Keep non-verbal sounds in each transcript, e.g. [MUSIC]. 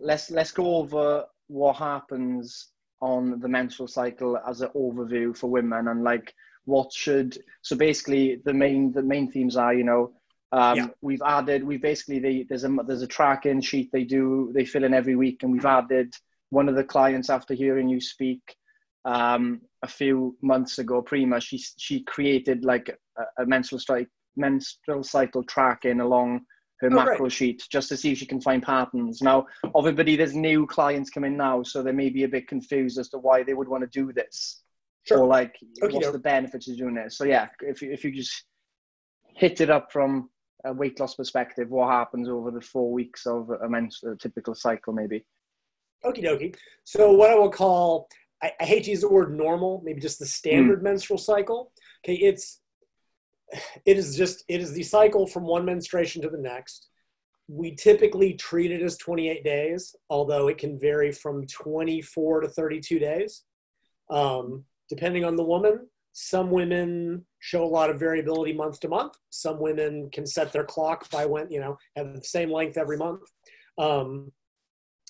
let's let's go over what happens on the menstrual cycle as an overview for women and like what should so basically the main the main themes are you know um, yeah. we've added we've basically they, there's a there's a tracking sheet they do they fill in every week and we've added one of the clients after hearing you speak um, a few months ago prima she she created like a, a menstrual strike menstrual cycle tracking along her oh, macro right. sheet just to see if she can find patterns. Now, everybody, there's new clients coming now, so they may be a bit confused as to why they would want to do this. Sure. Or like, okay, what's the benefits of doing this? So yeah, if you, if you just hit it up from a weight loss perspective, what happens over the four weeks of a, menstrual, a typical cycle, maybe? Okie dokie. So what I will call, I, I, hate to use the word normal, maybe just the standard mm. menstrual cycle. Okay, it's it is just it is the cycle from one menstruation to the next. We typically treat it as 28 days although it can vary from 24 to 32 days. Um, depending on the woman some women show a lot of variability month to month. Some women can set their clock by when you know have the same length every month. Um,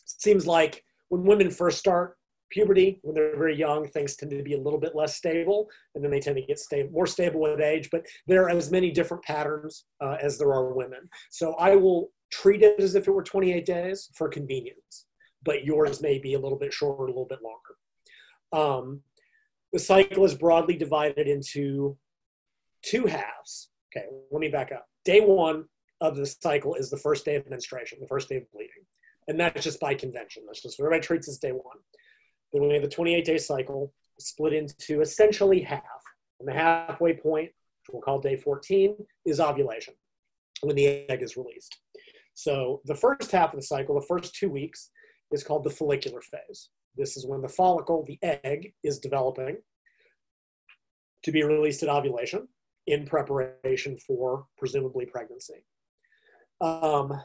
seems like when women first start puberty, when they're very young, things tend to be a little bit less stable, and then they tend to get more stable with age. But there are as many different patterns uh, as there are women. So I will treat it as if it were 28 days for convenience, but yours may be a little bit shorter, a little bit longer. Um, the cycle is broadly divided into two halves. Okay, let me back up. Day one of the cycle is the first day of menstruation, the first day of bleeding. And that's just by convention. That's just what everybody treats as day one. Then we have the 28 day cycle split into essentially half. And the halfway point, which we'll call day 14, is ovulation when the egg is released. So the first half of the cycle, the first two weeks, is called the follicular phase. This is when the follicle, the egg, is developing to be released at ovulation in preparation for presumably pregnancy. Um,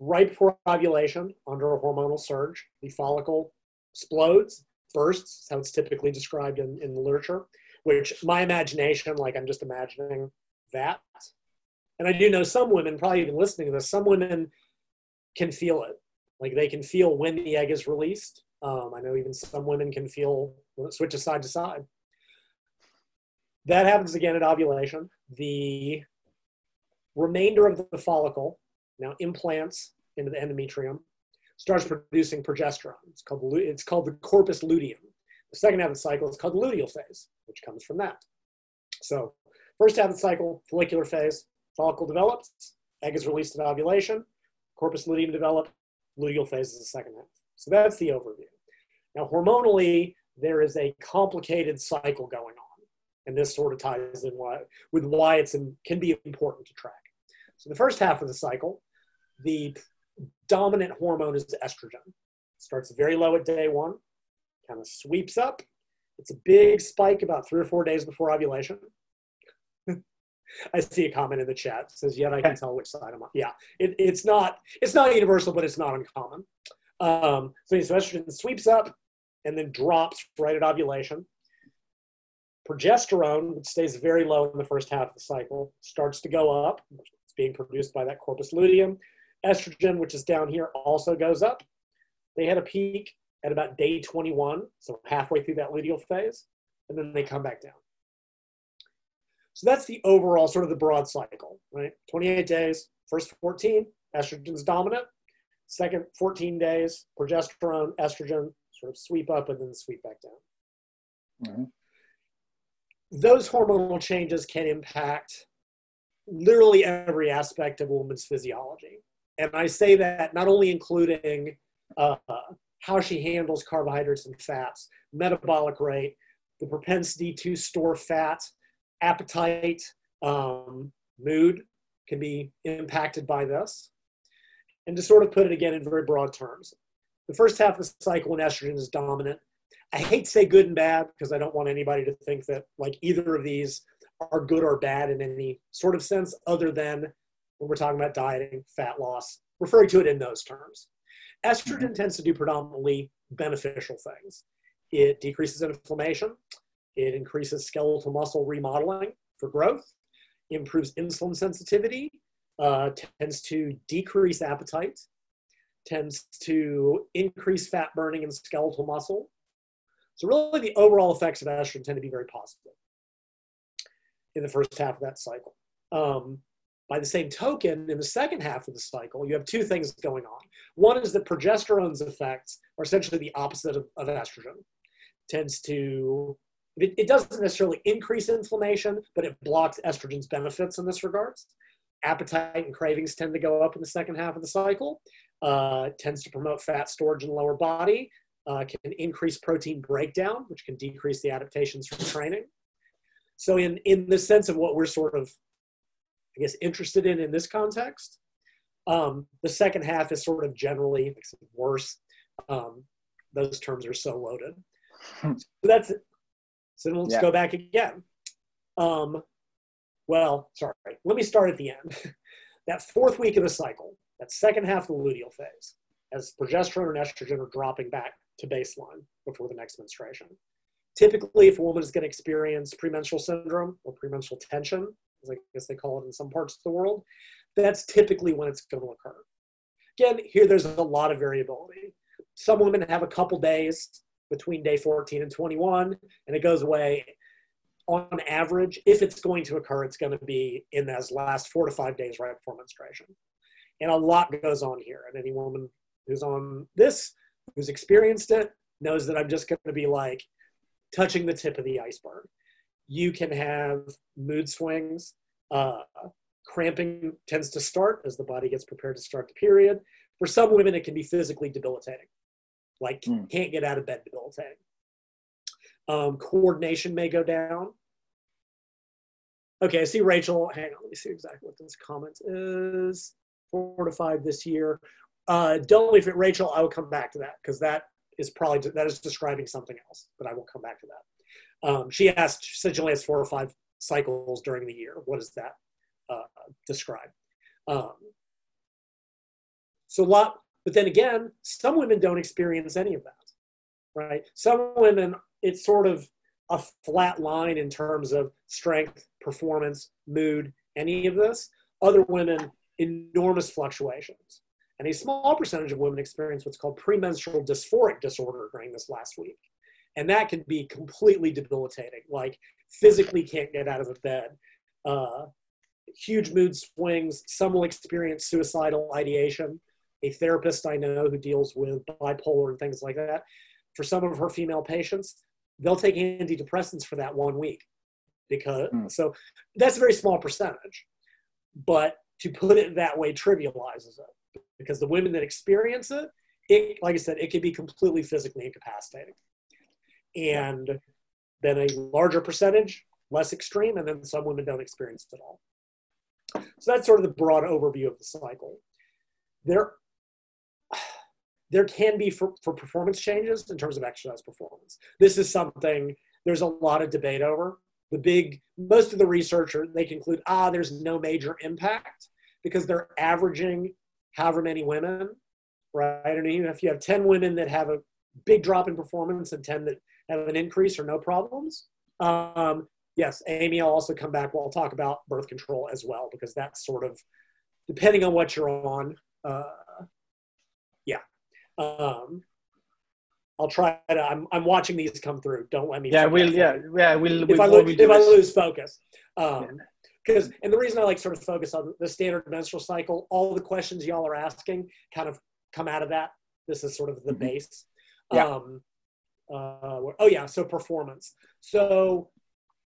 right before ovulation, under a hormonal surge, the follicle explodes, bursts, how it's typically described in, in the literature, which my imagination, like I'm just imagining that. And I do know some women, probably even listening to this, some women can feel it. Like they can feel when the egg is released. Um, I know even some women can feel when it switches side to side. That happens again at ovulation. The remainder of the follicle now implants into the endometrium starts producing progesterone. It's called, it's called the corpus luteum. The second half of the cycle is called the luteal phase, which comes from that. So first half of the cycle, follicular phase, follicle develops, egg is released at ovulation, corpus luteum develops, luteal phase is the second half. So that's the overview. Now hormonally, there is a complicated cycle going on. And this sort of ties in why, with why it can be important to track. So the first half of the cycle, the dominant hormone is estrogen. Starts very low at day one, kind of sweeps up. It's a big spike about three or four days before ovulation. [LAUGHS] I see a comment in the chat says, "Yet I can tell which side I'm on." Yeah, it, it's not it's not universal, but it's not uncommon. Um, so, so estrogen sweeps up and then drops right at ovulation. Progesterone, which stays very low in the first half of the cycle, starts to go up. It's being produced by that corpus luteum. Estrogen, which is down here, also goes up. They had a peak at about day 21, so halfway through that luteal phase, and then they come back down. So that's the overall sort of the broad cycle, right? 28 days, first 14, estrogen's dominant. Second 14 days, progesterone, estrogen sort of sweep up and then sweep back down. Mm-hmm. Those hormonal changes can impact literally every aspect of a woman's physiology. And I say that not only including uh, how she handles carbohydrates and fats, metabolic rate, the propensity to store fat, appetite, um, mood can be impacted by this. And to sort of put it again in very broad terms, the first half of the cycle when estrogen is dominant, I hate to say good and bad because I don't want anybody to think that like either of these are good or bad in any sort of sense other than when we're talking about dieting, fat loss, referring to it in those terms. Estrogen mm-hmm. tends to do predominantly beneficial things. It decreases inflammation, it increases skeletal muscle remodeling for growth, improves insulin sensitivity, uh, tends to decrease appetite, tends to increase fat burning and skeletal muscle. So really the overall effects of estrogen tend to be very positive in the first half of that cycle. Um, by the same token, in the second half of the cycle, you have two things going on. One is that progesterone's effects are essentially the opposite of, of estrogen. It tends to, it, it, doesn't necessarily increase inflammation, but it blocks estrogen's benefits in this regards. Appetite and cravings tend to go up in the second half of the cycle. Uh, tends to promote fat storage in the lower body. Uh, can increase protein breakdown, which can decrease the adaptations from training. So in, in the sense of what we're sort of I guess, interested in in this context. Um, the second half is sort of generally worse. Um, those terms are so loaded. Hmm. So that's it. So let's yeah. go back again. Um, well, sorry, let me start at the end. [LAUGHS] that fourth week of the cycle, that second half of the luteal phase, as progesterone and estrogen are dropping back to baseline before the next menstruation. Typically, if a woman is going to experience premenstrual syndrome or premenstrual tension, as I guess they call it in some parts of the world, that's typically when it's going to occur. Again, here there's a lot of variability. Some women have a couple days between day 14 and 21, and it goes away. On average, if it's going to occur, it's going to be in those last four to five days right before menstruation. And a lot goes on here. And any woman who's on this, who's experienced it, knows that I'm just going to be like touching the tip of the iceberg you can have mood swings. Uh, cramping tends to start as the body gets prepared to start the period. For some women, it can be physically debilitating, like mm. can't get out of bed debilitating. Um, coordination may go down. Okay, I see Rachel. Hang on, let me see exactly what this comment is. Four to five this year. Uh, don't leave it, Rachel. I will come back to that because that is probably that is describing something else, but I will come back to that. Um, she asked, she said she only has four or five cycles during the year. What does that uh, describe? Um, so a lot, but then again, some women don't experience any of that, right? Some women, it's sort of a flat line in terms of strength, performance, mood, any of this. Other women, enormous fluctuations. And a small percentage of women experience what's called premenstrual dysphoric disorder during this last week and that can be completely debilitating like physically can't get out of the bed uh, huge mood swings. Some will experience suicidal ideation. A therapist i know who deals with bipolar and things like that for some of her female patients they'll take antidepressants for that one week because mm. so that's a very small percentage but to put it that way trivializes it because the women that experience it it like i said it can be completely physically incapacitating and then a larger percentage less extreme, and then some women don't experience it at all. So that's sort of the broad overview of the cycle. There, there can be for, for performance changes in terms of exercise performance. This is something there's a lot of debate over. The big, most of the researchers, they conclude, ah, there's no major impact because they're averaging however many women, right? I mean, if you have 10 women that have a big drop in performance and 10 that have an increase or no problems. Um, yes, Amy, I'll also come back. We'll talk about birth control as well because that's sort of depending on what you're on. Uh, yeah. Um, I'll try to. I'm, I'm watching these come through. Don't let me. Yeah, we'll. Yeah, yeah, we'll. If, I, lo- if I lose focus, um, because and the reason I like sort of focus on the standard menstrual cycle, all the questions y'all are asking kind of come out of that. This is sort of the mm-hmm. base. Yeah. Um, uh, oh yeah, so performance. So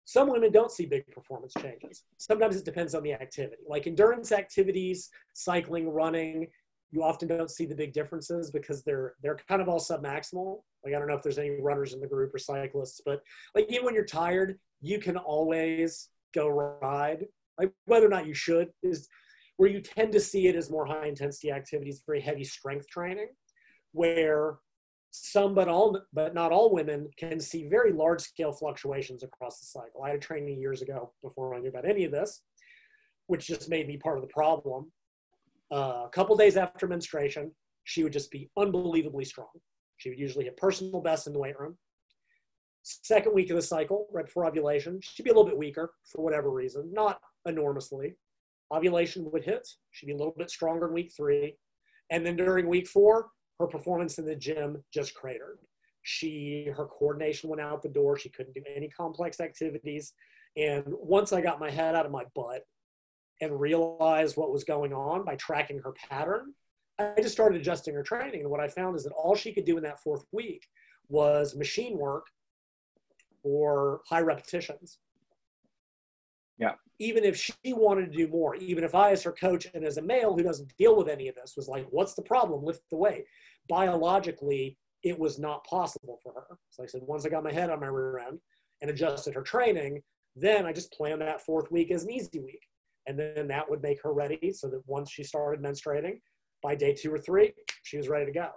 some women don't see big performance changes. Sometimes it depends on the activity. Like endurance activities, cycling, running, you often don't see the big differences because they're they're kind of all submaximal. Like I don't know if there's any runners in the group or cyclists, but like even when you're tired, you can always go ride. Like whether or not you should is where you tend to see it as more high intensity activities, very heavy strength training, where some but all but not all women can see very large scale fluctuations across the cycle. I had a training years ago before I knew about any of this, which just made me part of the problem. Uh, a couple days after menstruation, she would just be unbelievably strong. She would usually hit personal best in the weight room. Second week of the cycle, right before ovulation, she'd be a little bit weaker for whatever reason, not enormously. Ovulation would hit, she'd be a little bit stronger in week three, And then during week four, her performance in the gym just cratered. She, her coordination went out the door. She couldn't do any complex activities. And once I got my head out of my butt and realized what was going on by tracking her pattern, I just started adjusting her training. And what I found is that all she could do in that fourth week was machine work or high repetitions. Yeah. Even if she wanted to do more, even if I, as her coach and as a male who doesn't deal with any of this, was like, what's the problem? Lift the weight. Biologically, it was not possible for her. So I said, once I got my head on my rear end and adjusted her training, then I just planned that fourth week as an easy week. And then that would make her ready so that once she started menstruating, by day two or three, she was ready to go.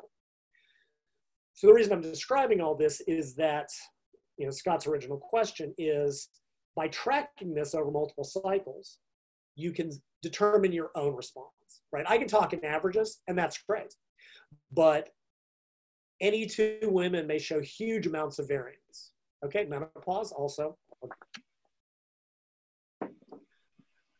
So the reason I'm describing all this is that, you know, Scott's original question is by tracking this over multiple cycles, you can determine your own response, right? I can talk in averages, and that's great. But any two women may show huge amounts of variance. Okay, menopause also.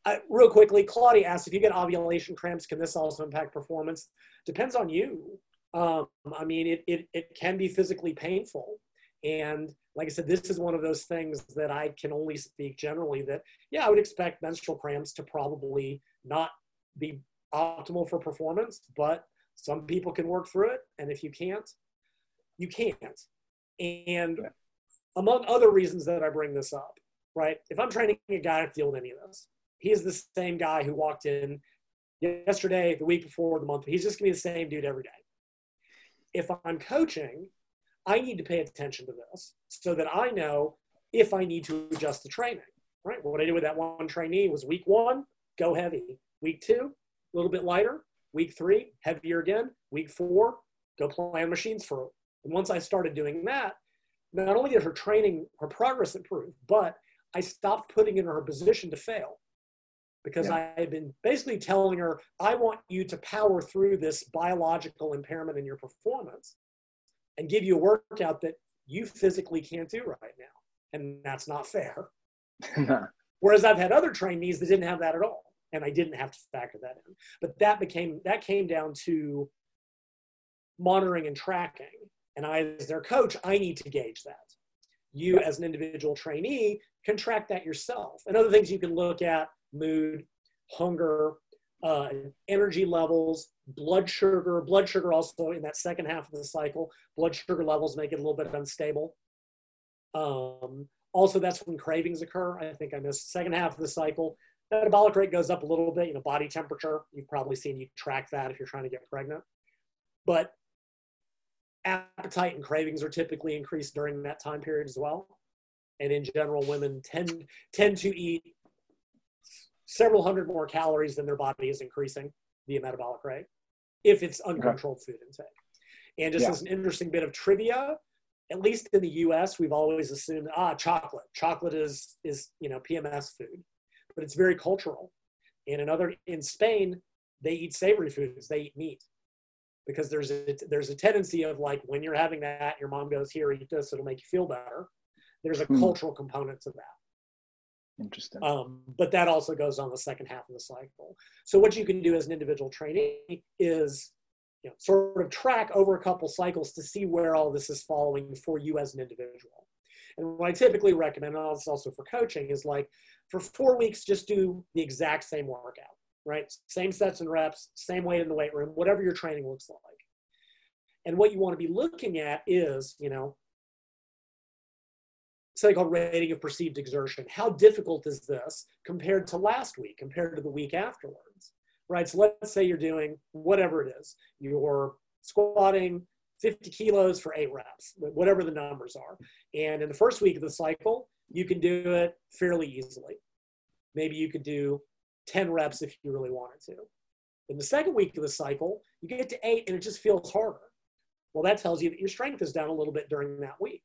Uh, real quickly, Claudia asked if you get ovulation cramps, can this also impact performance? Depends on you. Um, I mean, it, it, it can be physically painful. And like I said, this is one of those things that I can only speak generally that, yeah, I would expect menstrual cramps to probably not be optimal for performance, but some people can work through it. And if you can't, you can't. And among other reasons that I bring this up, right? If I'm training a guy to deal with any of this, he is the same guy who walked in yesterday, the week before, the month. He's just gonna be the same dude every day if I'm coaching, I need to pay attention to this so that I know if I need to adjust the training. Right? What I did with that one trainee was week one, go heavy. Week two, a little bit lighter. Week three, heavier again. Week four, go play on machines for. And once I started doing that, not only did her training, her progress improve, but I stopped putting in her position to fail because yeah. I had been basically telling her, I want you to power through this biological impairment in your performance and give you a workout that you physically can't do right now. And that's not fair. [LAUGHS] Whereas I've had other trainees that didn't have that at all. And I didn't have to factor that in. But that became that came down to monitoring and tracking. And I, as their coach, I need to gauge that. You, as an individual trainee, can track that yourself. And other things you can look at mood, hunger, uh, energy levels, blood sugar. Blood sugar also in that second half of the cycle, blood sugar levels make it a little bit unstable. Um, also, that's when cravings occur. I think I missed second half of the cycle. Metabolic rate goes up a little bit. You know, body temperature. You've probably seen you track that if you're trying to get pregnant. But appetite and cravings are typically increased during that time period as well. And in general, women tend tend to eat several hundred more calories than their body is increasing via metabolic rate if it's uncontrolled okay. food intake. And just yeah. as an interesting bit of trivia, at least in the US, we've always assumed, ah, chocolate. Chocolate is, is you know, PMS food, but it's very cultural. And in other, in Spain, they eat savory foods, they eat meat because there's a, there's a tendency of like, when you're having that, your mom goes, here, eat this, it'll make you feel better. There's a hmm. cultural component to that. Interesting. Um, but that also goes on the second half of the cycle. So what you can do as an individual trainee is you know, sort of track over a couple cycles to see where all this is following for you as an individual. And what I typically recommend, and it's also for coaching, is like for four weeks, just do the exact same workout, right? Same sets and reps, same weight in the weight room, whatever your training looks like. And what you want to be looking at is, you know, something called rating of perceived exertion. How difficult is this compared to last week, compared to the week afterwards, right? So let's say you're doing whatever it is, you're squatting 50 kilos for eight reps, whatever the numbers are. And in the first week of the cycle, you can do it fairly easily. Maybe you could do 10 reps if you really wanted to. In the second week of the cycle, you get to eight and it just feels harder. Well, that tells you that your strength is down a little bit during that week.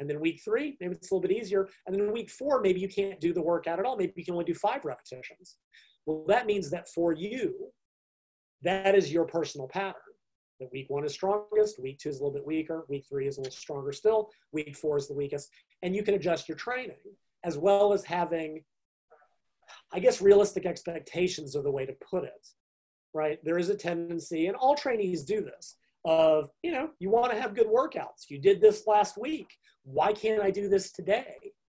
And then week three, maybe it's a little bit easier. And then week four, maybe you can't do the workout at all. Maybe you can only do five repetitions. Well, that means that for you, that is your personal pattern. That week one is strongest, week two is a little bit weaker, week three is a little stronger still, week four is the weakest. And you can adjust your training as well as having, I guess, realistic expectations are the way to put it. right? There is a tendency, and all trainees do this, of, you know, you want to have good workouts. You did this last week. Why can't I do this today?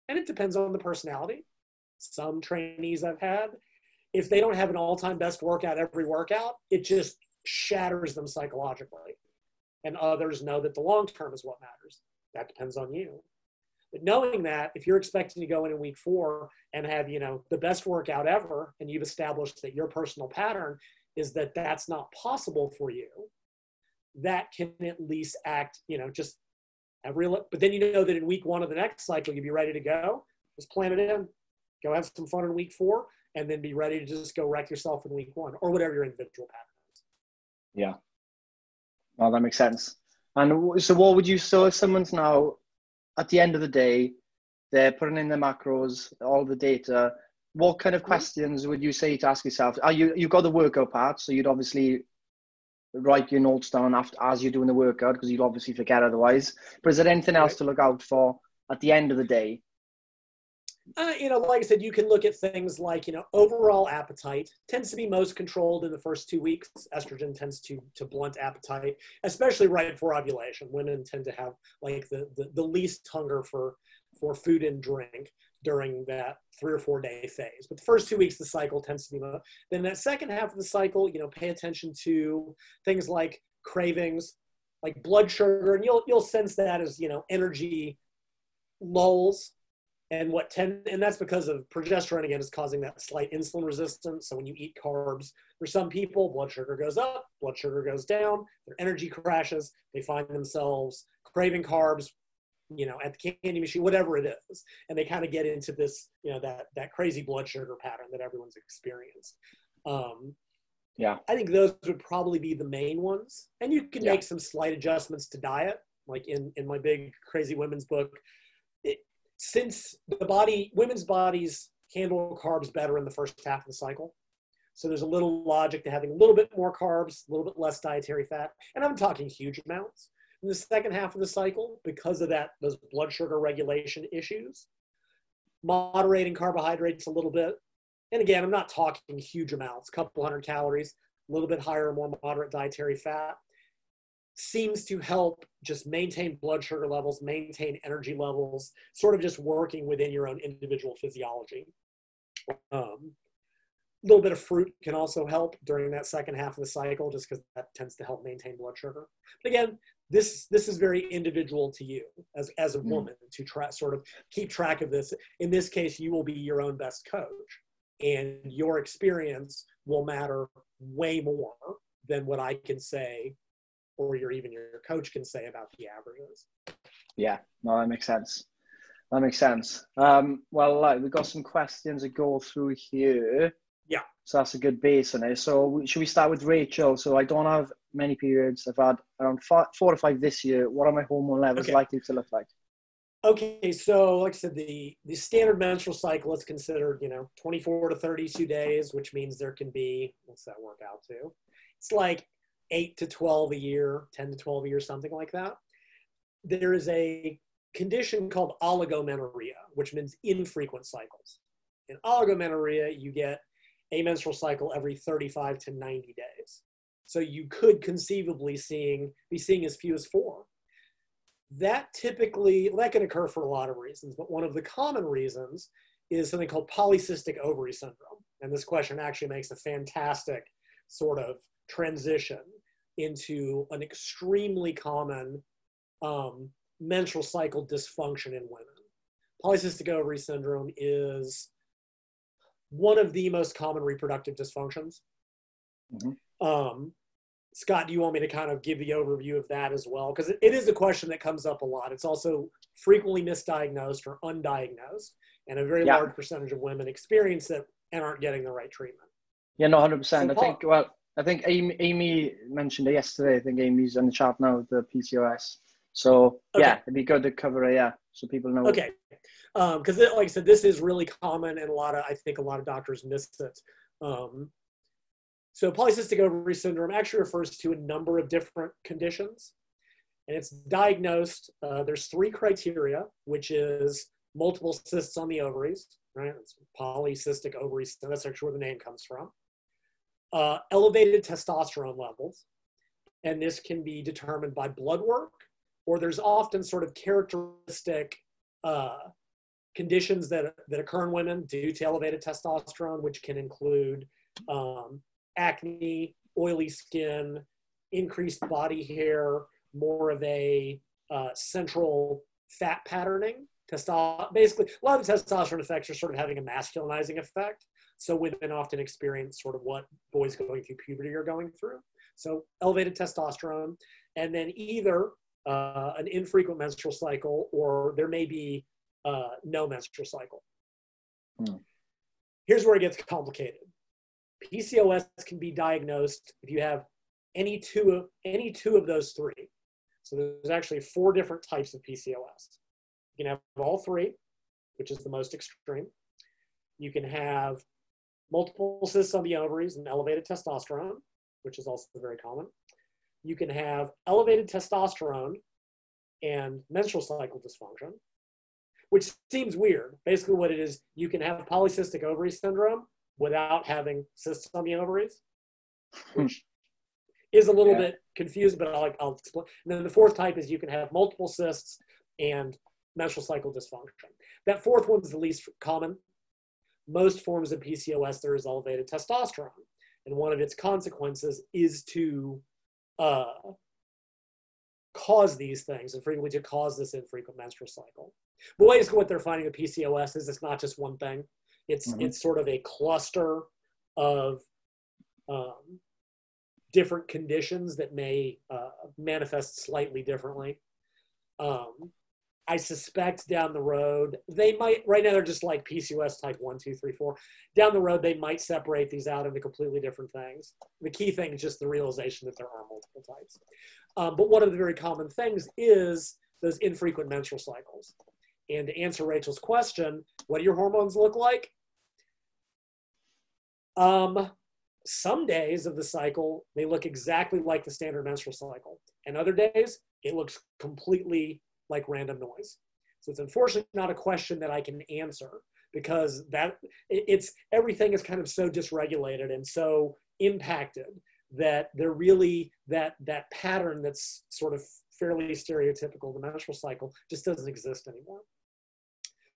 And it depends on the personality. Some trainees I've had, if they don't have an all time best workout every workout, it just shatters them psychologically. And others know that the long term is what matters. That depends on you. But knowing that, if you're expecting to go in in week four and have, you know, the best workout ever, and you've established that your personal pattern is that that's not possible for you, that can at least act, you know, just real. But then you know that in week one of the next cycle, you'll be ready to go. Just plan it in. Go have some fun in week four, and then be ready to just go wreck yourself in week one or whatever your individual pattern is. Yeah. Well, that makes sense. And so, what would you? So, if someone's now at the end of the day, they're putting in their macros, all the data. What kind of mm-hmm. questions would you say to ask yourself? Are you you've got the workout part, so you'd obviously write your notes down after as you're doing the workout because you'd obviously forget otherwise. But is there anything else to look out for at the end of the day uh, you know, like I said, you can look at things like, you know, overall appetite tends to be most controlled in the first two weeks. Estrogen tends to to blunt appetite, especially right before ovulation. Women tend to have like the, the, the least hunger for for food and drink during that three or four day phase. But the first two weeks, of the cycle tends to be. Then that second half of the cycle, you know, pay attention to things like cravings, like blood sugar, and you'll you'll sense that as you know energy lulls and what tend and that's because of progesterone again is causing that slight insulin resistance so when you eat carbs for some people blood sugar goes up blood sugar goes down their energy crashes they find themselves craving carbs you know at the candy machine whatever it is and they kind of get into this you know that that crazy blood sugar pattern that everyone's experienced um, yeah i think those would probably be the main ones and you can yeah. make some slight adjustments to diet like in in my big crazy women's book since the body, women's bodies handle carbs better in the first half of the cycle. So there's a little logic to having a little bit more carbs, a little bit less dietary fat. And I'm talking huge amounts. In the second half of the cycle, because of that, those blood sugar regulation issues, moderating carbohydrates a little bit. And again, I'm not talking huge amounts, a couple hundred calories, a little bit higher, more moderate dietary fat seems to help just maintain blood sugar levels, maintain energy levels, sort of just working within your own individual physiology. Um, a little bit of fruit can also help during that second half of the cycle, just because that tends to help maintain blood sugar. But again, this this is very individual to you as as a mm. woman to try sort of keep track of this. In this case, you will be your own best coach, and your experience will matter way more than what I can say or your even your coach can say about the averages. Yeah, no, that makes sense. That makes sense. Um, well, like, we've got some questions to go through here. So that's a good base on it. So should we start with Rachel? So I don't have many periods. I've had around four, four or five this year. What are my hormone levels okay. likely to look like? Okay, so like I said, the the standard menstrual cycle is considered, you know, 24 to 32 days, which means there can be what's that work out to? It's like eight to 12 a year, 10 to 12 a year, something like that. There is a condition called oligomenorrhea, which means infrequent cycles. In oligomenorrhea, you get a menstrual cycle every 35 to 90 days. So you could conceivably seeing be seeing as few as four. That typically that can occur for a lot of reasons, but one of the common reasons is something called polycystic ovary syndrome. And this question actually makes a fantastic sort of transition into an extremely common um, menstrual cycle dysfunction in women. Polycystic ovary syndrome is one of the most common reproductive dysfunctions. Mm-hmm. Um, Scott, do you want me to kind of give the overview of that as well? Because it, it is a question that comes up a lot. It's also frequently misdiagnosed or undiagnosed, and a very yeah. large percentage of women experience it and aren't getting the right treatment. Yeah, no, hundred percent. I think well, I think Amy, Amy mentioned it yesterday. I think Amy's on the chat now, with the PCOS. So okay. yeah, it'd be good to cover it, yeah, so people know. Okay, because um, like I said, this is really common, and a lot of I think a lot of doctors miss it. Um, so polycystic ovary syndrome actually refers to a number of different conditions, and it's diagnosed. Uh, there's three criteria, which is multiple cysts on the ovaries, right? It's polycystic ovary. That's actually where the name comes from uh, elevated testosterone levels, and this can be determined by blood work, or there's often sort of characteristic uh, conditions that, that occur in women due to elevated testosterone, which can include um, acne, oily skin, increased body hair, more of a uh, central fat patterning. Basically, a lot of the testosterone effects are sort of having a masculinizing effect. So women often experience sort of what boys going through puberty are going through. So elevated testosterone, and then either uh, an infrequent menstrual cycle or there may be uh, no menstrual cycle. Hmm. Here's where it gets complicated. PCOS can be diagnosed if you have any two of any two of those three. So there's actually four different types of PCOS. You can have all three, which is the most extreme. You can have multiple cysts on the ovaries and elevated testosterone, which is also very common. You can have elevated testosterone and menstrual cycle dysfunction, which seems weird. Basically, what it is, you can have polycystic ovary syndrome without having cysts on the ovaries, hmm. which is a little yeah. bit confused, but I'll, I'll explain. And then the fourth type is you can have multiple cysts and menstrual cycle dysfunction. That fourth one is the least common. Most forms of PCOS, there is elevated testosterone. And one of its consequences is to uh, cause these things and frequently to cause this infrequent menstrual cycle. But basically what they're finding with PCOS is it's not just one thing. It's, mm-hmm. it's sort of a cluster of um, different conditions that may uh, manifest slightly differently. Um, I suspect down the road, they might, right now they're just like PCOS type one, two, three, four. Down the road, they might separate these out into completely different things. The key thing is just the realization that there are multiple types. Um, but one of the very common things is those infrequent menstrual cycles. And to answer Rachel's question, what do your hormones look like? Um, some days of the cycle, they look exactly like the standard menstrual cycle. And other days, it looks completely like random noise. So it's unfortunately not a question that I can answer because that it's everything is kind of so dysregulated and so impacted that they're really that that pattern that's sort of fairly stereotypical the menstrual cycle just doesn't exist anymore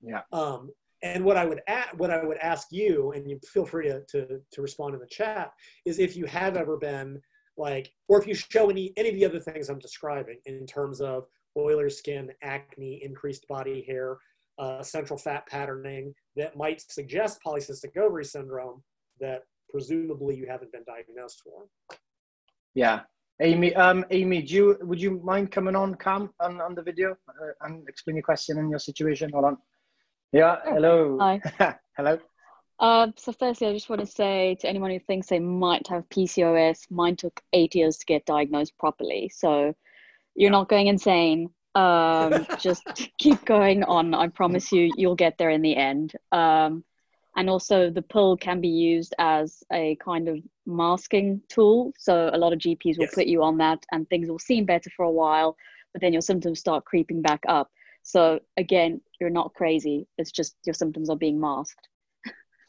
yeah um, and what i would add what i would ask you and you feel free to, to to respond in the chat is if you have ever been like or if you show any any of the other things i'm describing in terms of oiler skin, acne, increased body hair, uh, central fat patterning that might suggest polycystic ovary syndrome that presumably you haven't been diagnosed for. Yeah. Amy, um, Amy, do you, would you mind coming on cam on, on the video uh, and explain your question and your situation? Hold on. Yeah, hello. Hi. [LAUGHS] hello. Uh, so firstly, I just want to say to anyone who thinks they might have PCOS, mine took eight years to get diagnosed properly. So you're not going insane. Um, [LAUGHS] just keep going on. I promise you, you'll get there in the end. Um, and also, the pill can be used as a kind of masking tool. So, a lot of GPs will yes. put you on that, and things will seem better for a while, but then your symptoms start creeping back up. So, again, you're not crazy. It's just your symptoms are being masked.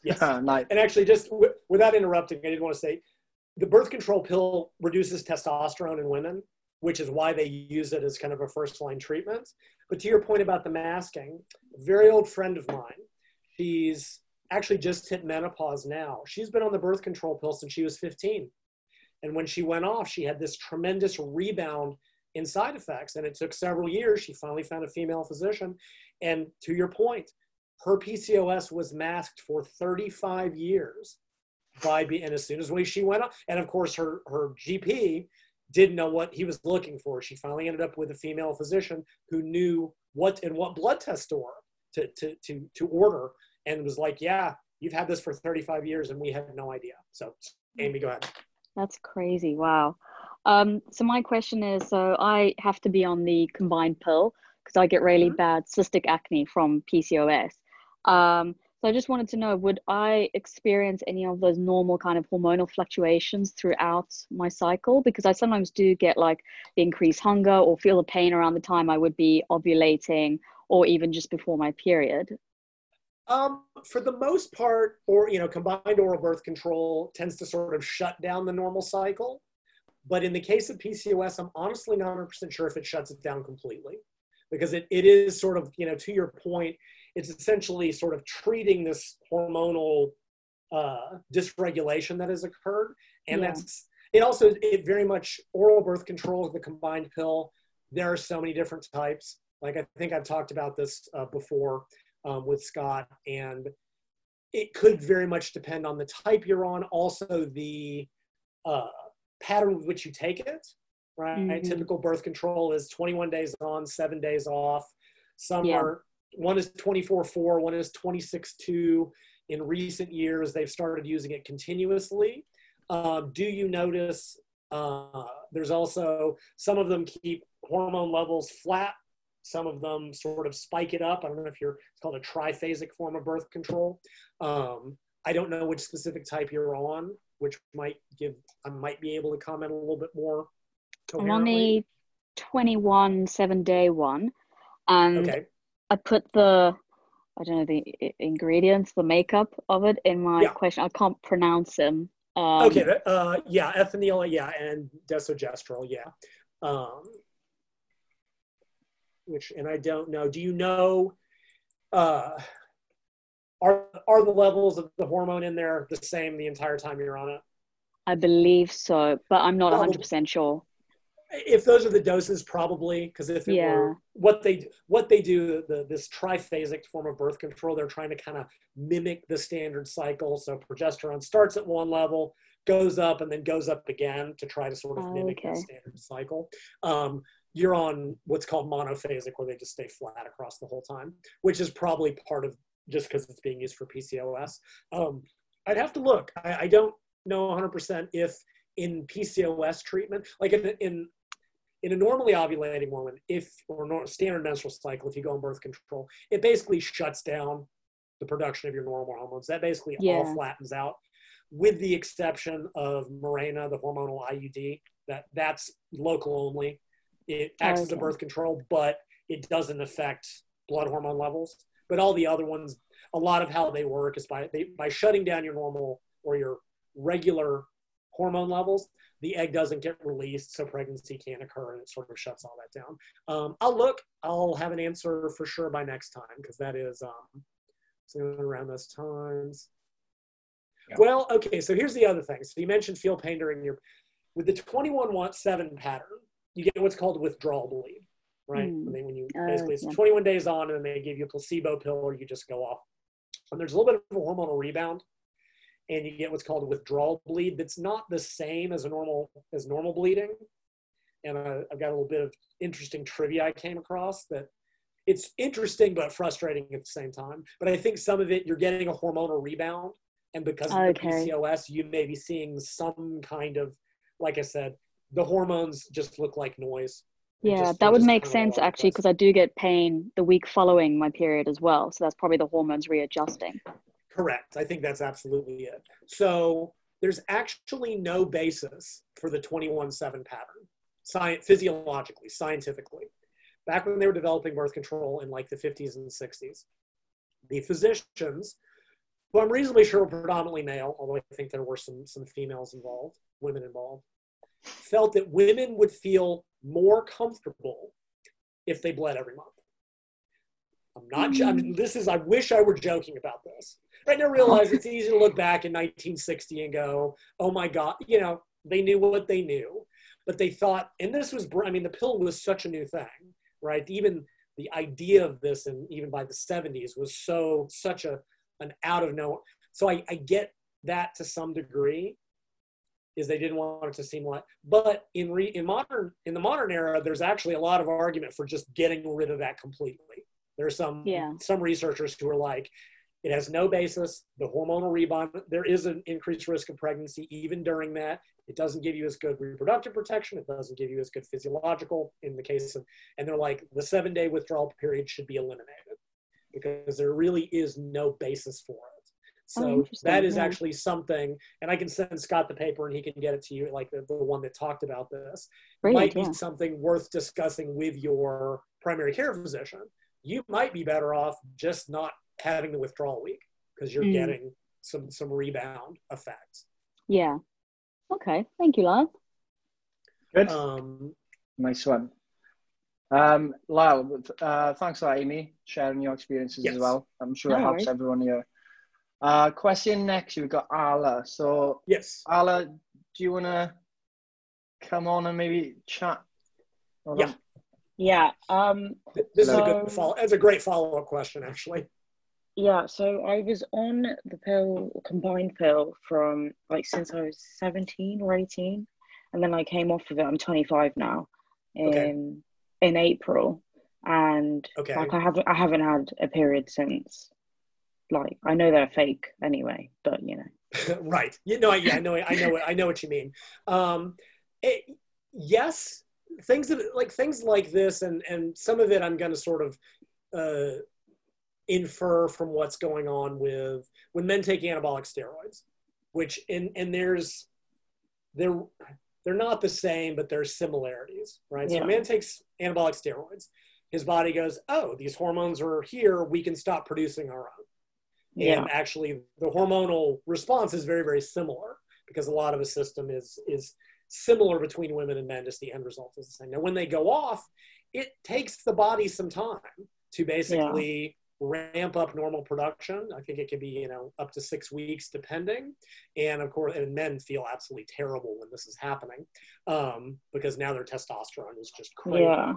Yes. nice. And actually, just w- without interrupting, I did want to say the birth control pill reduces testosterone in women which is why they use it as kind of a first line treatment. But to your point about the masking, a very old friend of mine, she's actually just hit menopause now. She's been on the birth control pill since she was 15. And when she went off, she had this tremendous rebound in side effects. And it took several years. She finally found a female physician. And to your point, her PCOS was masked for 35 years by being, and as soon as we, she went up, and of course her, her GP didn't know what he was looking for. She finally ended up with a female physician who knew what and what blood test to, to, to, to, to order and was like, yeah, you've had this for 35 years and we had no idea. So Amy, go ahead. That's crazy. Wow. Um, so my question is, so I have to be on the combined pill because I get really mm-hmm. bad cystic acne from PCOS. Um, so I just wanted to know, would I experience any of those normal kind of hormonal fluctuations throughout my cycle? Because I sometimes do get like the increased hunger or feel the pain around the time I would be ovulating or even just before my period. Um, for the most part, or you know, combined oral birth control tends to sort of shut down the normal cycle. But in the case of PCOS, I'm honestly not 100% sure if it shuts it down completely, because it, it is sort of you know to your point, it's essentially sort of treating this hormonal uh, dysregulation that has occurred, and yeah. that's it. Also, it very much oral birth control, the combined pill. There are so many different types. Like I think I've talked about this uh, before um, with Scott, and it could very much depend on the type you're on. Also, the uh, pattern with which you take it. Right, mm-hmm. typical birth control is 21 days on, seven days off. Some yeah. are one is 24/4, one is 26/2. In recent years, they've started using it continuously. Um, do you notice? Uh, there's also some of them keep hormone levels flat some of them sort of spike it up. I don't know if you're, it's called a triphasic form of birth control. Um, I don't know which specific type you're on, which might give, I might be able to comment a little bit more. I'm on the 21 seven day one. And okay. I put the, I don't know, the ingredients, the makeup of it in my yeah. question. I can't pronounce them. Um, okay, uh, yeah, ethinyl, yeah, and desogestrel, yeah. Um, which and I don't know. Do you know? Uh, are are the levels of the hormone in there the same the entire time you're on it? I believe so, but I'm not 100 percent sure. If those are the doses, probably because if it yeah. were what they what they do, the this triphasic form of birth control, they're trying to kind of mimic the standard cycle. So progesterone starts at one level, goes up, and then goes up again to try to sort of mimic okay. the standard cycle. Um, you're on what's called monophasic, where they just stay flat across the whole time, which is probably part of just because it's being used for PCOS. Um, I'd have to look. I, I don't know 100% if in PCOS treatment, like in, in in a normally ovulating woman, if or standard menstrual cycle, if you go on birth control, it basically shuts down the production of your normal hormones. That basically yeah. all flattens out, with the exception of Mirena, the hormonal IUD. That that's local only. It oh, acts okay. as a birth control, but it doesn't affect blood hormone levels. But all the other ones, a lot of how they work is by they, by shutting down your normal or your regular hormone levels. The egg doesn't get released, so pregnancy can't occur, and it sort of shuts all that down. Um, I'll look. I'll have an answer for sure by next time because that is um, so around those times. Yeah. Well, okay. So here's the other thing. So you mentioned feel pain during your with the 21 want 7 pattern you get what's called withdrawal bleed, right? Mm. I mean, when you uh, basically it's yeah. 21 days on and then they give you a placebo pill or you just go off. And there's a little bit of a hormonal rebound and you get what's called a withdrawal bleed that's not the same as a normal as normal bleeding. And uh, I've got a little bit of interesting trivia I came across that it's interesting but frustrating at the same time. But I think some of it you're getting a hormonal rebound, and because of okay. the PCOS, you may be seeing some kind of, like I said, the hormones just look like noise. Yeah, just, that would make sense actually because I do get pain the week following my period as well. So that's probably the hormones readjusting. Correct. I think that's absolutely it. So there's actually no basis for the 21 7 pattern, science, physiologically, scientifically. Back when they were developing birth control in like the 50s and 60s, the physicians, who I'm reasonably sure were predominantly male, although I think there were some, some females involved, women involved, felt that women would feel more comfortable if they bled every month. I'm not. I mean, this is. I wish I were joking about this. Right now, realize it's easy to look back in 1960 and go, "Oh my God!" You know, they knew what they knew, but they thought, and this was. I mean, the pill was such a new thing, right? Even the idea of this, and even by the 70s, was so such a an out of no. So I, I get that to some degree, is they didn't want it to seem like but in re, in modern in the modern era there's actually a lot of argument for just getting rid of that completely there's some yeah. some researchers who are like it has no basis the hormonal rebound there is an increased risk of pregnancy even during that it doesn't give you as good reproductive protection it doesn't give you as good physiological in the case of and they're like the seven day withdrawal period should be eliminated because there really is no basis for it so oh, that is yeah. actually something, and I can send Scott the paper and he can get it to you, like the, the one that talked about this. Great, might yeah. be something worth discussing with your primary care physician. You might be better off just not having the withdrawal week because you're Mm. getting some some rebound effects. Yeah. Okay. Thank you, love. Good. Um, Nice one. Um, Lyle, uh, thanks for that, Amy, sharing your experiences Yes. as well. I'm sure No it helps worries. everyone here. Uh, question next, we've got Ala. So, yes. Ala, do you want to come on and maybe chat? Hold Yeah. on. Yeah. Um. This is a good follow. That's a great follow up question, actually. Yeah. So I was on the pill, combined pill, from like since I was seventeen or eighteen, and then I came off of it. I'm 25 now. In Okay. in April, and Okay. like I haven't I haven't had a period since. Like I know they're fake anyway, but you know. [LAUGHS] right. You know, yeah, I know, I know, I know what you mean. Um, it, yes, things that like things like this, and and some of it, I'm going to sort of uh, infer from what's going on with when men take anabolic steroids, which and and there's they're they're not the same, but there's similarities, right? So Yeah. a man takes anabolic steroids, his body goes, oh, these hormones are here, we can stop producing our own. Yeah. And actually, the hormonal response is very, very similar because a lot of the system is is similar between women and men. Just the end result is the same. Now, when they go off, it takes the body some time to basically ramp up normal production. I think it can be you know up to six weeks depending. And of course, and men feel absolutely terrible when this is happening um, because now their testosterone is just crazy. Yeah.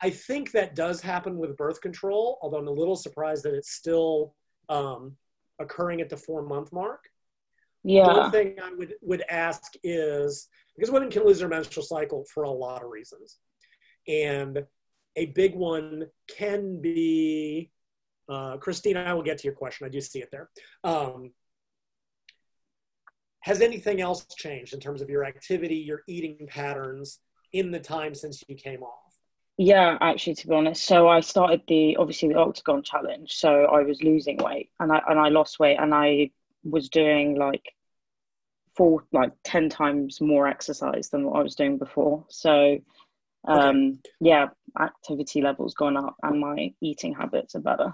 I think that does happen with birth control, although I'm a little surprised that it's still um, occurring at the four month mark. Yeah. One thing I would, would ask is because women can lose their menstrual cycle for a lot of reasons. And a big one can be, uh, Christina, I will get to your question. I do see it there. Um, has anything else changed in terms of your activity, your eating patterns in the time since you came off? Yeah, actually, to be honest. So I started the obviously the Octagon challenge. So I was losing weight and I and I lost weight and I was doing like four like ten times more exercise than what I was doing before. So um yeah, activity levels gone up and my eating habits are better.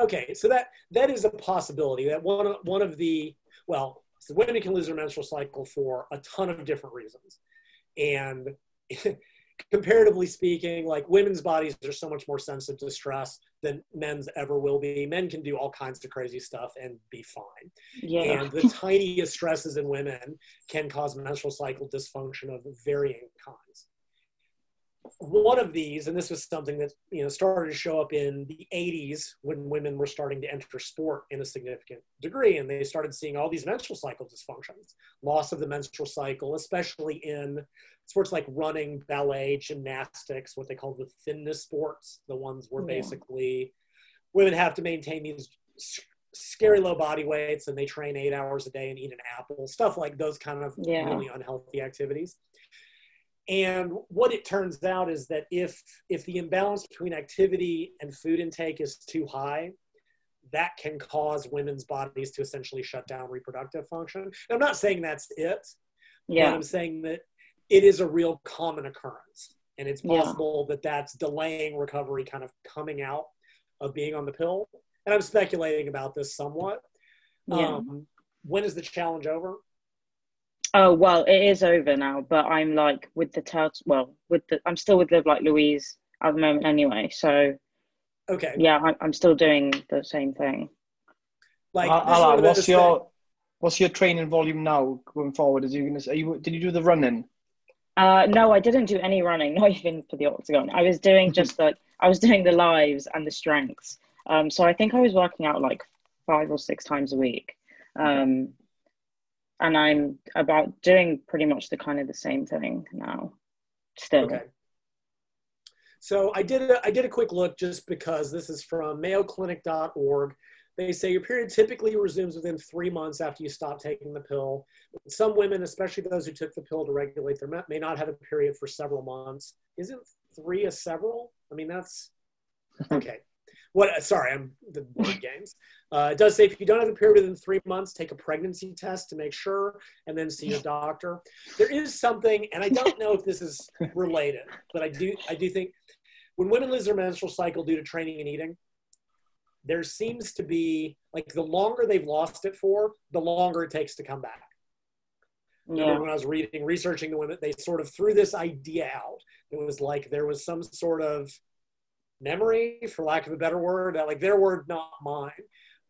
Okay, so that that is a possibility. That one of, one of the well, so women can lose their menstrual cycle for a ton of different reasons, and [LAUGHS] comparatively speaking, like women's bodies are so much more sensitive to stress than men's ever will be. Men can do all kinds of crazy stuff and be fine, Yeah. and the tiniest stresses in women can cause menstrual cycle dysfunction of varying kinds one of these, and this was something that you know started to show up in the 80s when women were starting to enter sport in a significant degree, and they started seeing all these menstrual cycle dysfunctions, loss of the menstrual cycle, especially in sports like running, ballet, gymnastics, what they call the thinness sports, the ones where Yeah. basically women have to maintain these scary low body weights and they train eight hours a day and eat an apple, stuff like those kind of Yeah. really unhealthy activities. And what it turns out is that if if the imbalance between activity and food intake is too high, that can cause women's bodies to essentially shut down reproductive function. And I'm not saying that's it, but Yeah. I'm saying that it is a real common occurrence. And it's Yeah. possible that that's delaying recovery kind of coming out of being on the pill. And I'm speculating about this somewhat. Yeah. Um, when is the challenge over? Oh well, it is over now, but I'm like with the turtle. Well, with the I'm still with Live Like Louise at the moment anyway. So Okay. yeah, I, I'm still doing the same thing. Like, Al- this is one Ala, of what's those your what's your training volume now going forward? Is you gonna are you did you do the running? Uh, no, I didn't do any running, [LAUGHS] not even for the octagon. I was doing just like I was doing the lives and the strengths. Um, so I think I was working out like five or six times a week. Um, and I'm about doing pretty much the kind of the same thing now. Still. Okay. So I did a, I did a quick look just because this is from mayoclinic.org. They say your period typically resumes within three months after you stop taking the pill. Some women, especially those who took the pill to regulate their met, may not have a period for several months. Isn't three a several? I mean, that's okay. What? Sorry, I'm the word [LAUGHS] games. Uh, it does say if you don't have a period within three months, take a pregnancy test to make sure, and then see your doctor. There is something, and I don't know if this is [LAUGHS] related, but I do I do think when women lose their menstrual cycle due to training and eating, there seems to be like the longer they've lost it for, the longer it takes to come back. Yeah. When I was reading, researching the women, they sort of threw this idea out. It was like there was some sort of memory, for lack of a better word, like their word, not mine.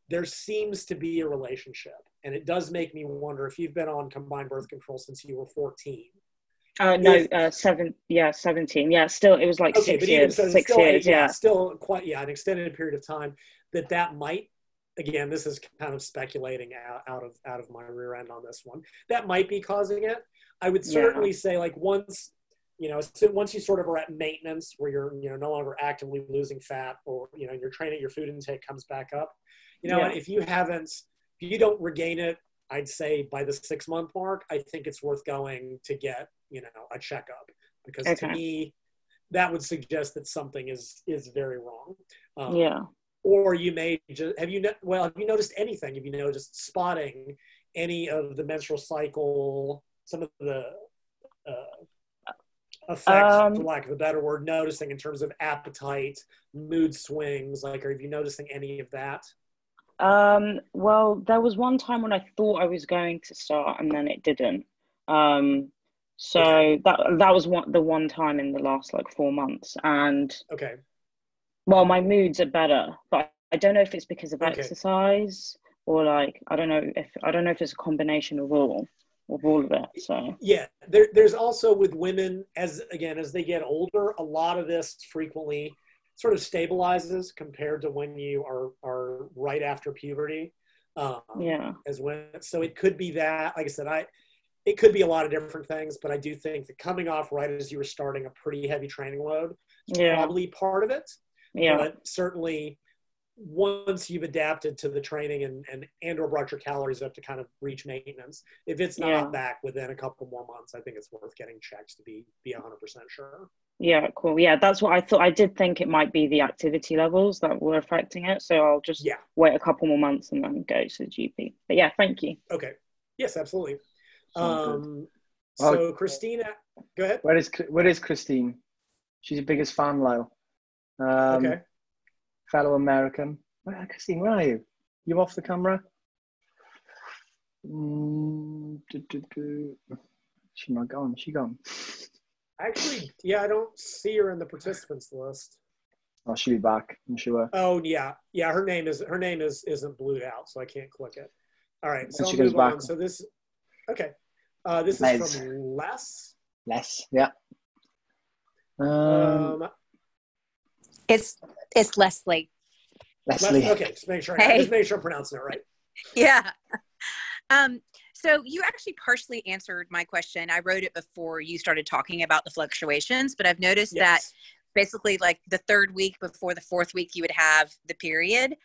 There seems to be a relationship. And it does make me wonder if you've been on combined birth control since you were 14. Uh, no, if, uh, seven, yeah, 17. Yeah, still, it was like okay, six years. So six still, years, yeah. Still quite, yeah, an extended period of time that that might again, this is kind of speculating out, out of out of my rear end on this one. That might be causing it. I would certainly yeah. say like once you know so once you sort of are at maintenance where you're you know no longer actively losing fat or you know your training your food intake comes back up. You know, yeah. if you haven't if you don't regain it, I'd say by the six month mark, I think it's worth going to get you know a checkup because okay. to me that would suggest that something is is very wrong. Um, yeah or you may just have you well have you noticed anything have you noticed spotting any of the menstrual cycle some of the uh, effects um, for lack of a better word noticing in terms of appetite mood swings like are you noticing any of that um, well there was one time when i thought i was going to start and then it didn't um, so okay. that that was one the one time in the last like four months and okay well my moods are better but i don't know if it's because of okay. exercise or like i don't know if i don't know if it's a combination of all of all of it so yeah there, there's also with women as again as they get older a lot of this frequently sort of stabilizes compared to when you are are right after puberty um, yeah as when so it could be that like i said i it could be a lot of different things but i do think that coming off right as you were starting a pretty heavy training load is yeah. probably part of it yeah. But certainly once you've adapted to the training and, and and or brought your calories up to kind of reach maintenance if it's not yeah. back within a couple more months i think it's worth getting checked to be be 100% sure. Yeah cool. Yeah that's what i thought. I did think it might be the activity levels that were affecting it so i'll just yeah. wait a couple more months and then go to the gp but yeah thank you. Okay. Yes absolutely. Um so christina go ahead. where is where is christine? She's your biggest fan Lyle. Um, okay. Fellow American. Where, Christine, where are you? You off the camera? Mm, do, do, do. She not gone. She gone. Actually, yeah, I don't see her in the participants list. Oh, she'll be back. I'm sure. Oh yeah, yeah. Her name is her name is isn't blued out, so I can't click it. All right, so she goes back. On. So this, okay, uh, this Les. is from Les. Les, yeah. Um, um, it's it's Leslie. Leslie. Okay, just make sure. Hey. Just make sure I'm pronouncing it right. Yeah. [LAUGHS] Um, so you actually partially answered my question. I wrote it before you started talking about the fluctuations, but I've noticed yes. that basically like the third week before the fourth week you would have the period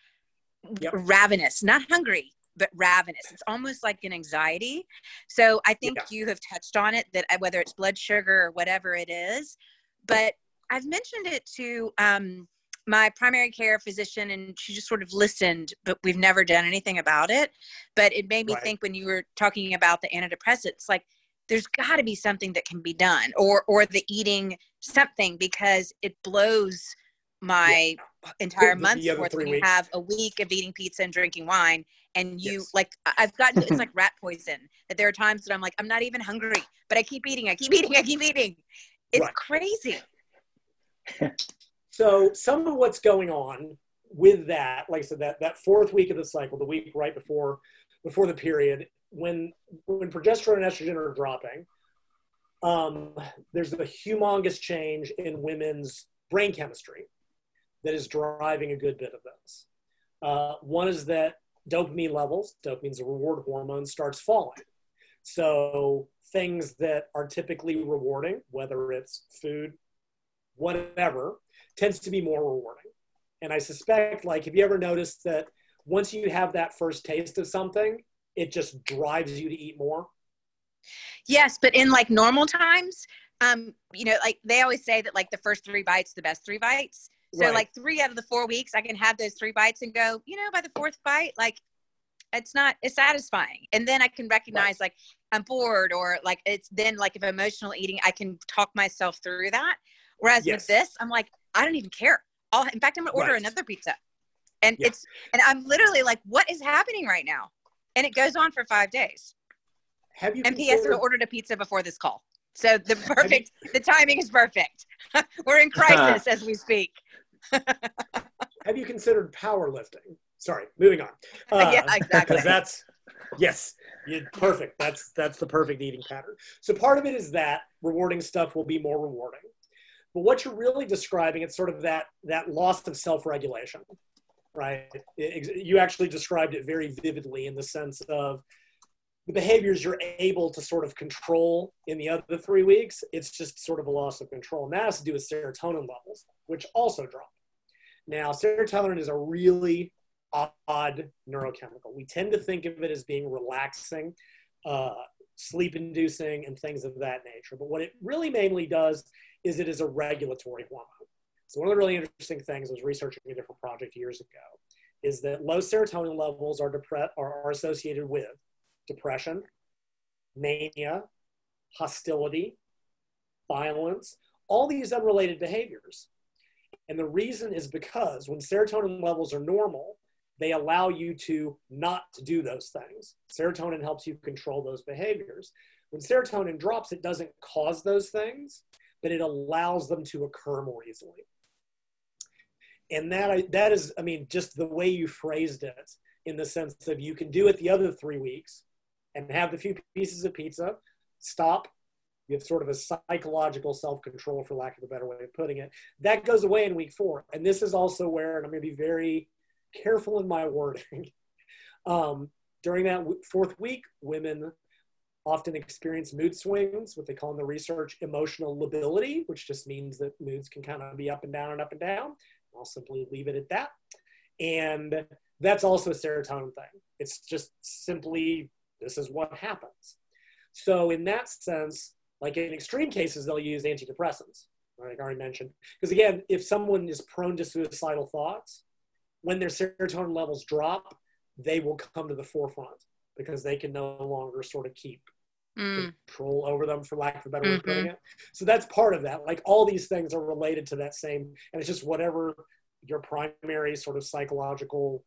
yep. ravenous not hungry but ravenous it's almost like an anxiety so i think yeah. you have touched on it that uh, whether it's blood sugar or whatever it is but I've mentioned it to um, my primary care physician and she just sort of listened, but we've never done anything about it. But it made me right. think when you were talking about the antidepressants, like there's got to be something that can be done or or the eating something because it blows my yeah. entire month's worth when you have a week of eating pizza and drinking wine and you yes. like i've gotten it's [LAUGHS] like rat poison that there are times that i'm like i'm not even hungry but i keep eating i keep eating i keep eating it's right. crazy so some of what's going on with that, like I said, that, that fourth week of the cycle, the week right before before the period, when when progesterone and estrogen are dropping, um, there's a humongous change in women's brain chemistry that is driving a good bit of this. Uh, one is that dopamine levels, dopamine's a reward hormone, starts falling. So things that are typically rewarding, whether it's food, whatever, tends to be more rewarding. And I suspect, like, have you ever noticed that once you have that first taste of something, it just drives you to eat more? Yes, but in like normal times, um, you know, like they always say that like the first three bites, the best three bites. So right. like three out of the four weeks, I can have those three bites and go, you know, by the fourth bite, like it's not it's satisfying. And then I can recognize right. like I'm bored or like it's then like if emotional eating, I can talk myself through that. Whereas yes. with this, I'm like, I don't even care. I'll, in fact, I'm gonna order right. another pizza. And yeah. it's and I'm literally like, what is happening right now? And it goes on for five days. Have you and PS I ordered a pizza before this call. So the perfect the timing is perfect. [LAUGHS] We're in [LAUGHS] crisis as we speak. [LAUGHS] Have you considered powerlifting? Sorry, moving on. Uh, yeah, exactly. That's yes, perfect. That's that's the perfect eating pattern. So part of it is that rewarding stuff will be more rewarding. But what you're really describing, it's sort of that that loss of self-regulation, right? It, you actually described it very vividly in the sense of the behaviors you're able to sort of control in the other three weeks. It's just sort of a loss of control, and that has to do with serotonin levels, which also drop. Now, serotonin is a really odd neurochemical. We tend to think of it as being relaxing, uh, sleep inducing, and things of that nature. But what it really mainly does is it is a regulatory hormone. So, one of the really interesting things I was researching a different project years ago is that low serotonin levels are, depre- are, associated with depression, mania, hostility, violence, all these unrelated behaviors. And the reason is because when serotonin levels are normal, they allow you to not to do those things. Serotonin helps you control those behaviors. When serotonin drops, it doesn't cause those things, but it allows them to occur more easily. And that, that is, I mean, just the way you phrased it in the sense of you can do it the other three weeks and have the few pieces of pizza, stop, you have sort of a psychological self-control for lack of a better way of putting it that goes away in week four and this is also where and i'm going to be very careful in my wording. [LAUGHS] Um, during that fourth week, women often experience mood swings, what they call in the research emotional lability, which just means that moods can kind of be up and down and up and down. I'll simply leave it at that. And that's also a serotonin thing. It's just simply this is what happens. So, in that sense, like in extreme cases, they'll use antidepressants, like I already mentioned. Because again, if someone is prone to suicidal thoughts, when their serotonin levels drop, they will come to the forefront because they can no longer sort of keep mm. control over them, for lack of a better way of putting mm-hmm. it. So that's part of that. Like all these things are related to that same, and it's just whatever your primary sort of psychological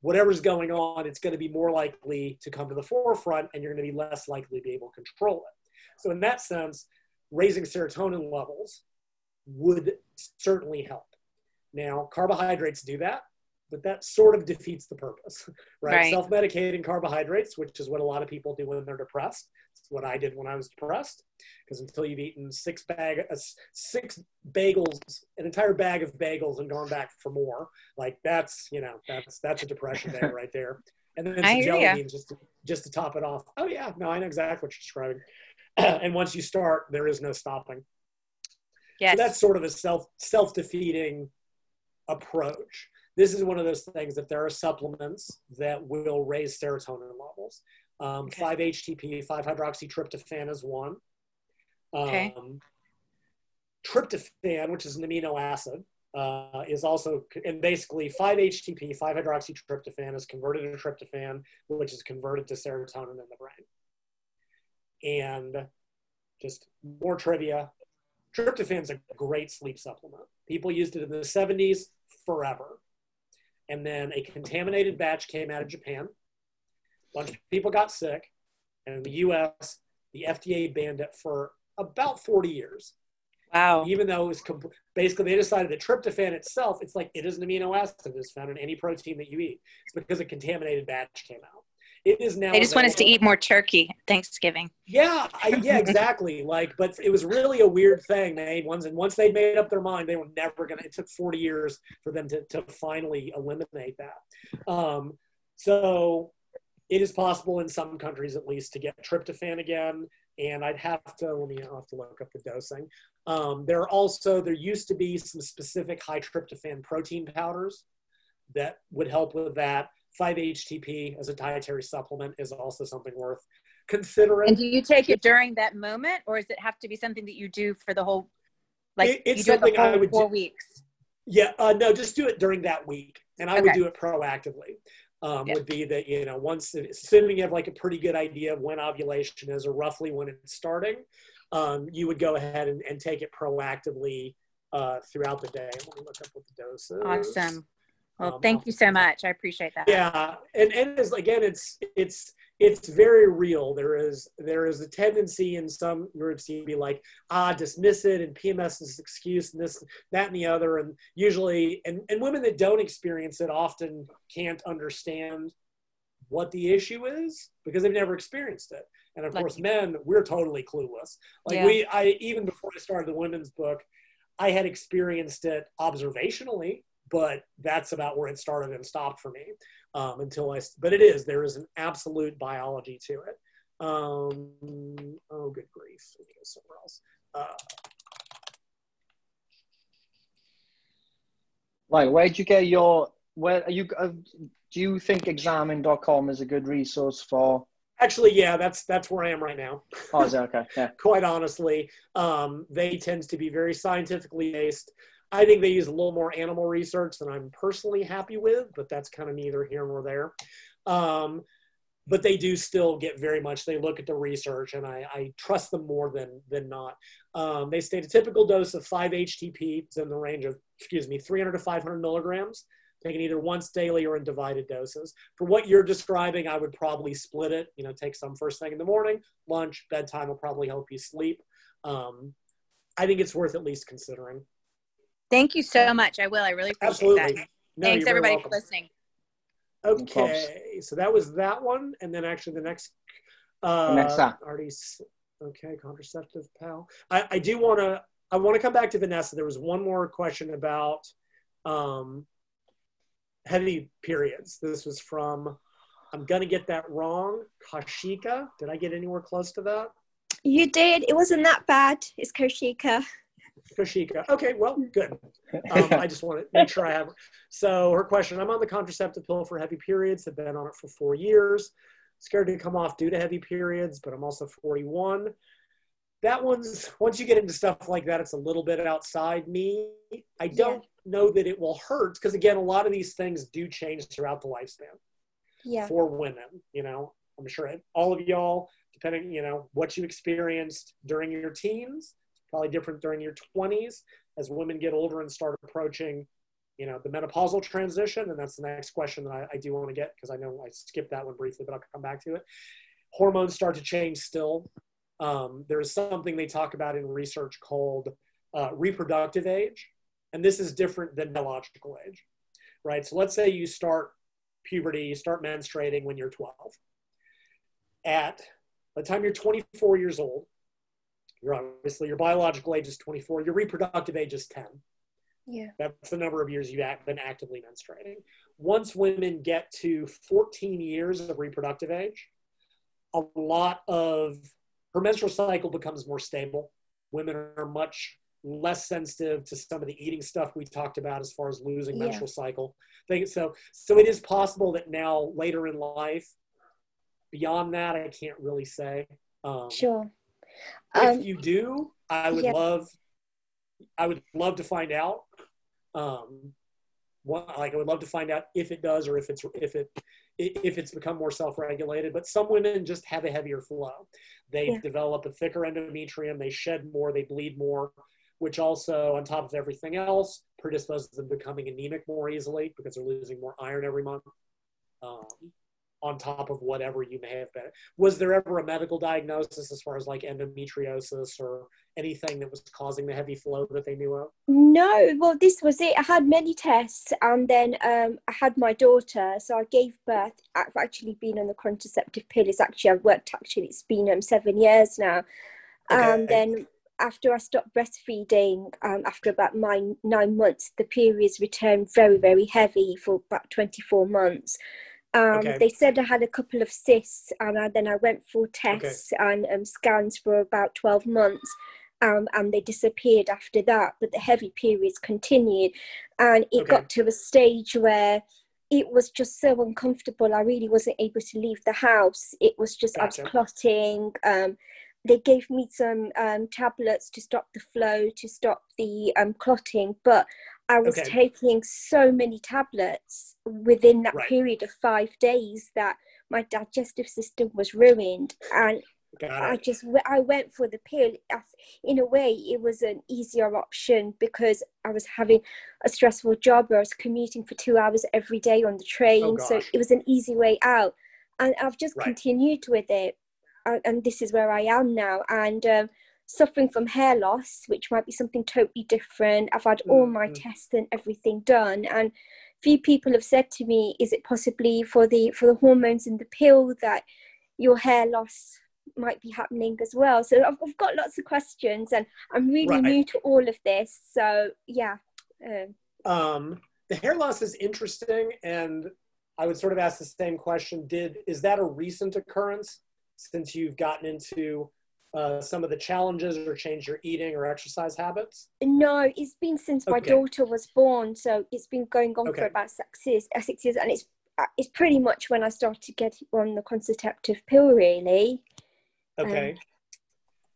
whatever's going on, it's going to be more likely to come to the forefront and you're going to be less likely to be able to control it. So, in that sense, raising serotonin levels would certainly help. Now, carbohydrates do that but that sort of defeats the purpose, [LAUGHS] right? right. Self medicating carbohydrates, which is what a lot of people do when they're depressed. What I did when I was depressed, because until you've eaten six bag, uh, six bagels, an entire bag of bagels, and gone back for more, like that's you know that's that's a depression there right there. And then [LAUGHS] some jelly beans just to, just to top it off. Oh yeah, no, I know exactly what you're describing. [CLEARS THROAT] and once you start, there is no stopping. Yes. So that's sort of a self self defeating approach this is one of those things that there are supplements that will raise serotonin levels. Um, okay. 5-HTP, 5-hydroxytryptophan is one. Um, okay. Tryptophan, which is an amino acid, uh, is also, and basically 5-HTP, 5-hydroxytryptophan is converted to tryptophan, which is converted to serotonin in the brain. And just more trivia, tryptophan is a great sleep supplement. People used it in the 70s forever and then a contaminated batch came out of Japan. Bunch of people got sick, and in the U.S., the FDA banned it for about 40 years. Wow. Even though it was comp- basically they decided that tryptophan itself, it's like it is an amino acid that's found in any protein that you eat. It's because a contaminated batch came out. It is now. They just want us to eat more turkey Thanksgiving. Yeah, I, [LAUGHS] yeah, exactly. like, but it was really a weird thing. They once and once they made up their mind, they were never gonna. It took forty years for them to to finally eliminate that. Um, so it is possible in some countries at least to get tryptophan again. And I'd have to let me I'll have to look up the dosing. Um, there are also there used to be some specific high tryptophan protein powders that would help with that. 5-HTP as a dietary supplement is also something worth considering. And do you take it during that moment, or does it have to be something that you do for the whole, like it, it's something I would four do, weeks? Yeah, uh, no, just do it during that week, and I okay. would do it proactively. Um, yeah. Would be that you know once assuming you have like a pretty good idea of when ovulation is or roughly when it's starting, um, you would go ahead and, and take it proactively uh, throughout the day. Let me look up what the dose is. Awesome. Well, um, thank you so much. I appreciate that. Yeah, and and as, again, it's it's it's very real. There is there is a tendency in some groups to be like, ah, dismiss it, and PMS is excuse, and this, that, and the other, and usually, and and women that don't experience it often can't understand what the issue is because they've never experienced it. And of like, course, men, we're totally clueless. Like yeah. we, I even before I started the women's book, I had experienced it observationally but that's about where it started and stopped for me um, until I. But it is there is an absolute biology to it. Um, oh, good grief! Let me go somewhere else. Uh, like, where'd you get your? Where are you? Uh, do you think examine.com is a good resource for? Actually, yeah, that's that's where I am right now. Oh, is that okay? Yeah. [LAUGHS] Quite honestly, um, they tend to be very scientifically based. I think they use a little more animal research than I'm personally happy with, but that's kind of neither here nor there. Um, but they do still get very much. They look at the research, and I, I trust them more than than not. Um, they state a typical dose of five HTP is in the range of excuse me 300 to 500 milligrams, taken either once daily or in divided doses. For what you're describing, I would probably split it. You know, take some first thing in the morning, lunch, bedtime will probably help you sleep. Um, I think it's worth at least considering. Thank you so much. I will. I really appreciate Absolutely. that. No, Thanks everybody for listening. Okay, so that was that one, and then actually the next. Uh, Vanessa. Already. Okay, contraceptive pal. I, I do want to. I want to come back to Vanessa. There was one more question about um, heavy periods. This was from. I'm gonna get that wrong. Kashika. Did I get anywhere close to that? You did. It wasn't that bad. It's Koshika. Koshika. Okay, well, good. Um, I just want to make sure I have. So her question: I'm on the contraceptive pill for heavy periods. Have been on it for four years. Scared to come off due to heavy periods, but I'm also 41. That one's once you get into stuff like that, it's a little bit outside me. I don't yeah. know that it will hurt because again, a lot of these things do change throughout the lifespan. Yeah. For women, you know, I'm sure all of y'all, depending, you know, what you experienced during your teens, probably different during your 20s as women get older and start approaching you know the menopausal transition. And that's the next question that i, I do want to get because i know i skipped that one briefly but i'll come back to it. Hormones start to change still. Um, there is something they talk about in research called uh, reproductive age. And this is different than biological age right? So let's say you start puberty you start menstruating when you're 12 at the time you're 24 years old you're obviously your biological age is 24. Your reproductive age is 10. Yeah. That's the number of years you've been actively menstruating. Once women get to 14 years of reproductive age, a lot of her menstrual cycle becomes more stable. Women are much less sensitive to some of the eating stuff we talked about as far as losing yeah. menstrual cycle. So, so it is possible that now later in life, beyond that, I can't really say. Um, sure if um, you do, I would yeah. love, I would love to find out. Um, what, like I would love to find out if it does or if it's if it if it's become more self-regulated. But some women just have a heavier flow. They yeah. develop a thicker endometrium. They shed more. They bleed more, which also, on top of everything else, predisposes them becoming anemic more easily because they're losing more iron every month. Um, on top of whatever you may have been. Was there ever a medical diagnosis as far as like endometriosis or anything that was causing the heavy flow that they knew of? No, well, this was it. I had many tests and then um, I had my daughter. So I gave birth. I've actually been on the contraceptive pill. It's actually, I've worked actually, it's been um, seven years now. Okay. And then after I stopped breastfeeding, um, after about nine, nine months, the periods returned very, very heavy for about 24 months. Um, okay. They said I had a couple of cysts, and I, then I went for tests okay. and um, scans for about 12 months. Um, and they disappeared after that, but the heavy periods continued. And it okay. got to a stage where it was just so uncomfortable. I really wasn't able to leave the house. It was just, gotcha. I was clotting. Um, they gave me some um, tablets to stop the flow, to stop the um, clotting, but I was okay. taking so many tablets within that right. period of five days that my digestive system was ruined. And I just I went for the pill. In a way, it was an easier option because I was having a stressful job. I was commuting for two hours every day on the train, oh, so it was an easy way out. And I've just right. continued with it, and this is where I am now. And um, suffering from hair loss, which might be something totally different. I've had all my mm-hmm. tests and everything done, and few people have said to me, "Is it possibly for the for the hormones in the pill that your hair loss might be happening as well. So I've, I've got lots of questions, and I'm really right. new to all of this. So yeah. Um, um, the hair loss is interesting, and I would sort of ask the same question: Did is that a recent occurrence since you've gotten into uh, some of the challenges or change your eating or exercise habits? No, it's been since my daughter was born, so it's been going on okay. for about six years, uh, six years, and it's uh, it's pretty much when I started to get on the contraceptive pill, really. Okay. Um,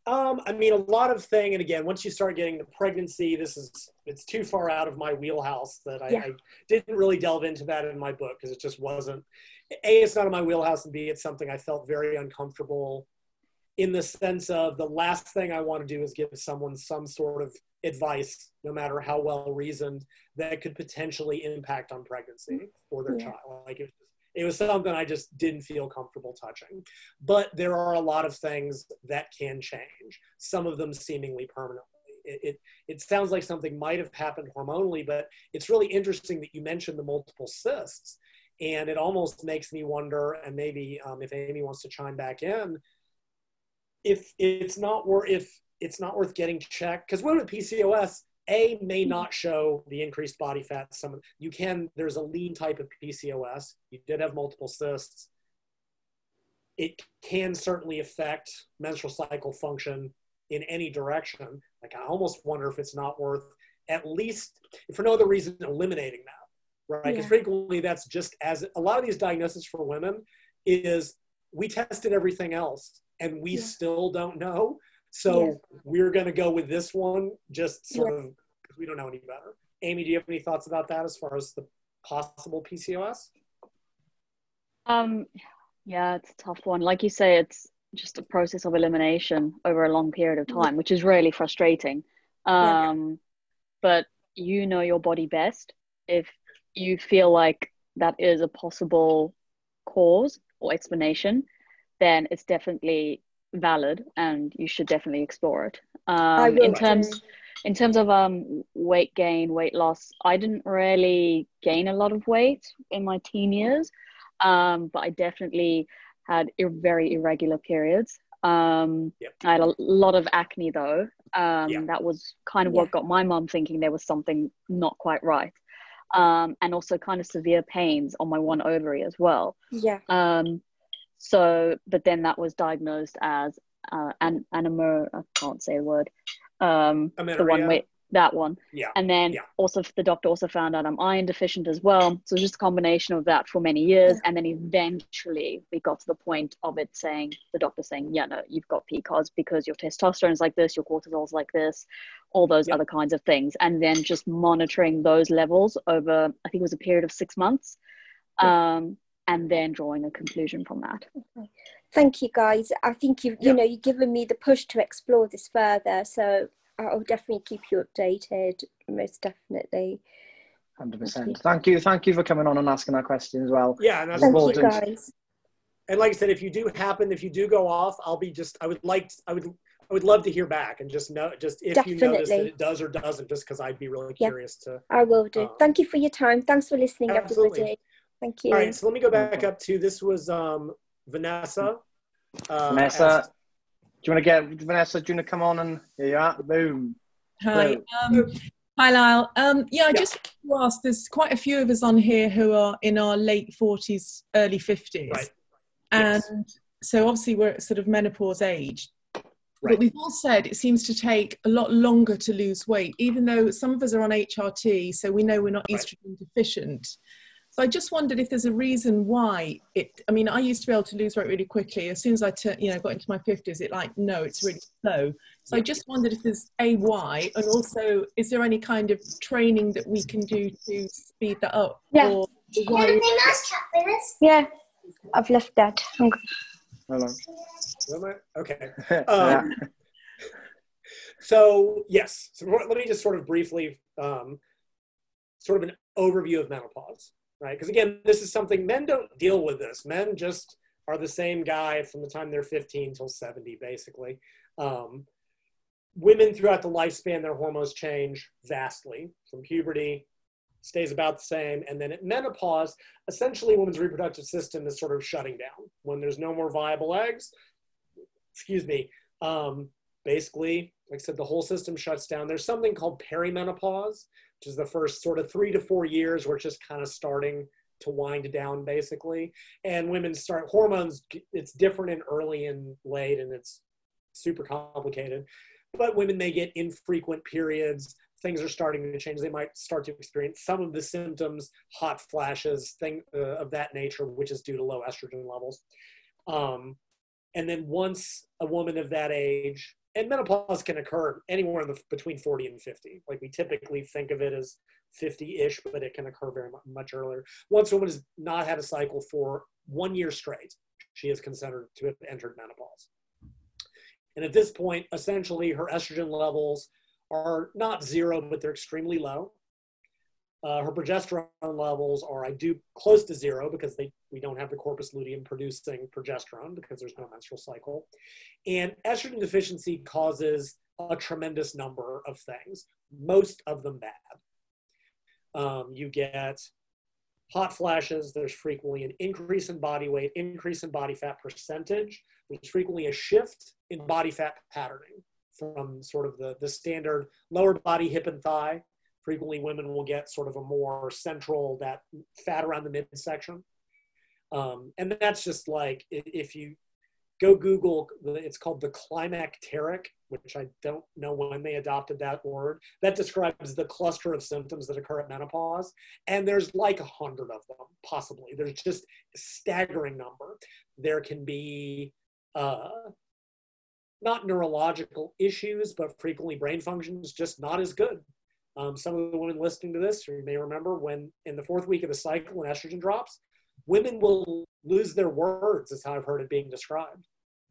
um, I mean, a lot of thing, and again, once you start getting the pregnancy, this is it's too far out of my wheelhouse that I, yeah. I didn't really delve into that in my book because it just wasn't. A, it's not in my wheelhouse, and B, it's something I felt very uncomfortable in the sense of the last thing I want to do is give someone some sort of advice, no matter how well reasoned, that could potentially impact on pregnancy or their yeah. child. Like it, it was something I just didn't feel comfortable touching. But there are a lot of things that can change, some of them seemingly permanently. It, it, it, sounds like something might have happened hormonally, but it's really interesting that you mentioned the multiple cysts. And it almost makes me wonder, and maybe um, if Amy wants to chime back in, if it's not worth if it's not worth getting checked because women with PCOS a may mm-hmm. not show the increased body fat. Some you can. There's a lean type of PCOS. You did have multiple cysts. It can certainly affect menstrual cycle function in any direction. Like I almost wonder if it's not worth at least, for no other reason, eliminating that, right? Because yeah. frequently that's just as a lot of these diagnoses for women is we tested everything else and we yeah. still don't know. So yeah. we're going to go with this one, just sort yeah. of because we don't know any better. Amy, do you have any thoughts about that as far as the possible PCOS? Um, yeah, it's a tough one. Like you say, it's just a process of elimination over a long period of time, which is really frustrating. Um. But you know your body best. If you feel like that is a possible cause or explanation, then it's definitely valid and you should definitely explore it. Um, in terms in terms of um, weight gain, weight loss, I didn't really gain a lot of weight in my teen years, um, but I definitely had ir- very irregular periods. Um, yep. I had a lot of acne though. Um, yep. That was kind of what got my mom thinking there was something not quite right. Um, and also kind of severe pains on my one ovary as well. Yeah. Um, so, but then that was diagnosed as uh, an anemor. I can't say a word. Um, the one with that one. Yeah. And then yeah. also the doctor also found out I'm iron deficient as well. So just a combination of that for many years. And then eventually we got to the point of it saying, the doctor saying, yeah, no, you've got PCOS because your testosterone is like this, your cortisol is like this, all those yeah. other kinds of things. And then just monitoring those levels over, I think it was a period of six months. Um, and then drawing a conclusion from that. Okay. Thank you, guys. I think you've you know you've given me the push to explore this further, so I'll definitely keep you updated. Most definitely. Hundred percent. Thank you, thank you for coming on and asking that question as well. Yeah, and that's thank important. you, guys. And like I said, if you do happen, if you do go off, I'll be just. I would like. I would. I would love to hear back and just know, just if Definitely. you notice that it does or doesn't, just because I'd be really curious to. I will do. Um, Thank you for your time. Thanks for listening, absolutely. everybody. Thank you. All right, so let me go back up to this was um, Vanessa. Uh, Vanessa, asked, do you want to get Vanessa? Do you want to come on and here you are? Boom. Hi. Um, hi, Lyle. Um, yeah, I yeah. just to ask. There's quite a few of us on here who are in our late 40s, early 50s, right. and yes. so obviously we're at sort of menopause age. Right. But we've all said it seems to take a lot longer to lose weight, even though some of us are on HRT, so we know we're not right. estrogen deficient. So I just wondered if there's a reason why it. I mean, I used to be able to lose weight really quickly. As soon as I turned, you know, got into my fifties, it like no, it's really slow. So I just wondered if there's a why, and also is there any kind of training that we can do to speed that up? Yeah. Or why... Yeah, I've left that. Hello. Am Okay. [LAUGHS] Um, so yes, so let me just sort of briefly, um, sort of an overview of menopause, right? Because again, this is something men don't deal with. This men just are the same guy from the time they're 15 till 70, basically. Um, women throughout the lifespan, their hormones change vastly from puberty stays about the same. And then at menopause, essentially women's reproductive system is sort of shutting down. When there's no more viable eggs, excuse me, um, basically, like I said, the whole system shuts down. There's something called perimenopause, which is the first sort of three to four years where it's just kind of starting to wind down basically. And women start hormones, it's different in early and late, and it's super complicated. But women may get infrequent periods things are starting to change. They might start to experience some of the symptoms, hot flashes, thing uh, of that nature, which is due to low estrogen levels. Um, and then once a woman of that age, and menopause can occur anywhere in the, between 40 and 50. Like we typically think of it as 50-ish, but it can occur very much earlier. Once a woman has not had a cycle for one year straight, she is considered to have entered menopause. And at this point, essentially her estrogen levels are not zero, but they're extremely low. Uh, her progesterone levels are, I do, close to zero because they, we don't have the corpus luteum producing progesterone because there's no menstrual cycle. And estrogen deficiency causes a tremendous number of things, most of them bad. Um, you get hot flashes, there's frequently an increase in body weight, increase in body fat percentage, there's frequently a shift in body fat patterning from sort of the, the standard lower body, hip, and thigh. Frequently, women will get sort of a more central, that fat around the midsection. Um, and that's just like if you go Google, it's called the climacteric, which I don't know when they adopted that word. That describes the cluster of symptoms that occur at menopause. And there's like a hundred of them, possibly. There's just a staggering number. There can be uh, not neurological issues, but frequently brain function is just not as good. Um, some of the women listening to this, you may remember when in the fourth week of the cycle, when estrogen drops, women will lose their words, is how I've heard it being described.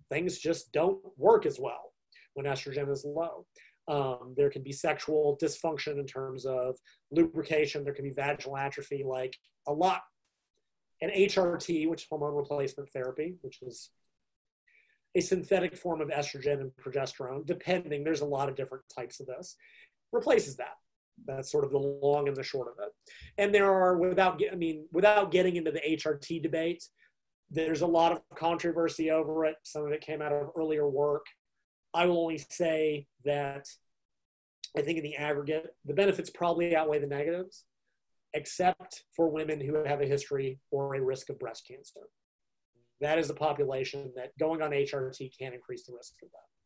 Things just don't work as well when estrogen is low. Um, there can be sexual dysfunction in terms of lubrication. There can be vaginal atrophy, like a lot. And HRT, which is hormone replacement therapy, which is a synthetic form of estrogen and progesterone, depending, there's a lot of different types of this, replaces that. That's sort of the long and the short of it. And there are, without, I mean, without getting into the HRT debate, there's a lot of controversy over it. Some of it came out of earlier work. I will only say that I think in the aggregate, the benefits probably outweigh the negatives, except for women who have a history or a risk of breast cancer that is a population that going on HRT can increase the risk of that.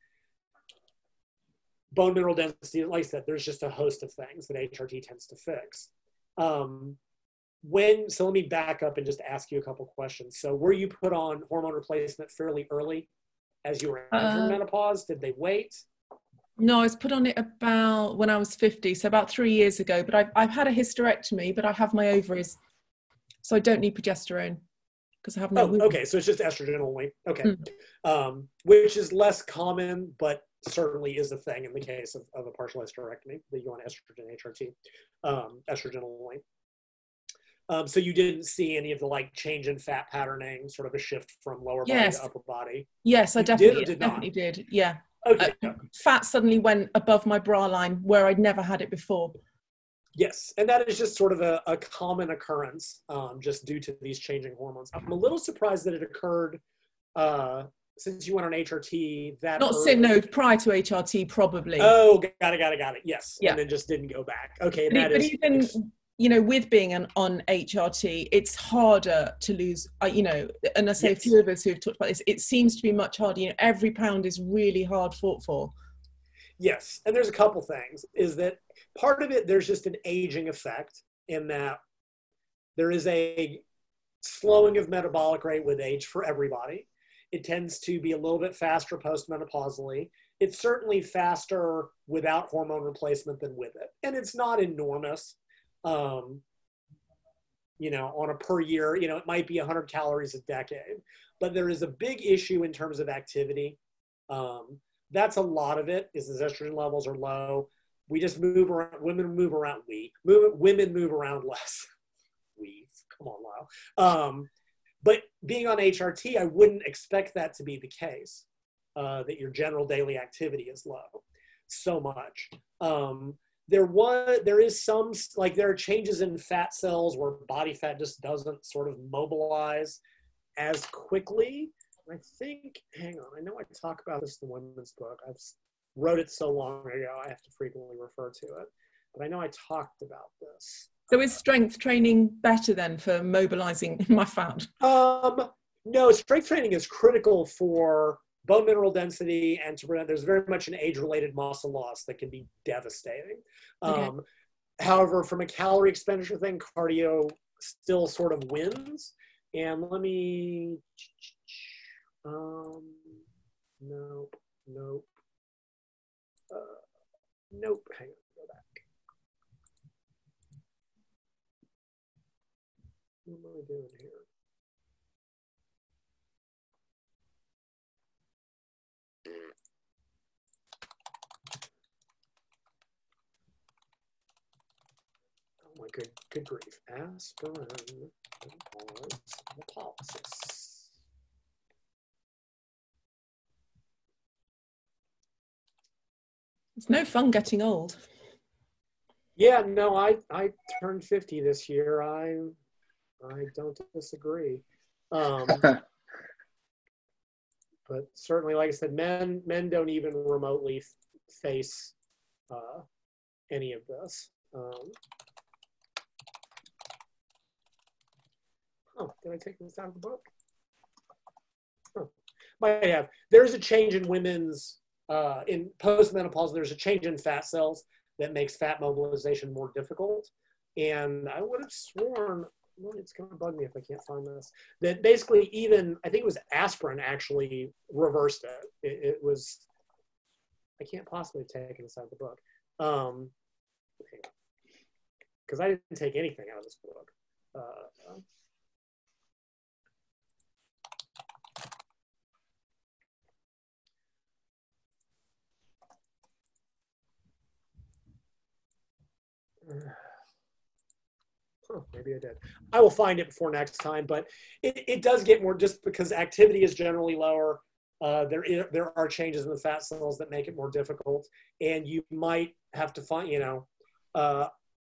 Bone mineral density, like I said, there's just a host of things that HRT tends to fix. Um, when, so let me back up and just ask you a couple questions. So were you put on hormone replacement fairly early as you were entering uh, menopause? Did they wait? No, I was put on it about when I was 50, so about three years ago. But I've, I've had a hysterectomy, but I have my ovaries, so I don't need progesterone because I have no. Oh, okay. So it's just estrogen only. Okay, mm. um, which is less common, but certainly is a thing in the case of, of a partial hysterectomy that you go on estrogen HRT, um, estrogen only. Um, so you didn't see any of the like change in fat patterning, sort of a shift from lower yes. body to upper body. Yes, I definitely did, definitely did. Yeah. Okay. Uh, fat suddenly went above my bra line where I'd never had it before. Yes, and that is just sort of a, a common occurrence um, just due to these changing hormones. I'm a little surprised that it occurred uh, since you went on HRT. That not early. no prior to HRT probably. Oh, got it, got it, got it. Yes, yeah. and then just didn't go back. Okay, but, that but is, even you know with being an, on HRT, it's harder to lose. Uh, you know, and I say yes. a few of us who've talked about this, it seems to be much harder. You know, every pound is really hard fought for. Yes, and there's a couple things. Is that part of it, there's just an aging effect in that there is a slowing of metabolic rate with age for everybody. It tends to be a little bit faster postmenopausally. It's certainly faster without hormone replacement than with it. And it's not enormous. Um, you know, on a per year, you know, it might be 100 calories a decade. But there is a big issue in terms of activity. Um, that's a lot of it. Is the estrogen levels are low. We just move around. Women move around. We move. Women move around less. [LAUGHS] we come on, Lyle. Um, but being on HRT, I wouldn't expect that to be the case. Uh, that your general daily activity is low so much. Um, there was there is some like there are changes in fat cells where body fat just doesn't sort of mobilize as quickly. I think, hang on, I know I talk about this in the women's book. I've wrote it so long ago, I have to frequently refer to it. But I know I talked about this. So is strength training better then for mobilizing [LAUGHS] my fat? Um, no, strength training is critical for bone mineral density and to prevent there's very much an age-related muscle loss that can be devastating. Okay. Um, however, from a calorie expenditure thing, cardio still sort of wins. And let me, um, nope, nope, uh, nope. Hang on, go back. What am I doing here? Oh my good, good grief. Aspirin lipolysis. It's no fun getting old. Yeah, no, I I turned 50 this year. I I don't disagree. Um, [LAUGHS] but certainly, like I said, men men don't even remotely face uh, any of this. Um, Oh, did I take this out of the book? Oh, might have. There's a change in women's, uh, in postmenopausal, there's a change in fat cells that makes fat mobilization more difficult. And I would have sworn, well, it's going to bug me if I can't find this, that basically even, I think it was aspirin actually reversed it. It, it was, I can't possibly take out of the book. Um, because I didn't take anything out of this book. Uh, Huh, maybe I did. I will find it before next time, but it, it does get more just because activity is generally lower. Uh, there, is, there are changes in the fat cells that make it more difficult, and you might have to find, you know, uh,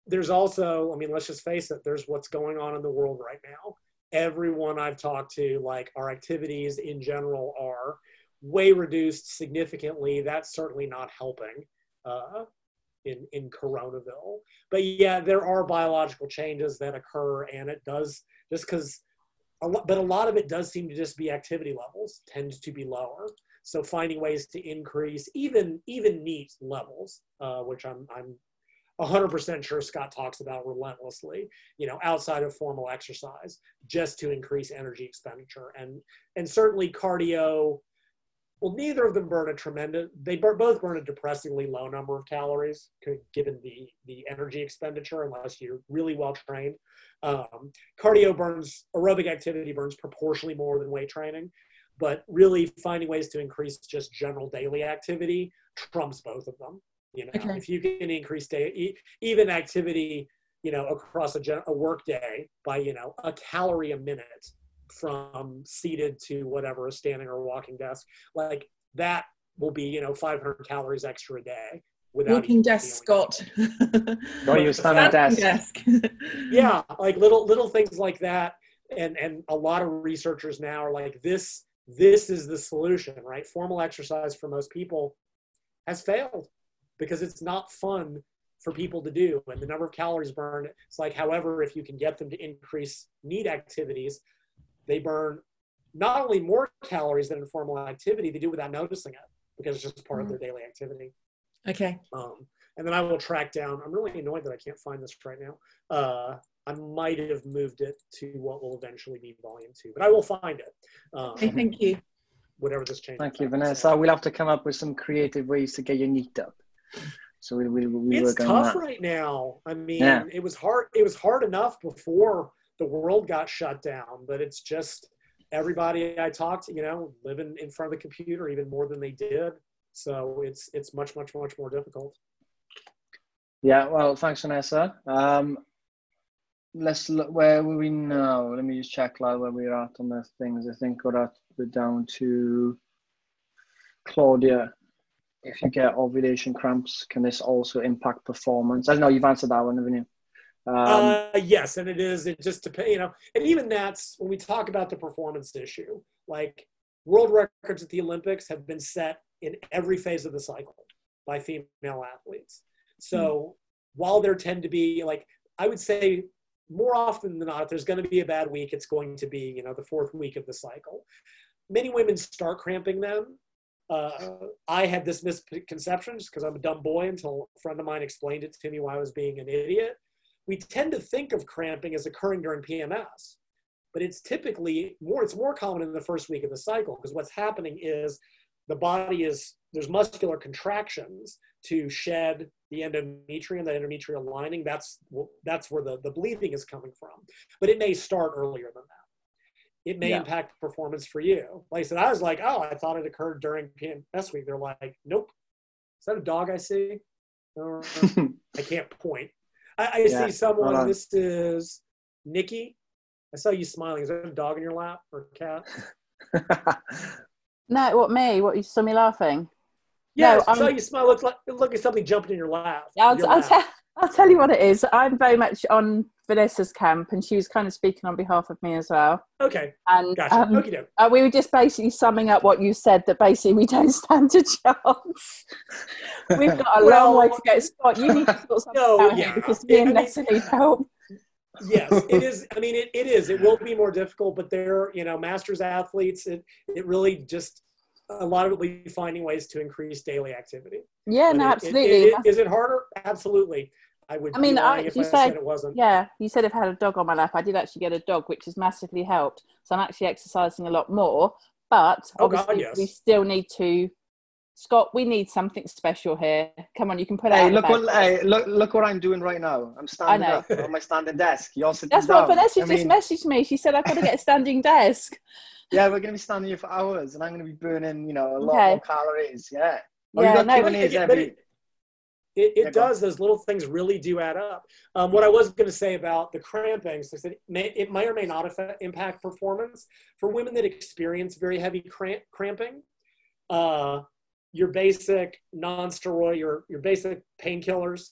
there's also, I mean, let's just face it, there's what's going on in the world right now. Everyone I've talked to, like our activities in general are way reduced significantly. That's certainly not helping. Uh, in in Coronaville. But yeah, there are biological changes that occur, and it does just because. But a lot of it does seem to just be activity levels tends to be lower. So finding ways to increase even even NEAT levels, uh, which I'm I'm 100% sure Scott talks about relentlessly, you know, outside of formal exercise, just to increase energy expenditure. And, and certainly cardio well, neither of them burn a tremendous. They burn, both burn a depressingly low number of calories, given the the energy expenditure, unless you're really well trained. Um, cardio burns, aerobic activity burns proportionally more than weight training, but really finding ways to increase just general daily activity trumps both of them. You know, okay. if you can increase day, even activity, you know, across a, a work day by you know a calorie a minute from seated to whatever a standing or walking desk like that will be you know 500 calories extra a day without walking desk scott. don't use [LAUGHS] standing desk, desk. [LAUGHS] yeah like little little things like that and and a lot of researchers now are like this this is the solution right? Formal exercise for most people has failed because it's not fun for people to do and the number of calories burned it's like however if you can get them to increase NEAT activities they burn not only more calories than informal activity, they do without noticing it because it's just part mm-hmm. of their daily activity. Okay. Um, and then I will track down. I'm really annoyed that I can't find this right now. Uh, I might have moved it to what will eventually be volume two, but I will find it. Um, okay, thank you. Whatever this change. Thank you, Vanessa. We'll have to come up with some creative ways to get your NEAT up. So we, we, we it's tough right now. I mean, yeah. it was hard. It was hard enough before the world got shut down, but it's just everybody I talked to, you know, living in front of the computer even more than they did. So it's it's much much much more difficult. Yeah, well, thanks, Vanessa. Um, let's look where were we now? Let me just check like where we're at on the things. I think we're at we're down to Claudia. If you get ovulation cramps, can this also impact performance? I know you've answered that one, haven't you? Um, uh, yes, and it is. It just depends, you know, and even that's when we talk about the performance issue. Like world records at the Olympics have been set in every phase of the cycle by female athletes. So mm-hmm. while there tend to be like, I would say more often than not, if there's going to be a bad week, it's going to be you know the fourth week of the cycle. Many women start cramping them. Uh, I had this misconception just because I'm a dumb boy until a friend of mine explained it to me why I was being an idiot we tend to think of cramping as occurring during PMS, but it's typically more, it's more common in the first week of the cycle because what's happening is the body is, there's muscular contractions to shed the endometrium, the endometrial lining. That's, that's where the, the bleeding is coming from. But it may start earlier than that. It may yeah. impact performance for you. Like I said, I was like, oh, I thought it occurred during PMS week. They're like, nope. Is that a dog I see? [LAUGHS] I can't point. I, I yeah, see someone. This is Nikki. I saw you smiling. Is there a dog in your lap or a cat? [LAUGHS] no, what me? What you saw me laughing? Yeah, no, I saw you smile. Look like look at something jumping in your lap. I'll, I'll, lap. I'll tell you what it is. I'm very much on Vanessa's camp, and she was kind of speaking on behalf of me as well. Okay. And gotcha. um, okay, uh, we were just basically summing up what you said that basically we don't [LAUGHS] stand a chance. We've got a well, long way to go. Scott, you need to sort something no, out yeah. here because me and Nessa need help. yes, it is. I mean, it, it is. It will be more difficult, but they're, you know, masters athletes. It, it really just, a lot of it will be finding ways to increase daily activity. Yeah, but no, it, absolutely. It, is it harder? Absolutely. I would. I mean, I, if you I said, said, it wasn't. Yeah, you said I've had a dog on my lap, I did actually get a dog, which has massively helped. So I'm actually exercising a lot more. But oh, obviously, God, yes. we still need to. Scott, we need something special here. Come on, you can put hey, it. Look what, hey, look, look what I'm doing right now. I'm standing up on my standing desk. You're sitting That's down. what Vanessa I just mean... messaged me. She said I've got to get a standing desk. [LAUGHS] Yeah, we're going to be standing here for hours, and I'm going to be burning, you know, a lot okay. more calories. Yeah. Oh, yeah, no, but, every... It, it does. Those little things really do add up. Um, what I was going to say about the cramping, so it may, it may or may not affect, impact performance. For women that experience very heavy cramp, cramping, uh, your basic non-steroid, your, your basic painkillers,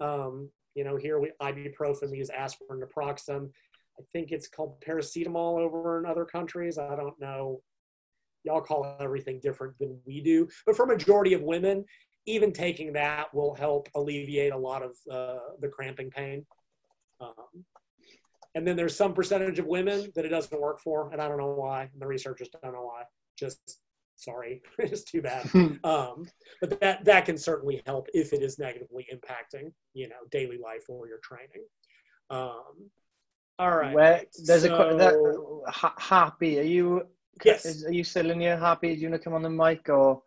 um, you know, here we ibuprofen, we use aspirin, naproxen. I think it's called paracetamol over in other countries. I don't know. Y'all call everything different than we do. But for majority of women, even taking that will help alleviate a lot of uh, the cramping pain. Um, and then there's some percentage of women that it doesn't work for, and I don't know why. The researchers don't know why. Just sorry, [LAUGHS] it's too bad. um, but that that can certainly help if it is negatively impacting, you know, daily life or your training. Um, all right. Where, there's so, a that, happy. Are you? Yes. Is, are you still in here? Happy? Do you want to come on the mic or?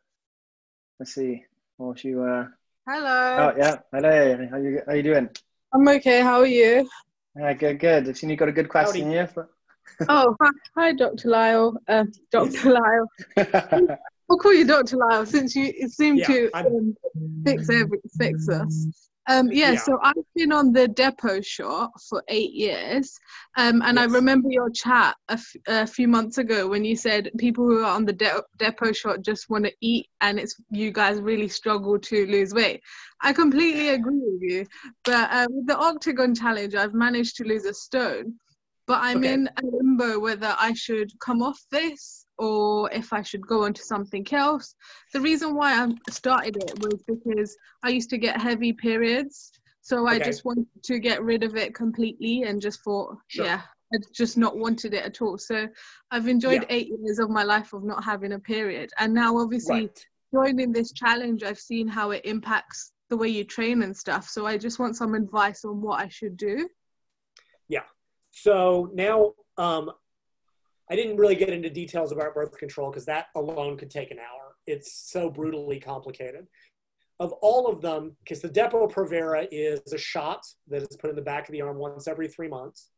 Let's see. Or she uh Hello. Oh yeah. Hello. How you how you doing? I'm okay. How are you? Yeah, good, good. I've seen you got a good question here. For... oh, hi, hi, Dr. Lyle. Uh, Dr. [LAUGHS] Lyle. I'll call you Dr. Lyle since you seem yeah, to um, fix every, fix us. Um, yeah, yeah, so I've been on the depo shot for eight years. Um, and yes. I remember your chat a, f- a few months ago when you said people who are on the de- depo shot just want to eat and it's you guys really struggle to lose weight. I completely agree with you. But uh, with the Octagon Challenge, I've managed to lose a stone. But I'm okay. in a limbo whether I should come off this or if I should go on to something else. The reason why I started it was because I used to get heavy periods. So okay. I just wanted to get rid of it completely and just thought, sure. yeah, I just not wanted it at all. So I've enjoyed yeah. eight years of my life of not having a period. And now, obviously, right. joining this challenge, I've seen how it impacts the way you train and stuff. So I just want some advice on what I should do. Yeah. So now um, I didn't really get into details about birth control because that alone could take an hour. It's so brutally complicated. Of all of them, because the Depo Provera is a shot that is put in the back of the arm once every three months.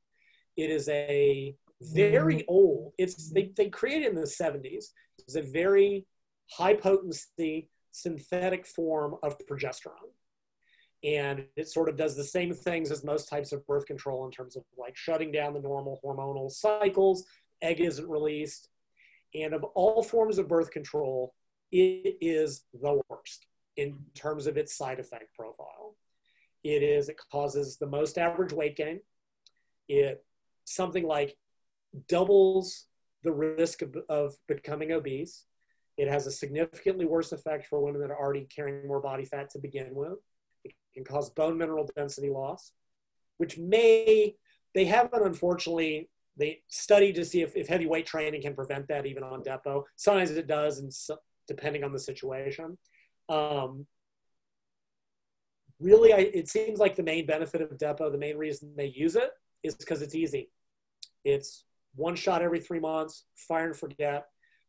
It is a very mm-hmm. old. It's they, they created in the 70s. It's a very high potency synthetic form of progesterone. And it sort of does the same things as most types of birth control in terms of like shutting down the normal hormonal cycles, egg isn't released. And of all forms of birth control, it is the worst in terms of its side effect profile. It is, it causes the most average weight gain. It something like doubles the risk of, of becoming obese. It has a significantly worse effect for women that are already carrying more body fat to begin with. It can cause bone mineral density loss, which may, they haven't unfortunately, they study to see if, if heavy weight training can prevent that even on depo. Sometimes it does, and so, depending on the situation. Um, really, I, it seems like the main benefit of depo, the main reason they use it is because it's easy. It's one shot every three months, fire and forget.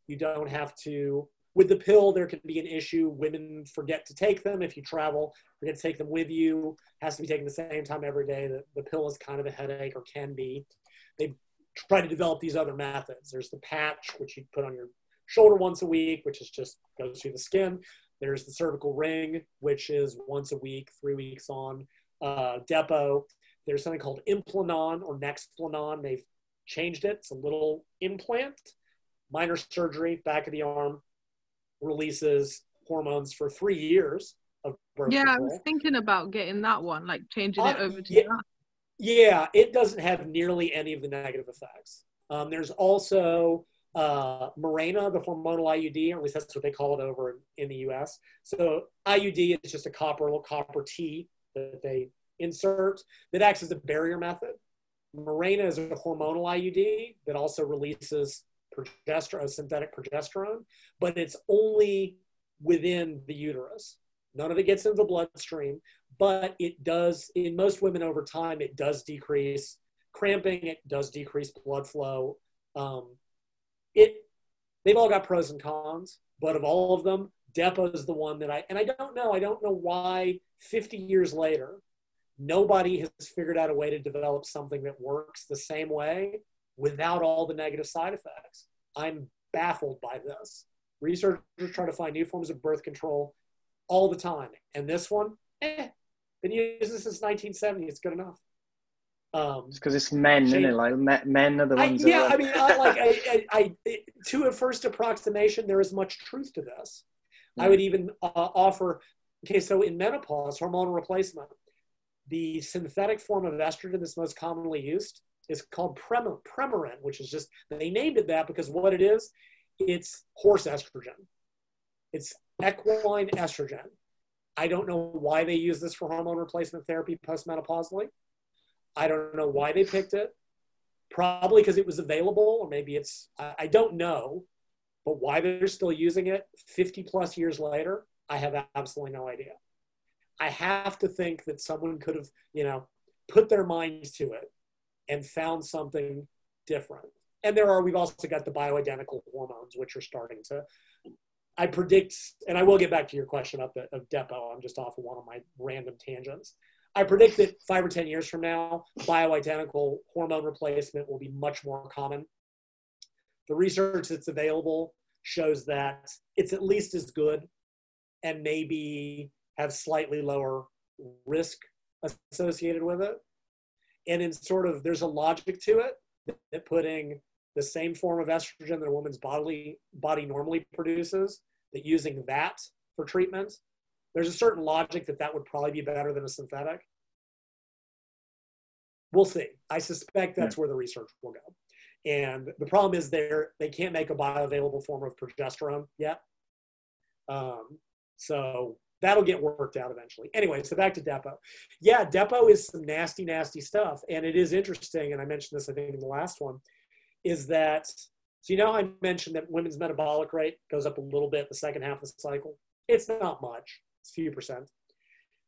You don't have to. With the pill, there can be an issue. Women forget to take them. If you travel, forget to take them with you. Has to be taken the same time every day. The, the pill is kind of a headache or can be. They try to develop these other methods. There's the patch, which you put on your shoulder once a week, which is just goes through the skin. There's the cervical ring, which is once a week, three weeks on. Uh, Depo. There's something called Implanon or Nexplanon. They've changed it. It's a little implant, minor surgery, back of the arm, releases hormones for three years of birth Yeah, control. I was thinking about getting that one, like changing uh, it over to yeah, that. Yeah, it doesn't have nearly any of the negative effects. Um, there's also uh, Mirena, the hormonal IUD, or at least that's what they call it over in, the US. So IUD is just a copper, little copper T that they insert that acts as a barrier method. Mirena is a hormonal IUD that also releases progesterone, synthetic progesterone, but it's only within the uterus. None of it gets into the bloodstream, but it does, in most women over time, it does decrease cramping, it does decrease blood flow. Um, it, they've all got pros and cons, but of all of them, Depo is the one that I, and I don't know, I don't know why 50 years later, nobody has figured out a way to develop something that works the same way without all the negative side effects. I'm baffled by this. Researchers try to find new forms of birth control all the time. And this one, eh, been using this since 1970. It's good enough. Um, because it's men, isn't it? Like men are the ones. I, yeah, that I mean, I, like I, I, I, to a first approximation, there is much truth to this. Yeah. I would even uh, offer. Okay, so in menopause, hormonal replacement, the synthetic form of estrogen that's most commonly used is called Prem- Premarin, which is just, they named it that because what it is, it's horse estrogen. It's equine estrogen. I don't know why they use this for hormone replacement therapy postmenopausally. I don't know why they picked it. Probably because it was available, or maybe it's, I, I don't know. But why they're still using it 50 plus years later, I have absolutely no idea. I have to think that someone could have, you know, put their minds to it and found something different. And there are, we've also got the bioidentical hormones, which are starting to, I predict, and I will get back to your question up of Depo. I'm just off of one of my random tangents. I predict that five or 10 years from now, bioidentical hormone replacement will be much more common. The research that's available shows that it's at least as good and maybe have slightly lower risk associated with it. And in sort of, there's a logic to it that putting the same form of estrogen that a woman's bodily body normally produces, that using that for treatment, there's a certain logic that that would probably be better than a synthetic. We'll see. I suspect that's yeah. where the research will go. And the problem is they're, they can't make a bioavailable form of progesterone yet. Um, so that'll get worked out eventually. Anyway, so back to Depo. Yeah, Depo is some nasty, nasty stuff. And it is interesting, and I mentioned this, I think, in the last one, is that, so you know, I mentioned that women's metabolic rate goes up a little bit the second half of the cycle. It's not much, it's a few percent.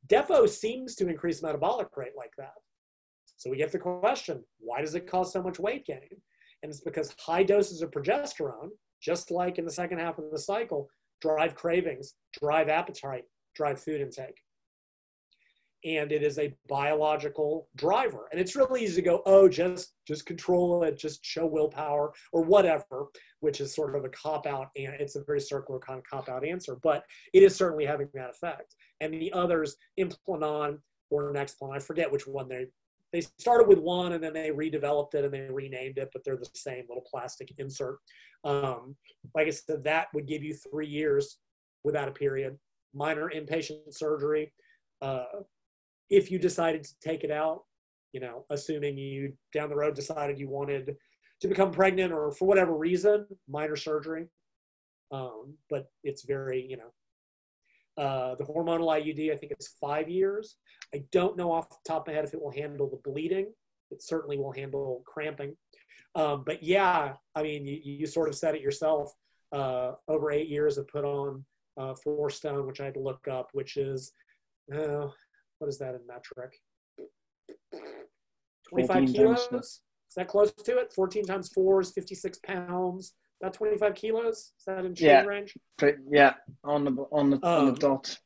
Depo seems to increase metabolic rate like that. So we get the question why does it cause so much weight gain? And it's because high doses of progesterone, just like in the second half of the cycle, drive cravings, drive appetite, drive food intake. And it is a biological driver. And it's really easy to go, oh, just just control it, just show willpower or whatever, which is sort of a cop out and it's a very circular kind of cop out answer, but it is certainly having that effect. And the others, Implanon or Nexplanon, I forget which one they they started with one and then they redeveloped it and they renamed it, but they're the same little plastic insert. Um, like I said, that would give you three years without a period, minor inpatient surgery. Uh, if you decided to take it out, you know, assuming you down the road decided you wanted to become pregnant or for whatever reason, minor surgery. Um, but it's very, you know, uh, the hormonal IUD, I think it's five years. I don't know off the top of my head if it will handle the bleeding. It certainly will handle cramping. Um, but yeah, I mean, you, you, sort of said it yourself. Uh, over eight years of put on uh, four stone, which I had to look up, which is uh, what is that in metric? 25 kilos? Is that close to it? 14 times 4 is 56 pounds. About 25 kilos? Is that in yeah. range? Yeah, on the on the, um, on the um, dot.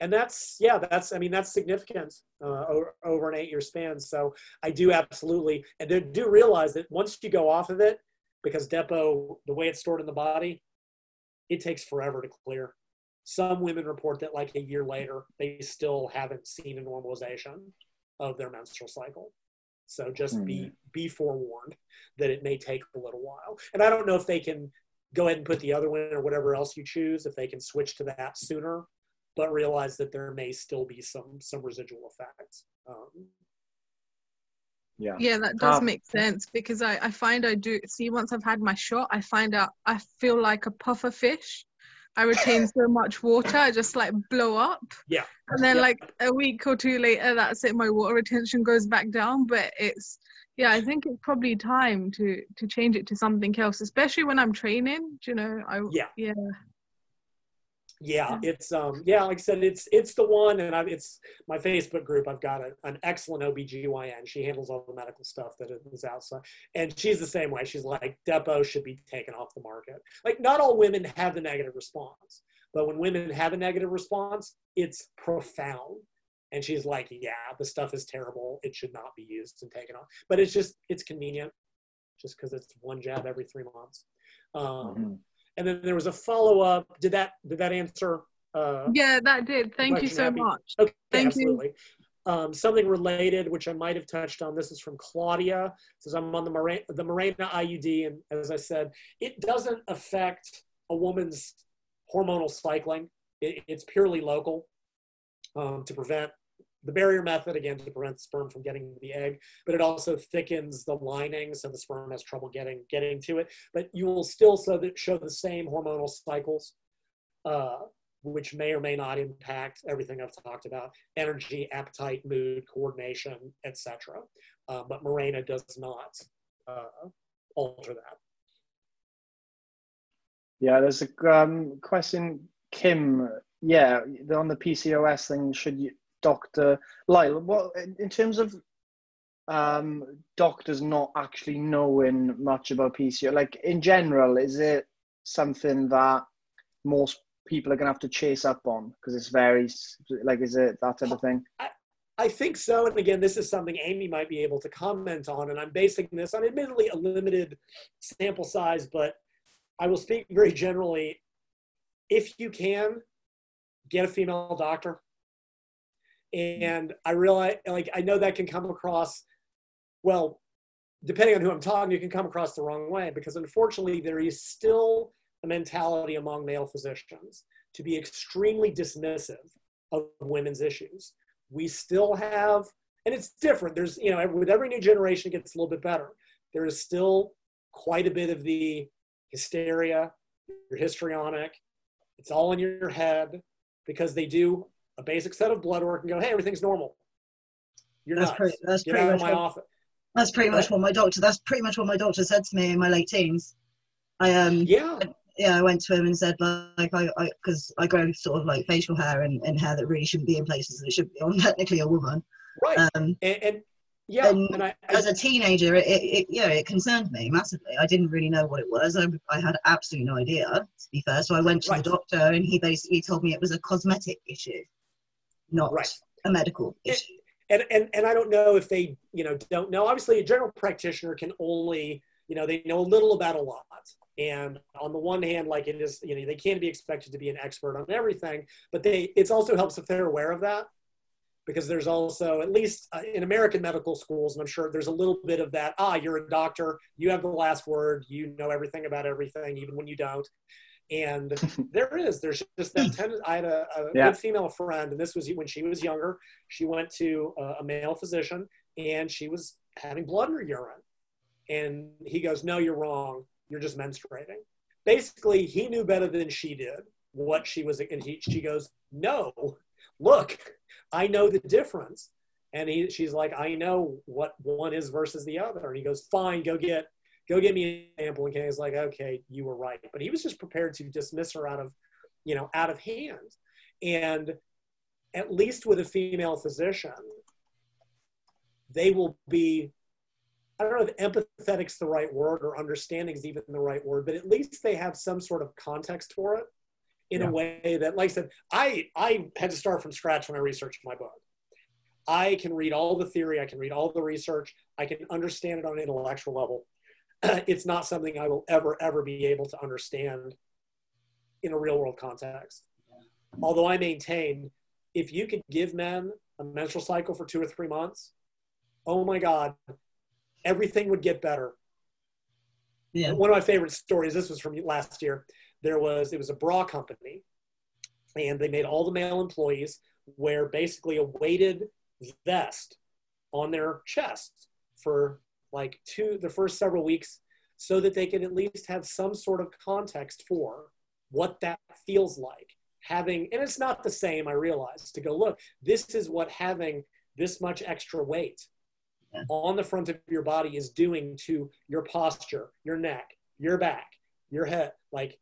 And that's yeah, that's I mean that's significant uh, over, over an eight-year span. So I do absolutely and do realize that once you go off of it, because Depo, the way it's stored in the body, it takes forever to clear. Some women report that like a year later, they still haven't seen a normalization of their menstrual cycle. So just mm. be be forewarned that it may take a little while. And I don't know if they can go ahead and put the other one or whatever else you choose, if they can switch to that sooner, but realize that there may still be some some residual effects. Um, yeah yeah that does um, make sense because I, I find i do see once i've had my shot i find out i feel like a puffer fish I retain so much water, I just like blow up. Yeah. And then yeah. like a week or two later, that's it. My water retention goes back down. But it's yeah, I think it's probably time to to change it to something else, especially when I'm training. Do You know, I yeah yeah yeah it's um yeah like i said it's it's the one and I, it's my facebook group. I've got a, an excellent obgyn she handles all the medical stuff that is outside and she's the same way. She's like depo should be taken off the market. Like not all women have the negative response but when women have a negative response it's profound. And she's like yeah the stuff is terrible. It should not be used and taken off. But it's just it's convenient just because it's one jab every three months. Um, mm-hmm and then there was a follow up. Did that did that answer? Uh, yeah, that did. Thank you so happy? much. Okay, Thank absolutely. You. Um, something related, which I might have touched on. This is from Claudia. It says I'm on the Mirena, the Mirena IUD, and as I said, it doesn't affect a woman's hormonal cycling. It, it's purely local um, to prevent the barrier method again to prevent sperm from getting the egg but it also thickens the lining so the sperm has trouble getting getting to it. But you will still so that show the same hormonal cycles uh, which may or may not impact everything i've talked about energy appetite mood coordination etc uh, but Mirena does not uh, alter that. Yeah there's a um, question kim. Yeah on the pcos thing should you Dr. Lyle, what in terms of um, doctors not actually knowing much about PCO, like in general, is it something that most people are going to have to chase up on because it's very like is it that type of thing? I, I think so. And again, this is something Amy might be able to comment on. And I'm basing this on admittedly a limited sample size, but I will speak very generally. If you can, get a female doctor Mm-hmm. and I realize, like, I know that can come across, well, depending on who I'm talking, you can come across the wrong way because unfortunately, there is still a mentality among male physicians to be extremely dismissive of women's issues. We still have, and it's different. There's, you know, with every new generation, it gets a little bit better. There is still quite a bit of the hysteria, your histrionic. It's all in your head because they do a basic set of blood work and go, hey, everything's normal. You're that's nuts. Pretty, that's Get pretty much my what, office. That's pretty much what my doctor. That's pretty much what my doctor said to me in my late teens. I um yeah yeah I went to him and said like I because I, I, grow sort of like facial hair and, and hair that really shouldn't be in places that it should be. I'm [LAUGHS] technically a woman. Right. Um, and, and yeah, and, and I, I, as a teenager, it, it, yeah, it concerned me massively. I didn't really know what it was. I, I had absolutely no idea, to be fair. So I went to right. the doctor, and he basically told me it was a cosmetic issue not right. a medical issue. And, and and I don't know if they you know don't know. Obviously, a general practitioner can only you know they know a little about a lot. And on the one hand, like it is, you know, they can't be expected to be an expert on everything, but they it also helps if they're aware of that because there's also at least uh, in american medical schools and i'm sure there's a little bit of that ah you're a doctor you have the last word you know everything about everything even when you don't and [LAUGHS] there is there's just that tendency i had a, a yeah. good female friend and this was when she was younger she went to a, a male physician and she was having blood in her urine and he goes no you're wrong you're just menstruating basically he knew better than she did what she was and he, she goes no look I know the difference. And he, she's like, I know what one is versus the other. And he goes, fine, go get, go get me an sample. And Kenny's like, okay, you were right. But he was just prepared to dismiss her out of, you know, out of hand. And at least with a female physician, they will be, I don't know if empathetic's the right word or understanding is even the right word, but at least they have some sort of context for it in yeah. a way that, like I said, I, I had to start from scratch when I researched my book. I can read all the theory, I can read all the research, I can understand it on an intellectual level. [CLEARS THROAT] it's not something I will ever, ever be able to understand in a real world context. Although I maintain if you could give men a menstrual cycle for two or three months, oh my God, everything would get better. Yeah. One of my favorite stories, this was from last year there was it was a bra company and they made all the male employees wear basically a weighted vest on their chest for like two the first several weeks so that they can at least have some sort of context for what that feels like having and it's not the same i realize to go look this is what having this much extra weight yeah. on the front of your body is doing to your posture your neck your back your head like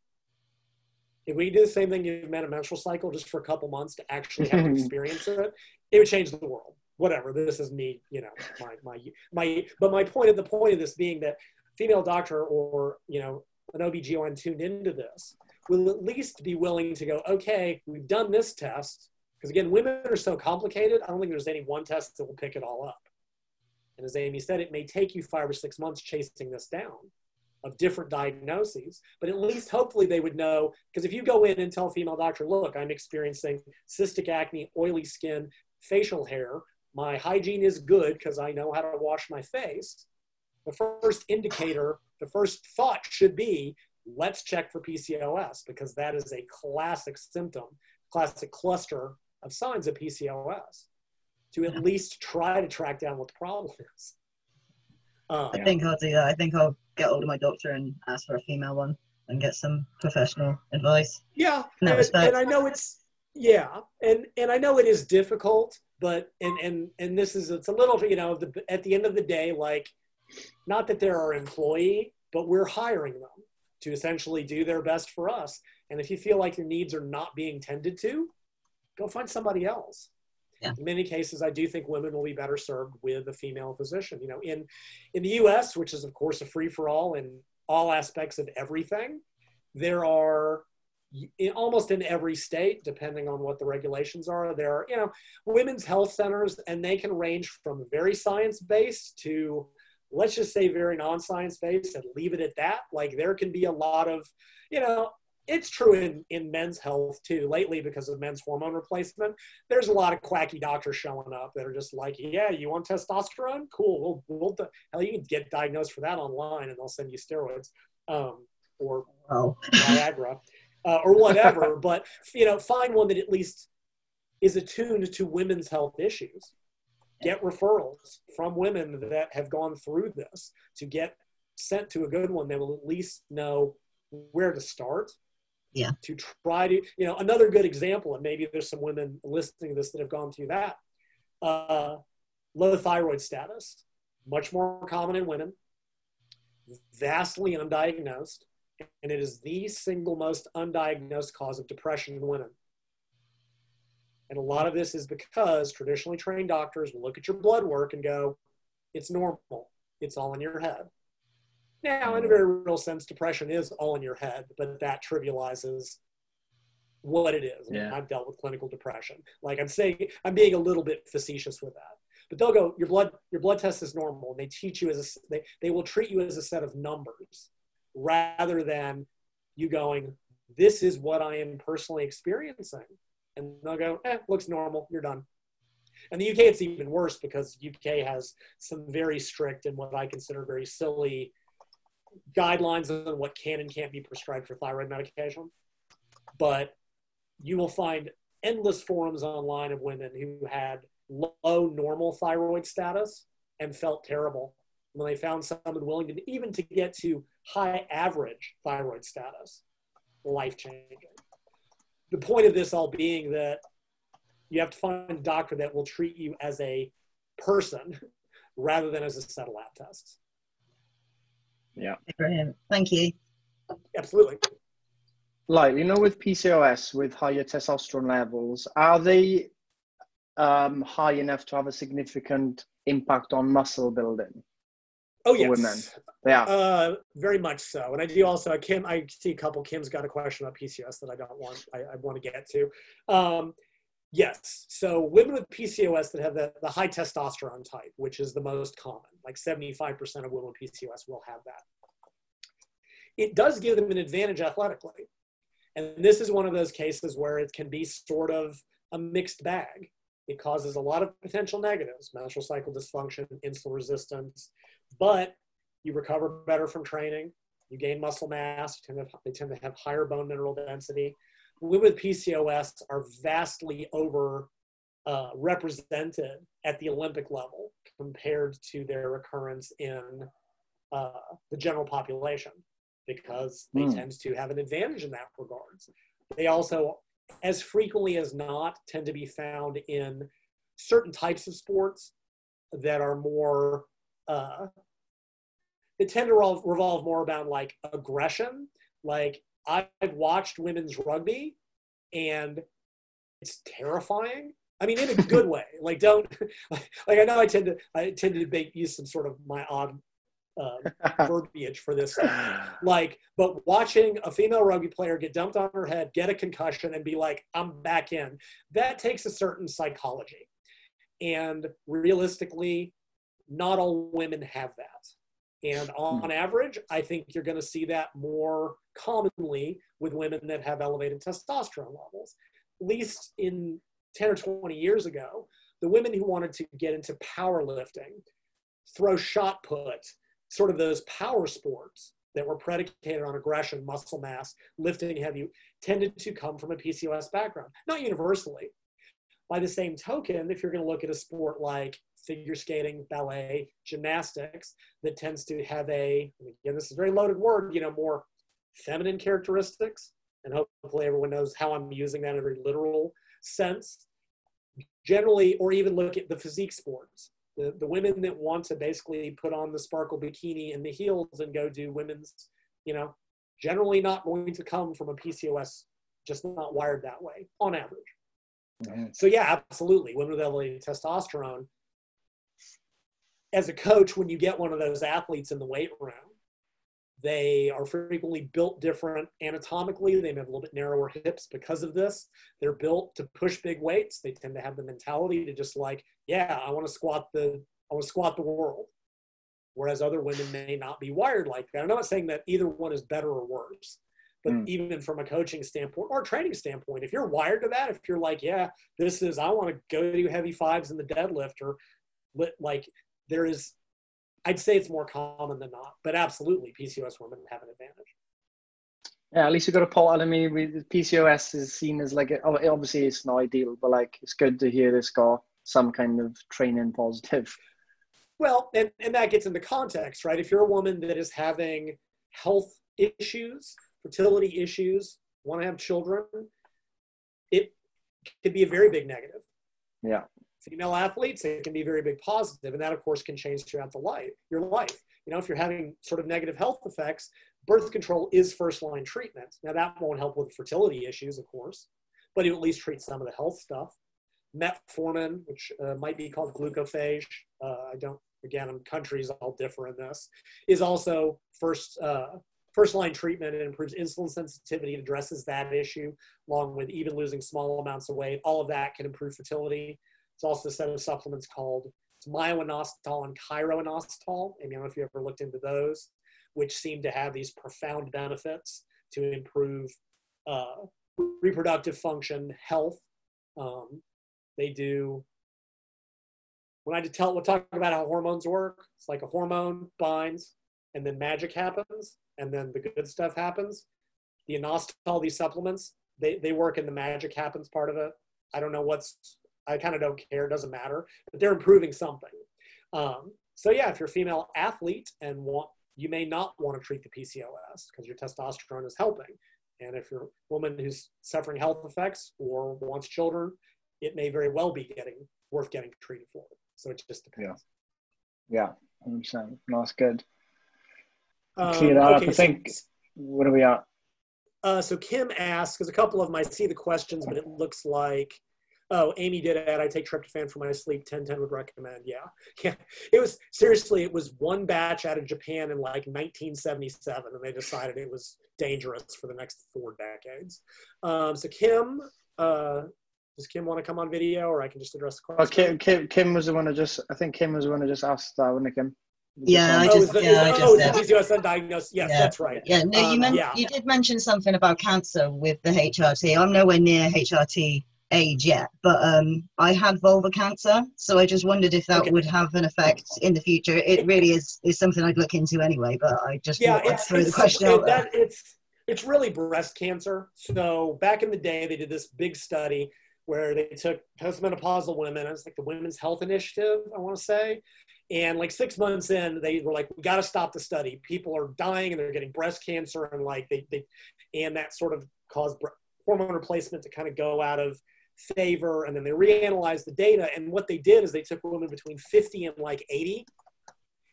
if we do the same thing you've met a menstrual cycle just for a couple months to actually have to [LAUGHS] experience of it, it would change the world. Whatever. This is me, you know, my my my but my point of the point of this being that female doctor or you know an OBGYN tuned into this will at least be willing to go, okay, we've done this test. Because again, women are so complicated, I don't think there's any one test that will pick it all up. And as Amy said, it may take you five or six months chasing this down of different diagnoses, but at least hopefully they would know. Because if you go in and tell a female doctor, look, I'm experiencing cystic acne, oily skin, facial hair, my hygiene is good because I know how to wash my face, the first indicator, the first thought should be let's check for PCOS because that is a classic symptom, classic cluster of signs of PCOS to at least try to track down what the problem is. Um, I think I'll do that. I think I'll get hold of my doctor and ask for a female one and get some professional advice. Yeah, and, and, I know it's yeah, and and I know it is difficult, but and and and this is it's a little you know the, at the end of the day, like not that they're our employee, but we're hiring them to essentially do their best for us. And if you feel like your needs are not being tended to, go find somebody else yeah. in many cases i do think women will be better served with a female physician you know in in the us which is of course a free-for-all in all aspects of everything there are in almost in every state depending on what the regulations are there are you know women's health centers and they can range from very science based to let's just say very non-science based and leave it at that. Like there can be a lot of you know it's true in, in men's health too lately because of men's hormone replacement. There's a lot of quacky doctors showing up that are just like yeah you want testosterone? Cool we'll, we'll hell you can get diagnosed for that online and they'll send you steroids um, or oh. viagra uh, or whatever [LAUGHS] but you know find one that at least is attuned to women's health issues. Get referrals from women that have gone through this to get sent to a good one that will at least know where to start. Yeah. To try to you know another good example and maybe there's some women listening to this that have gone through that uh, low thyroid status much more common in women vastly undiagnosed and it is the single most undiagnosed cause of depression in women and a lot of this is because traditionally trained doctors will look at your blood work and go it's normal it's all in your head now, in a very real sense, depression is all in your head, but that trivializes what it is. Yeah. I've dealt with clinical depression. Like I'm saying, I'm being a little bit facetious with that. But they'll go, your blood, your blood test is normal. And they teach you as a, they, they will treat you as a set of numbers rather than you going, this is what I am personally experiencing. And they'll go, eh, looks normal. You're done. And the UK, it's even worse because UK has some very strict and what I consider very silly guidelines on what can and can't be prescribed for thyroid medication. But you will find endless forums online of women who had low normal thyroid status and felt terrible when they found someone willing to even to get to high average thyroid status. Life changing the point of this all being that you have to find a doctor that will treat you as a person [LAUGHS] rather than as a set of lab tests. Yeah. Brilliant. Thank you. Absolutely. Like you know with pcos with higher testosterone levels are they um, high enough to have a significant impact on muscle building oh yes women. yeah. Uh, very much so. And i do also kim i see a couple kim's got a question about pcos that i don't want i, I want to get to. Um, yes so women with pcos that have the, the high testosterone type which is the most common like 75% of women with pcos will have that. It does give them an advantage athletically. And this is one of those cases where it can be sort of a mixed bag. It causes a lot of potential negatives, menstrual cycle dysfunction, insulin resistance, but you recover better from training. You gain muscle mass. Tend to, they tend to have higher bone mineral density. Women with PCOS are vastly over uh, represented at the Olympic level compared to their occurrence in uh, the general population because they mm. tend to have an advantage in that regards. They also as frequently as not tend to be found in certain types of sports that are more uh, they tend to revolve more about like aggression like i've watched women's rugby and it's terrifying i mean in a good [LAUGHS] way like don't like i know i tend to i tend to make, use some sort of my odd um, [LAUGHS] verbiage for this. Like, but watching a female rugby player get dumped on her head, get a concussion, and be like, I'm back in, that takes a certain psychology. And realistically, not all women have that. And on hmm. average, I think you're going to see that more commonly with women that have elevated testosterone levels. At least in 10 or 20 years ago, the women who wanted to get into powerlifting, throw shot put, sort of those power sports that were predicated on aggression, muscle mass, lifting heavy, tended to come from a PCOS background. Not universally. By the same token, if you're going to look at a sport like figure skating, ballet, gymnastics, that tends to have a, again, this is a very loaded word, you know, more feminine characteristics, and hopefully everyone knows how I'm using that in a very literal sense. Generally, or even look at the physique sports the, the women that want to basically put on the sparkle bikini and the heels and go do women's, you know, generally not going to come from a PCOS, just not wired that way on average. Mm-hmm. So yeah, absolutely. Women with elevated testosterone. As a coach, when you get one of those athletes in the weight room, they are frequently built different anatomically. They have a little bit narrower hips because of this. They're built to push big weights. They tend to have the mentality to just like, yeah, I want to squat the, I want to squat the world. Whereas other women may not be wired like that. I'm not saying that either one is better or worse, but mm. even from a coaching standpoint or training standpoint, if you're wired to that, if you're like, yeah, this is, I want to go do heavy fives in the deadlift or like there is I'd say it's more common than not, but absolutely, PCOS women have an advantage. Yeah, at least you got a point. I mean, with PCOS is seen as like oh, obviously it's not ideal, but like it's good to hear this got some kind of training positive. Well, and, and that gets into context, right? If you're a woman that is having health issues, fertility issues, want to have children, it could be a very big negative. Yeah female athletes, it can be very big positive, and that of course can change throughout the life, your life. You know, if you're having sort of negative health effects, birth control is first line treatment. Now that won't help with fertility issues, of course, but it at least treats some of the health stuff. Metformin, which uh, might be called glucophage, uh, I don't. Again, countries all differ in this, is also first uh, first line treatment. It improves insulin sensitivity. It addresses that issue, along with even losing small amounts of weight. All of that can improve fertility. It's also a set of supplements called myo-inositol and chiro-inositol. I don't know if you ever looked into those, which seem to have these profound benefits to improve uh, reproductive function, health. Um, they do. When I tell, we'll talk about how hormones work. It's like a hormone binds, and then magic happens, and then the good stuff happens. The inositol, these supplements, they, they work in the magic happens part of it. I don't know what's, I kind of don't care, it doesn't matter, but they're improving something. Um, so yeah, if you're a female athlete and want, you may not want to treat the PCOS because your testosterone is helping. And if you're a woman who's suffering health effects or wants children, it may very well be getting worth getting treated for. So it just depends. Yeah, yeah, 100%. No, that's good. Um, Clear that okay, up. I think. So, what are we at? Uh, so Kim asks, because a couple of them I see the questions, but it looks like oh, Amy did it. I take tryptophan for my sleep. 1010 would recommend. Yeah. [LAUGHS] Yeah. It was seriously, it was one batch out of Japan in like 1977, and they decided it was dangerous for the next four decades. Um, so, Kim, uh, does Kim want to come on video or I can just address the question? Oh, Kim, Kim, Kim was the one who just, I think Kim was the one who just asked that, wasn't it, Kim? Yeah, I just, oh, yeah, I oh, just oh, PCOS. Yes, yeah. that's right. Yeah, no, you, um, men- yeah. you did mention something about cancer with the HRT. I'm nowhere near HRT age yet, but um, I had vulva cancer, so I just wondered if that okay. would have an effect in the future. It really is is something I'd look into anyway, but I just yeah, it's, throw the question it, that, it's it's really breast cancer. So back in the day, they did this big study where they took postmenopausal women. It's like the Women's Health Initiative, I want to say. And like six months in, they were like, "We got to stop the study. People are dying and they're getting breast cancer, and like they, they and that sort of caused hormone replacement to kind of go out of favor, and then they reanalyzed the data. And what they did is they took women between 50 and like 80,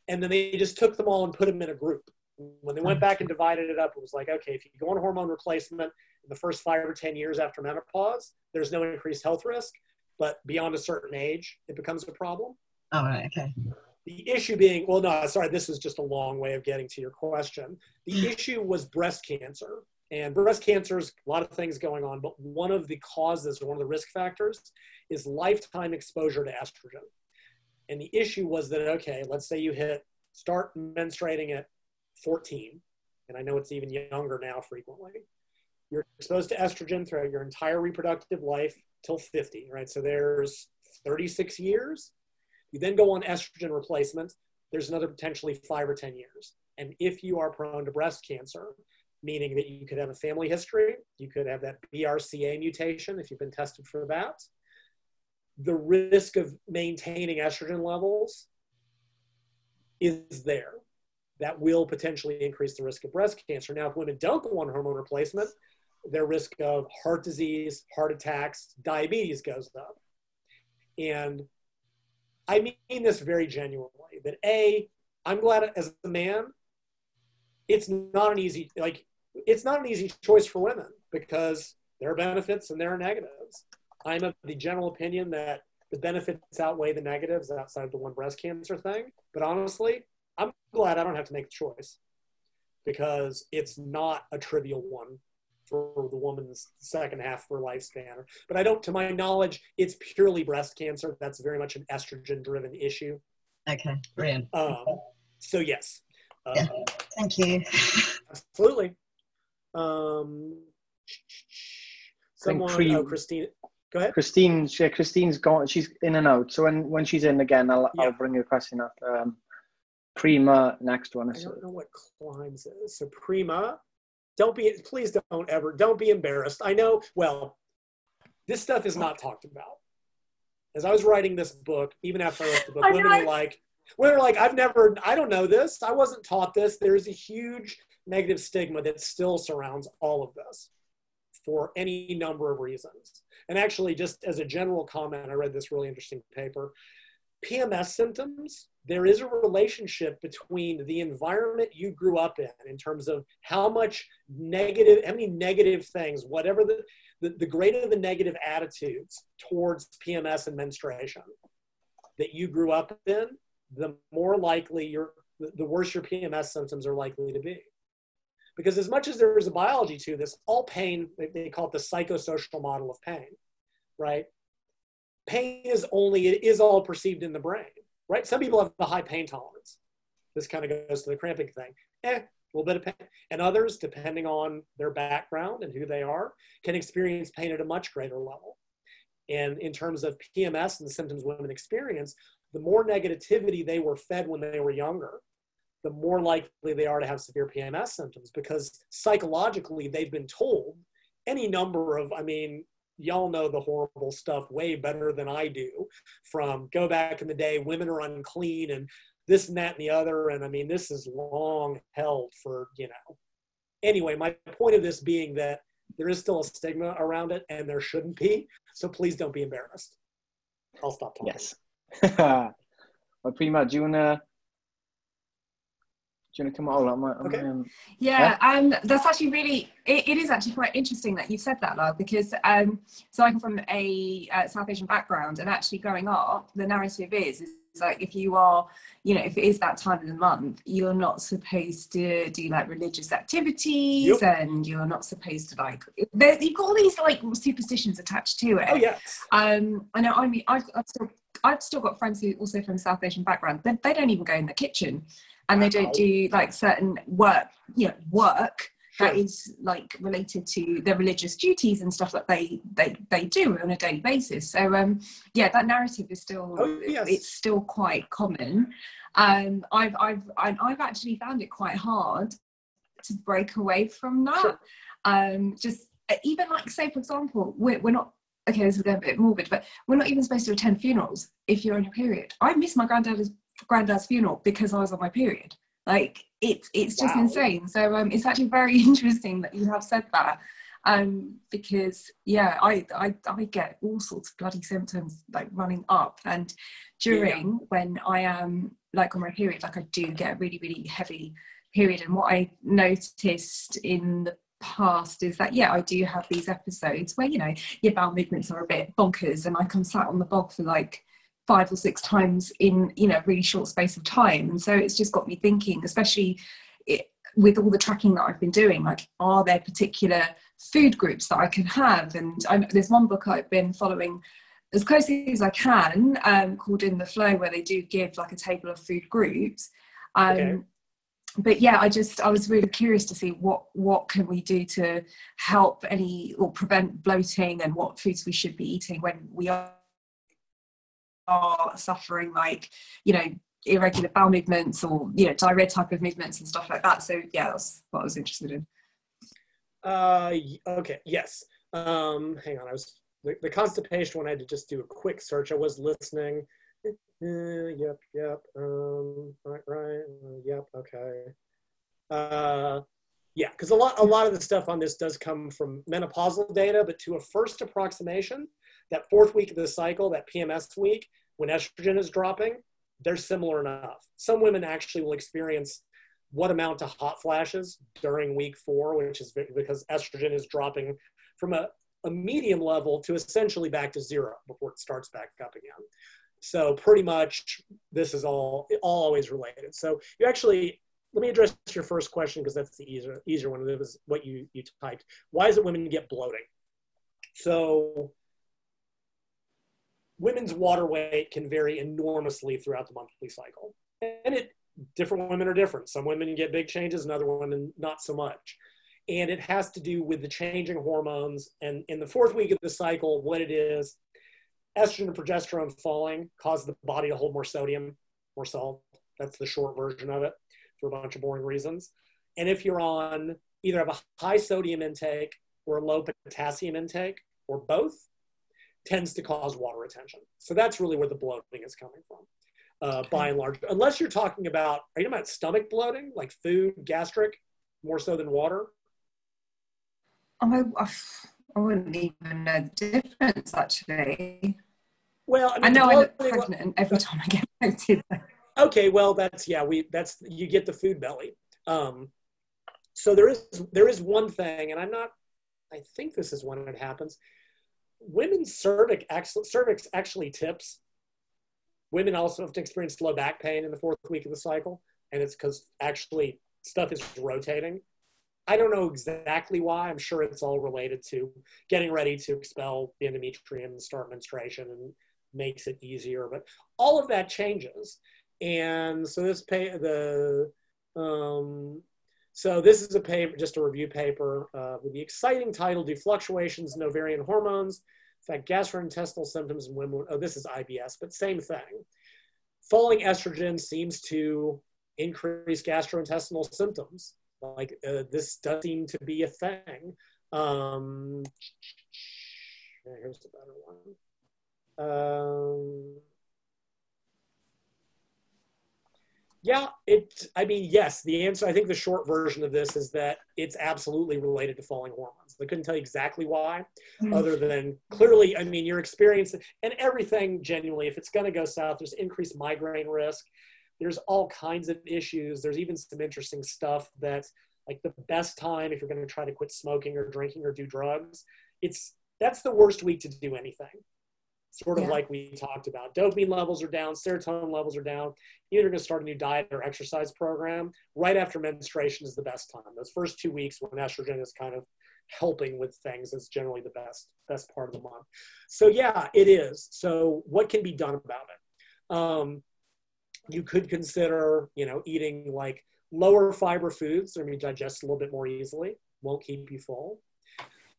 and then they just took them all and put them in a group. When they went back and divided it up, it was like, okay, if you go on hormone replacement in the first five or 10 years after menopause, there's no increased health risk. But beyond a certain age, it becomes a problem. All right, okay. The issue being, well, no, sorry, this is just a long way of getting to your question. The hmm. issue was breast cancer. And breast cancer is a lot of things going on, but one of the causes or one of the risk factors is lifetime exposure to estrogen. And the issue was that, okay, let's say you hit, start menstruating at 14, and I know it's even younger now frequently. You're exposed to estrogen throughout your entire reproductive life till 50, right? So there's 36 years. You then go on estrogen replacement, there's another potentially five or 10 years. And if you are prone to breast cancer, meaning that you could have a family history, you could have that BRCA mutation if you've been tested for that. The risk of maintaining estrogen levels is there. That will potentially increase the risk of breast cancer. Now, if women don't go on hormone replacement, their risk of heart disease, heart attacks, diabetes goes up. And I mean this very genuinely that A, I'm glad as a man, it's not an easy, like, it's not an easy choice for women because there are benefits and there are negatives. I'm of the general opinion that the benefits outweigh the negatives outside of the one breast cancer thing. But honestly, I'm glad I don't have to make the choice because it's not a trivial one for the woman's second half of her lifespan. But I don't, to my knowledge, it's purely breast cancer. That's very much an estrogen driven issue. Okay, brilliant. Um, so, yes. Uh, yeah. Thank you. [LAUGHS] Absolutely. Um, someone, pre- oh, Christine. Go ahead. Christine, yeah, Christine's gone. She's in and out. So when, when she's in again, I'll, yeah. I'll bring your question up. Um, Prima, next one. I don't know what Climbs is. So Prima, don't be, please don't ever, don't be embarrassed. I know, well, this stuff is not talked about. As I was writing this book, even after I wrote the book, women were like, women were like, I've never, I don't know this. I wasn't taught this. There's a huge negative stigma that still surrounds all of this for any number of reasons. And actually, just as a general comment, I read this really interesting paper. PMS symptoms, there is a relationship between the environment you grew up in, in terms of how much negative, how many negative things, whatever the, the, the greater the negative attitudes towards PMS and menstruation that you grew up in, the more likely you're, the worse your PMS symptoms are likely to be. Because as much as there is a biology to this, all pain, they call it the psychosocial model of pain, right? Pain is only, it is all perceived in the brain, right? Some people have a high pain tolerance. This kind of goes to the cramping thing. Eh, a little bit of pain. And others, depending on their background and who they are, can experience pain at a much greater level. And in terms of PMS and the symptoms women experience, the more negativity they were fed when they were younger, the more likely they are to have severe PMS symptoms because psychologically they've been told any number of, I mean, y'all know the horrible stuff way better than I do from go back in the day, women are unclean and this and that and the other. And I mean, this is long held for, you know. Anyway, my point of this being that there is still a stigma around it and there shouldn't be. So please don't be embarrassed. I'll stop talking. Yes. [LAUGHS] well, Prima, do you want to do you want to come on? okay. Um, yeah, yeah, um, that's actually really, it, it is actually quite interesting that you said that, love, because um, so I'm from a uh, South Asian background and actually growing up, the narrative is, is like if you are, you know, if it is that time of the month, you're not supposed to do like religious activities yep. and you're not supposed to like, you've got all these like superstitions attached to it. Oh, yes. Um, I know, I mean, I've, I've, still, I've still got friends who also from South Asian background, they, they don't even go in the kitchen and they don't do like certain work you know work sure. that is like related to their religious duties and stuff that they they they do on a daily basis so um yeah that narrative is still oh, yes. it's still quite common um i've i've i've actually found it quite hard to break away from that sure. um just even like say for example we're, we're not okay this is a bit morbid but we're not even supposed to attend funerals if you're on your period i miss my granddad's granddad's funeral because I was on my period. Like it's it's just wow. insane. So um, it's actually very [LAUGHS] interesting that you have said that. Um, because yeah, I, I I get all sorts of bloody symptoms like running up, and during yeah. when I am like on my period, like I do get a really really heavy period. And what I noticed in the past is that yeah, I do have these episodes where you know your bowel movements are a bit bonkers, and I come sat on the bog for like five or six times in you know really short space of time. And so it's just got me thinking especially it, with all the tracking that i've been doing like are there particular food groups that i can have? And I, there's one book i've been following as closely as i can um, called in the flow where they do give like a table of food groups. Um, okay. But yeah i just i was really curious to see what what can we do to help any or prevent bloating and what foods we should be eating when we are are suffering like you know irregular bowel movements or you know diarrhea type of movements and stuff like that. So yeah that's what i was interested in. Uh okay yes. Um hang on i was the, the constipation one i had to just do a quick search. I was listening yep yep um right right yep okay uh yeah because a lot a lot of the stuff on this does come from menopausal data but to a first approximation that fourth week of the cycle, that PMS week, when estrogen is dropping, they're similar enough. Some women actually will experience what amount of hot flashes during week four, which is because estrogen is dropping from a, a medium level to essentially back to zero before it starts back up again. So pretty much this is all, all always related. So you actually, let me address your first question because that's the easier, easier one. It was what you, you typed. Why is it women get bloating? So women's water weight can vary enormously throughout the monthly cycle. And it different women are different. Some women get big changes and other women not so much. And it has to do with the changing hormones. And in the fourth week of the cycle, what it is, estrogen and progesterone falling cause the body to hold more sodium, more salt. That's the short version of it for a bunch of boring reasons. And if you're on either have a high sodium intake or a low potassium intake or both, tends to cause water retention. So that's really where the bloating is coming from, uh, by and large. Unless you're talking about, are you talking about stomach bloating, like food, gastric, more so than water? Oh, I, I wouldn't even know the difference, actually. Well, I, mean, I know I look pregnant every time I get [LAUGHS] bloated. Okay, well, that's yeah, we that's you get the food belly. Um, so there is there is one thing, and I'm not. I think this is when it happens women's cervix actually, cervix actually tips. Women also have to experience low back pain in the fourth week of the cycle, and it's because actually stuff is rotating. I don't know exactly why. I'm sure it's all related to getting ready to expel the endometrium and start menstruation and makes it easier. But all of that changes. And so this pay the um, so this is a paper, just a review paper uh, with the exciting title, Do Fluctuations in Ovarian Hormones Affect Gastrointestinal Symptoms in Women? Oh, this is IBS, but same thing. Falling estrogen seems to increase gastrointestinal symptoms. Like uh, this does seem to be a thing. Um, here's the better one. Um, Yeah, it. I mean, yes. The answer. I think the short version of this is that it's absolutely related to falling hormones. I couldn't tell you exactly why, mm-hmm. other than clearly. I mean, your experience and everything. Genuinely, if it's going to go south, there's increased migraine risk. There's all kinds of issues. There's even some interesting stuff that, like, the best time if you're going to try to quit smoking or drinking or do drugs, it's that's the worst week to do anything sort of yeah. like we talked about. Dopamine levels are down, serotonin levels are down. You're going to start a new diet or exercise program. Right after menstruation is the best time. Those first two weeks when estrogen is kind of helping with things is generally the best best part of the month. So yeah, it is. So what can be done about it? Um, you could consider, you know, eating like lower fiber foods. I mean, digest a little bit more easily. Won't keep you full.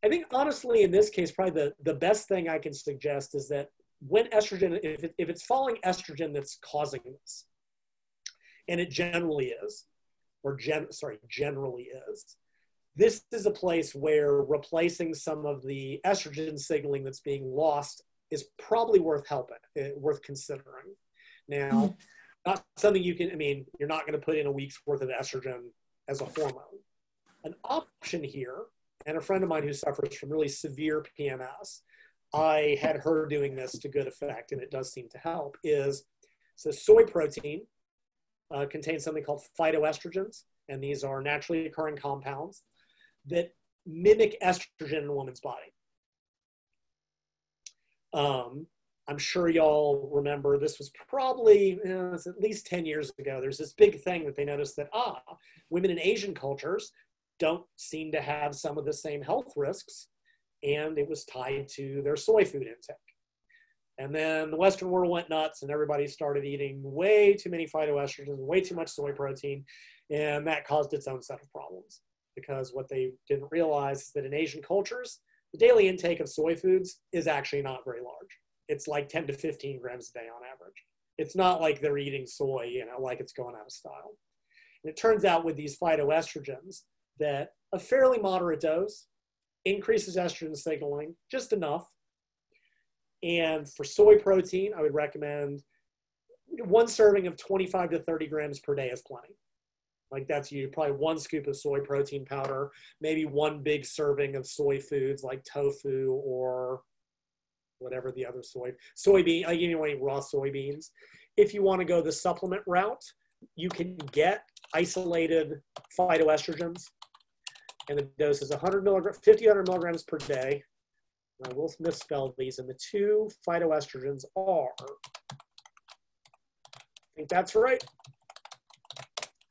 I think honestly, in this case, probably the, the best thing I can suggest is that when estrogen, if, it, if it's falling estrogen that's causing this, and it generally is, or gen, sorry, generally is, this is a place where replacing some of the estrogen signaling that's being lost is probably worth helping, uh, worth considering. Now, mm-hmm. not something you can, I mean, you're not going to put in a week's worth of estrogen as a hormone. An option here and a friend of mine who suffers from really severe PMS, I had her doing this to good effect, and it does seem to help. Is so soy protein uh, contains something called phytoestrogens, and these are naturally occurring compounds that mimic estrogen in a woman's body. Um, I'm sure y'all remember this was probably you know, at least 10 years ago. There's this big thing that they noticed that, ah, women in Asian cultures don't seem to have some of the same health risks, and it was tied to their soy food intake. And then the Western world went nuts, and everybody started eating way too many phytoestrogens, way too much soy protein, and that caused its own set of problems. Because what they didn't realize is that in Asian cultures, the daily intake of soy foods is actually not very large. It's like 10 to 15 grams a day on average. It's not like they're eating soy, you know, like it's going out of style. And it turns out with these phytoestrogens, that a fairly moderate dose increases estrogen signaling just enough. And for soy protein, I would recommend one serving of 25 to 30 grams per day is plenty. Like that's you probably one scoop of soy protein powder, maybe one big serving of soy foods like tofu or whatever the other soy soybean. I give you any raw soybeans. If you want to go the supplement route, you can get isolated phytoestrogens and the dose is 100 milligrams, 50 100 milligrams per day. I will misspell these, and the two phytoestrogens are, I think that's right,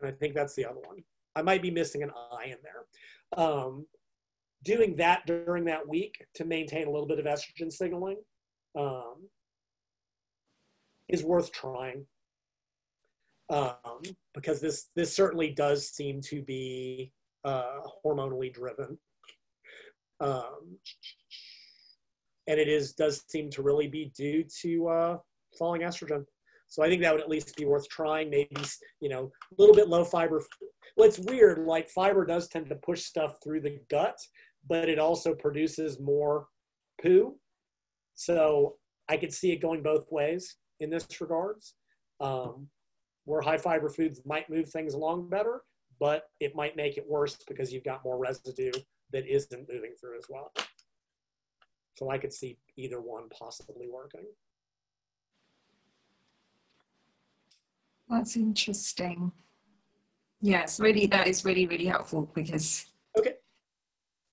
and I think that's the other one. I might be missing an I in there. Um, doing that during that week to maintain a little bit of estrogen signaling um, is worth trying um, because this this certainly does seem to be uh, hormonally driven. Um, and it is does seem to really be due to uh, falling estrogen. So I think that would at least be worth trying. Maybe you know a little bit low fiber. Well, it's weird. Like fiber does tend to push stuff through the gut, but it also produces more poo. So I could see it going both ways in this regards. Um, where high fiber foods might move things along better, but it might make it worse because you've got more residue that isn't moving through as well. So I could see either one possibly working. That's interesting. Yes, really, that is really, really helpful because. Okay.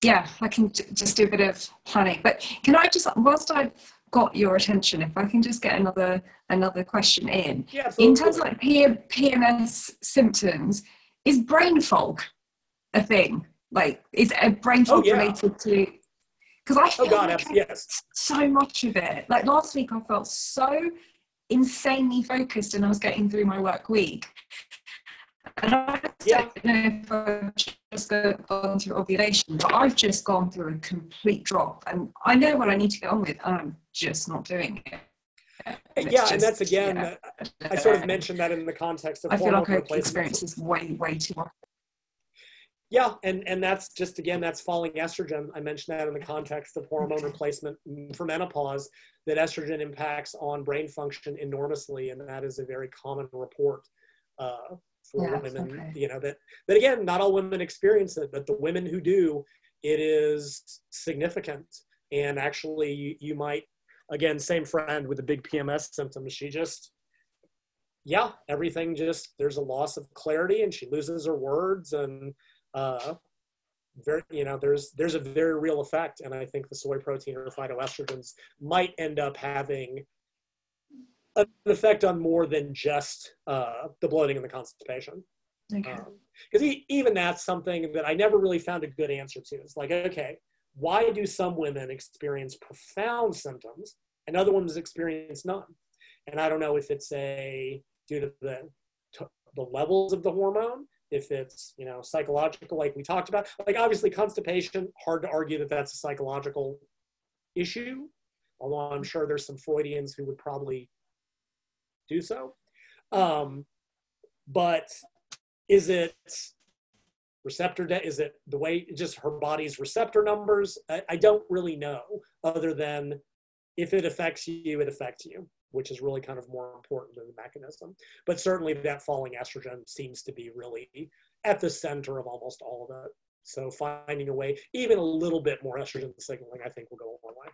Yeah, I can just do a bit of planning. But can I just, whilst I've got your attention, if I can just get another another question in. Yeah, in terms of like PMS symptoms, is brain fog a thing? Like, is a brain oh, fog oh, yeah. related to? Because I oh, feel oh, God, like yes. so much of it. Like last week, I felt so insanely focused, and I was getting through my work week. And I yeah. don't know if I've just gone through ovulation, but I've just gone through a complete drop. And I know what I need to get on with, and I'm just not doing it. [LAUGHS] And yeah, just, and that's again, I, I sort of mentioned that in the context of I feel like our experience is way, way too much. Yeah, and and that's just again that's falling estrogen. I mentioned that in the context of hormone replacement for menopause, that estrogen impacts on brain function enormously, and that is a very common report uh, for yeah, women. Okay. You know that that again, not all women experience it, but the women who do, it is significant. And actually, you, you might again, same friend with the big PMS symptoms. She just, yeah, everything just there's a loss of clarity, and she loses her words, and uh, very, you know, there's there's a very real effect, and I think the soy protein or phytoestrogens might end up having an effect on more than just uh, the bloating and the constipation. Because okay. um, even that's something that I never really found a good answer to. It's like, okay, why do some women experience profound symptoms and other ones experience none? And I don't know if it's a due to the the levels of the hormone, if it's you know psychological, like we talked about. Like obviously constipation, hard to argue that that's a psychological issue. Although I'm sure there's some Freudians who would probably do so. Um, but is it receptor is it the way just her body's receptor numbers? I, I, don't really know other than if it affects you it affects you which is really kind of more important than the mechanism. But certainly that falling estrogen seems to be really at the center of almost all of it. So finding a way even a little bit more estrogen signaling i think will go a long way.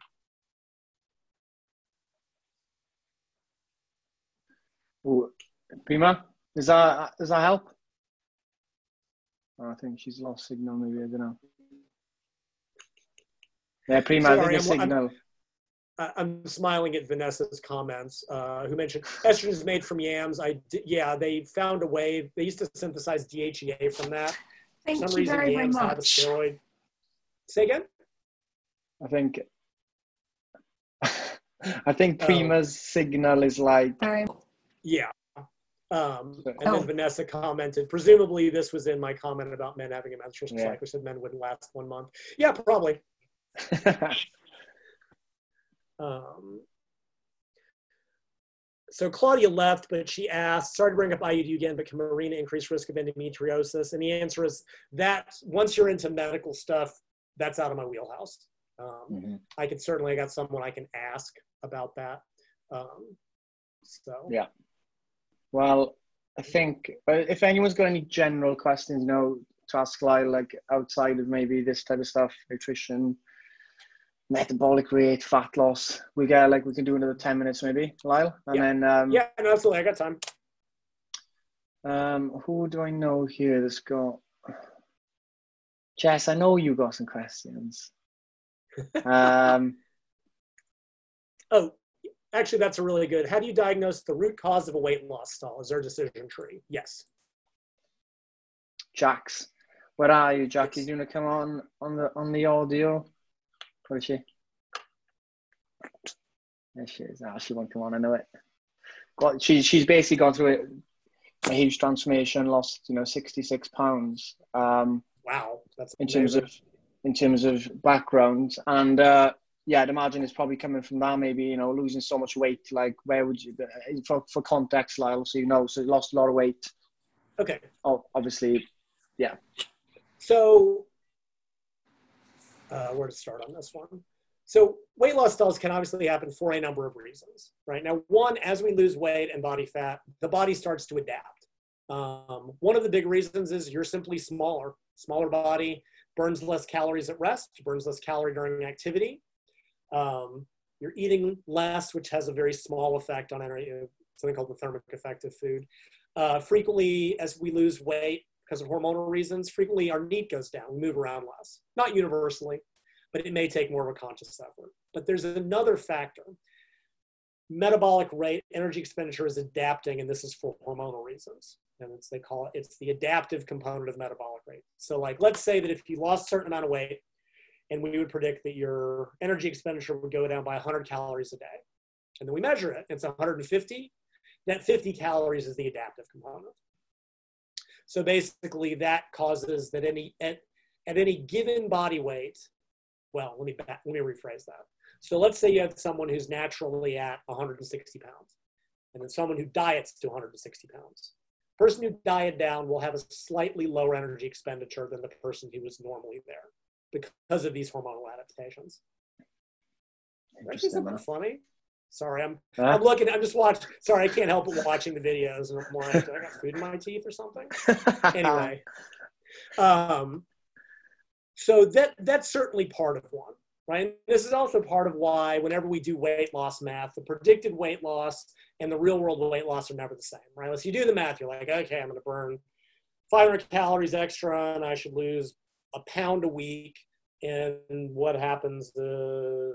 Ooh, Prima, does that does that help? Oh, I think she's lost signal. Maybe I don't know. Yeah, Prima, Sorry, I think signal. I'm, I'm, smiling at Vanessa's comments, uh, who mentioned estrogen is made from yams. I yeah, they found a way. They used to synthesize DHEA from that. Thank For some you reason, very, yams very much. have a steroid. Say again. I think. [LAUGHS] I think oh. Prima's oh. signal is like. Very yeah. Um, and oh. then Vanessa commented, presumably this was in my comment about men having a menstrual yeah. cycle. Said men wouldn't last one month. Yeah, probably. [LAUGHS] um, so Claudia left, but she asked, sorry to bring up IUD again, but can Mirena increase risk of endometriosis? And the answer is that once you're into medical stuff, that's out of my wheelhouse. Um, mm-hmm. I can certainly, I got someone I can ask about that. Um, so yeah. Well, I think if anyone's got any general questions, you know, to ask Lyle, like outside of maybe this type of stuff, nutrition, metabolic rate, fat loss, we get like we can do another ten minutes maybe, Lyle, and yeah. then um, yeah, no, absolutely, I got time. Um, who do I know here that's got? Jess, I know you got some questions. [LAUGHS] um, oh, actually, that's a really good. How do you diagnose the root cause of a weight loss stall? Is there a decision tree? Yes. Jax, where are you, Jack? Yes. You gonna come on on the on the audio? Where is she? There she is. Ah, oh, she won't come on. I know it. Well, she she's basically gone through it, a huge transformation. Lost you know sixty six pounds. Um, wow, that's in terms of in terms of background and. Uh, yeah, I'd imagine it's probably coming from that. Maybe you know, losing so much weight. Like, where would you, for for context, Lyle? So you know, so you lost a lot of weight. Okay. Oh, obviously, yeah. So, uh, where to start on this one? So, weight loss stalls can obviously happen for a number of reasons, right? Now, one, as we lose weight and body fat, the body starts to adapt. Um, one of the big reasons is you're simply smaller, smaller body, burns less calories at rest, burns less calorie during activity. Um, you're eating less, which has a very small effect on energy, something called the thermic effect of food. Uh, frequently, as we lose weight because of hormonal reasons, frequently our need goes down. We move around less. Not universally, but it may take more of a conscious effort. But there's another factor. Metabolic rate, energy expenditure is adapting, and this is for hormonal reasons. and it's they call it it's the adaptive component of metabolic rate. So like let's say that if you lost a certain amount of weight, and we would predict that your energy expenditure would go down by 100 calories a day, and then we measure it, it's 150. That 50 calories is the adaptive component. So basically, that causes that any at, at any given body weight. Well, let me back, let me rephrase that. So let's say you have someone who's naturally at 160 pounds, and then someone who diets to 160 pounds person who dieted down will have a slightly lower energy expenditure than the person who was normally there because of these hormonal adaptations. Actually, something funny. Sorry, I'm huh? I'm looking. I'm just watching. Sorry, I can't help but watching the videos. And I'm like, I got food in my teeth or something? [LAUGHS] anyway, um, so that that's certainly part of one right? This is also part of why whenever we do weight loss math, the predicted weight loss and the real world weight loss are never the same, right? Unless you do the math, you're like, okay, I'm going to burn 500 calories extra and I should lose a pound a week. And what happens, uh,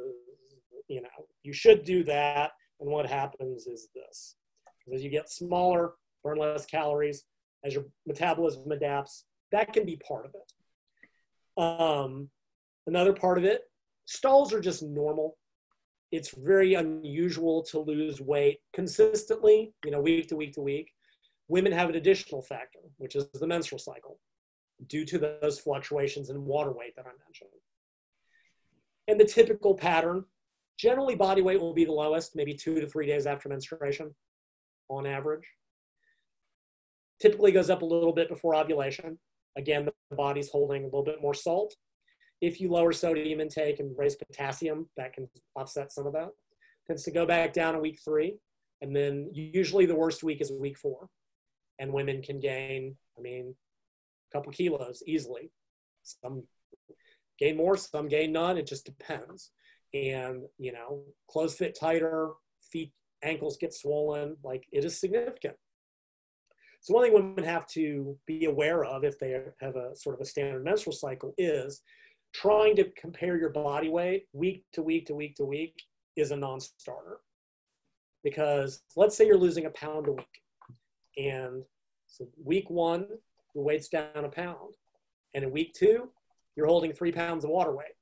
you know, you should do that. And what happens is this. As you get smaller, burn less calories, as your metabolism adapts, that can be part of it. Um, another part of it stalls are just normal. It's very unusual to lose weight consistently, you know, week to week to week. Women have an additional factor, which is the menstrual cycle, due to those fluctuations in water weight that I mentioned. And the typical pattern, generally body weight will be the lowest, maybe two to three days after menstruation on average. Typically goes up a little bit before ovulation. Again, the body's holding a little bit more salt if you lower sodium intake and raise potassium, that can offset some of that. Tends to go back down in week three. And then usually the worst week is week four. And women can gain, I mean, couple kilos easily. Some gain more, some gain none. It just depends. And, you know, clothes fit tighter, feet, ankles get swollen. Like it is significant. So one thing women have to be aware of if they have a sort of a standard menstrual cycle is trying to compare your body weight week to week to week to week is a non-starter because let's say you're losing a pound a week and so week one your weight's down a pound and in week two you're holding three pounds of water weight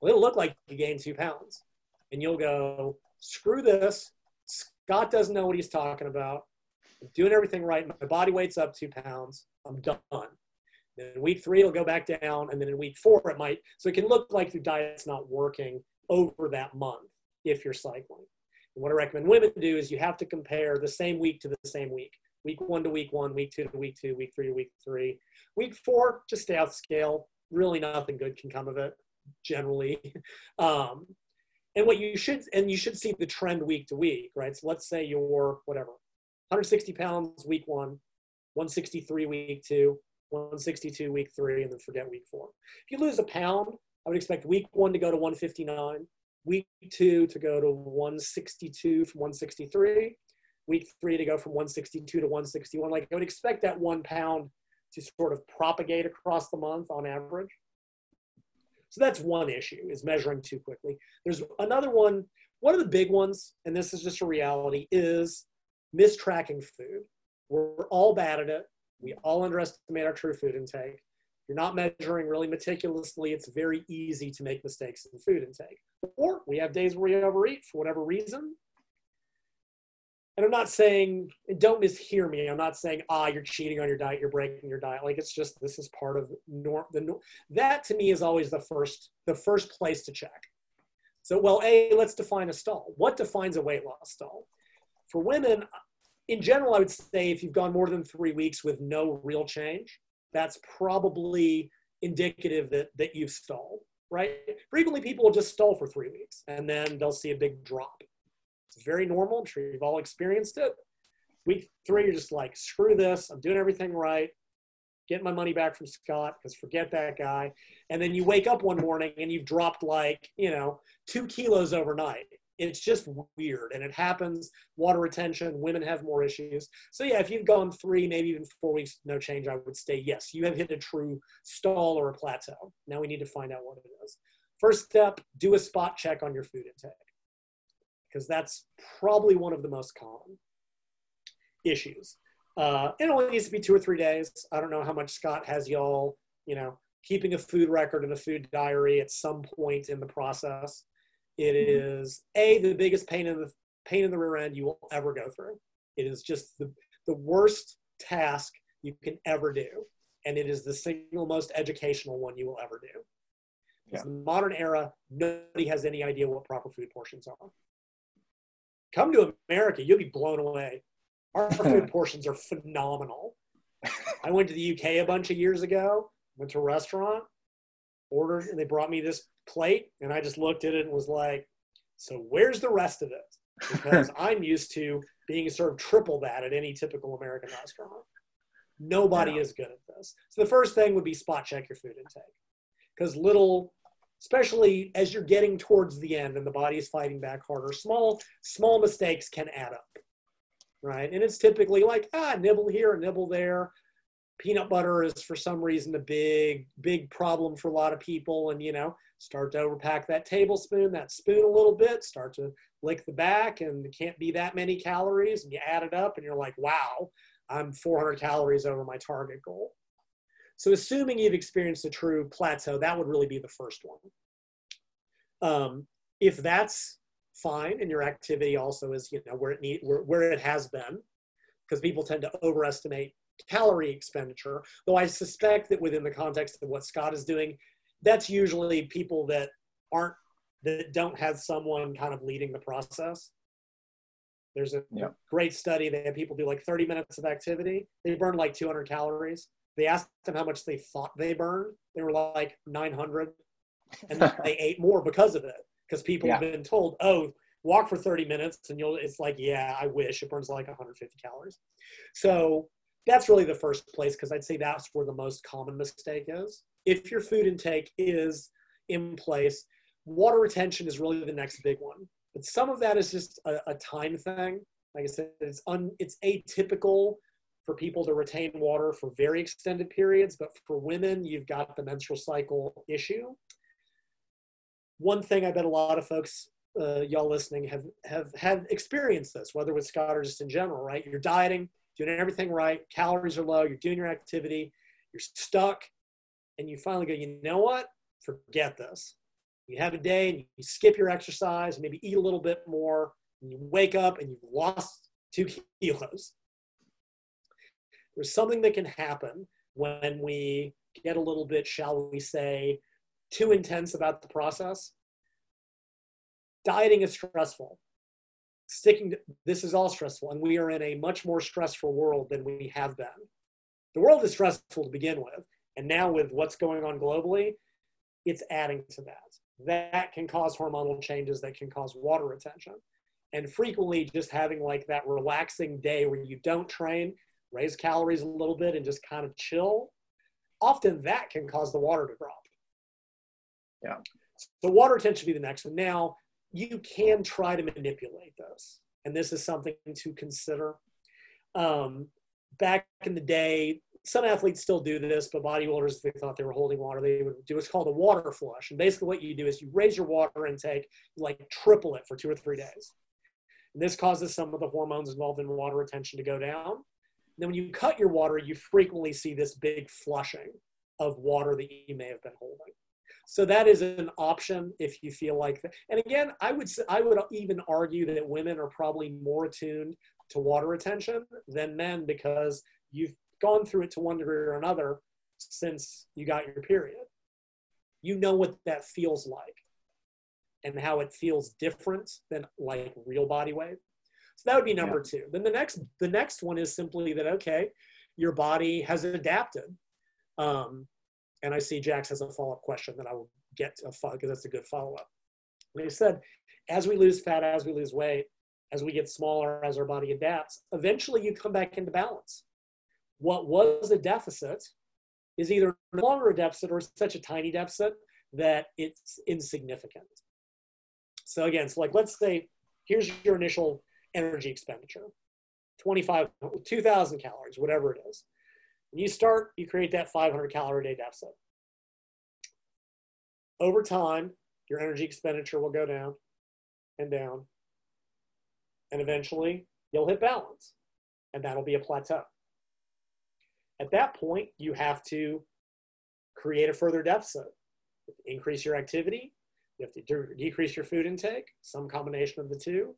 well it'll look like you gained two pounds and you'll go screw this scott doesn't know what he's talking about i'm doing everything right my body weight's up two pounds i'm done then week three, it'll go back down. And then in week four, it might. So it can look like your diet's not working over that month if you're cycling. And what I recommend women do is you have to compare the same week to the same week. Week one to week one, week two to week two, week three to week three. Week four, just stay off scale. Really nothing good can come of it, generally. [LAUGHS] Um, and what you should, and you should see the trend week to week, right? So let's say you're whatever, 160 pounds week one, 163 week two, 162 week three, and then forget week four. If you lose a pound, I would expect week one to go to 159, week two to go to 162 from 163, week three to go from 162 to 161. Like I would expect that one pound to sort of propagate across the month on average. So that's one issue is measuring too quickly. There's another one, one of the big ones, and this is just a reality, is mistracking food. We're all bad at it. We all underestimate our true food intake. You're not measuring really meticulously, it's very easy to make mistakes in food intake. Or we have days where we overeat for whatever reason. And I'm not saying, don't mishear me. I'm not saying, ah, you're cheating on your diet, you're breaking your diet. Like it's just this is part of norm. The that to me is always the first the first place to check. So, well, a let's define a stall. What defines a weight loss stall? For women, in general, I would say if you've gone more than three weeks with no real change, that's probably indicative that, that you've stalled, right? Frequently, people will just stall for three weeks and then they'll see a big drop. It's very normal. I'm sure you've all experienced it. Week three, you're just like, screw this. I'm doing everything right. Get my money back from Scott because forget that guy. And then you wake up one morning and you've dropped like, you know, two kilos overnight it's just weird and it happens water retention women have more issues so yeah if you've gone three maybe even four weeks no change i would say yes you have hit a true stall or a plateau now we need to find out what it is first step do a spot check on your food intake because that's probably one of the most common issues Uh, it only needs to be two or three days. I don't know how much Scott has y'all, you know, keeping a food record and a food diary at some point in the process. It mm-hmm. is a the biggest pain in the pain in the rear end you will ever go through. It is just the, the worst task you can ever do. And it is the single most educational one you will ever do. Yeah. In the modern era, nobody has any idea what proper food portions are. Come to America, you'll be blown away. Our [LAUGHS] food portions are phenomenal. I went to the UK a bunch of years ago, went to a restaurant, ordered, and they brought me this plate, and I just looked at it and was like, so where's the rest of it? Because [LAUGHS] I'm used to being served triple that at any typical American restaurant. Nobody yeah. is good at this. So the first thing would be spot check your food intake. Because little especially as you're getting towards the end and the body is fighting back harder. Small, small mistakes can add up, right? And it's typically like, ah, nibble here, nibble there. Peanut butter is for some reason a big, big problem for a lot of people. And, you know, start to overpack that tablespoon, that spoon a little bit, start to lick the back, and it can't be that many calories. And you add it up and you're like, wow, I'm 400 calories over my target goal. So assuming you've experienced a true plateau, that would really be the first one. Um, if that's fine and your activity also is, you know, where it need, where, where it has been, because people tend to overestimate calorie expenditure, though I suspect that within the context of what Scott is doing, that's usually people that aren't, that don't have someone kind of leading the process. There's a great study. that people do like 30 minutes of activity. They burn like 200 calories. They asked them how much they thought they burned. They were like 900, [LAUGHS] and they ate more because of it. Because people yeah. have been told, "Oh, walk for 30 minutes," and you'll. It's like, yeah, I wish it burns like 150 calories. So that's really the first place because I'd say that's where the most common mistake is. If your food intake is in place, water retention is really the next big one. But some of that is just a, a time thing. Like I said, it's un, it's atypical for people to retain water for very extended periods, but for women, you've got the menstrual cycle issue. One thing I bet a lot of folks, uh, y'all listening, have have had experienced this, whether with Scott or just in general, right? You're dieting, doing everything right, calories are low, you're doing your activity, you're stuck, and you finally go, you know what? Forget this. You have a day and you skip your exercise, maybe eat a little bit more, and you wake up and you've lost two [LAUGHS] kilos there's something that can happen when we get a little bit, shall we say, too intense about the process. Dieting is stressful. Sticking to this is all stressful, and we are in a much more stressful world than we have been. The world is stressful to begin with, and now with what's going on globally, it's adding to that. That can cause hormonal changes that can cause water retention. And frequently, just having like that relaxing day where you don't train raise calories a little bit and just kind of chill, often that can cause the water to drop. Yeah. So water retention be the next one. Now, you can try to manipulate this, and this is something to consider. Um, back in the day, some athletes still do this, but bodybuilders, they thought they were holding water, they would do what's called a water flush. And basically, what you do is you raise your water intake, like triple it for two or three days. And this causes some of the hormones involved in water retention to go down. Then when you cut your water, you frequently see this big flushing of water that you may have been holding. So that is an option if you feel like that. And again, I would I would even argue that women are probably more attuned to water retention than men because you've gone through it to one degree or another since you got your period. You know what that feels like and how it feels different than like real body weight. So that would be number yeah. two. Then the next the next one is simply that okay, your body has adapted. Um, and I see Jax has a follow up question that I will get to because that's a good follow up. They said, as we lose fat, as we lose weight, as we get smaller, as our body adapts, eventually you come back into balance. What was a deficit is either no longer a deficit or such a tiny deficit that it's insignificant. So again, so like let's say here's your initial energy expenditure 25 2000 calories whatever it is. When you start you create that 500 calorie day deficit. Over time your energy expenditure will go down and down and eventually you'll hit balance and that'll be a plateau. At that point, you have to create a further deficit, increase your activity, you have to de- decrease your food intake, some combination of the two.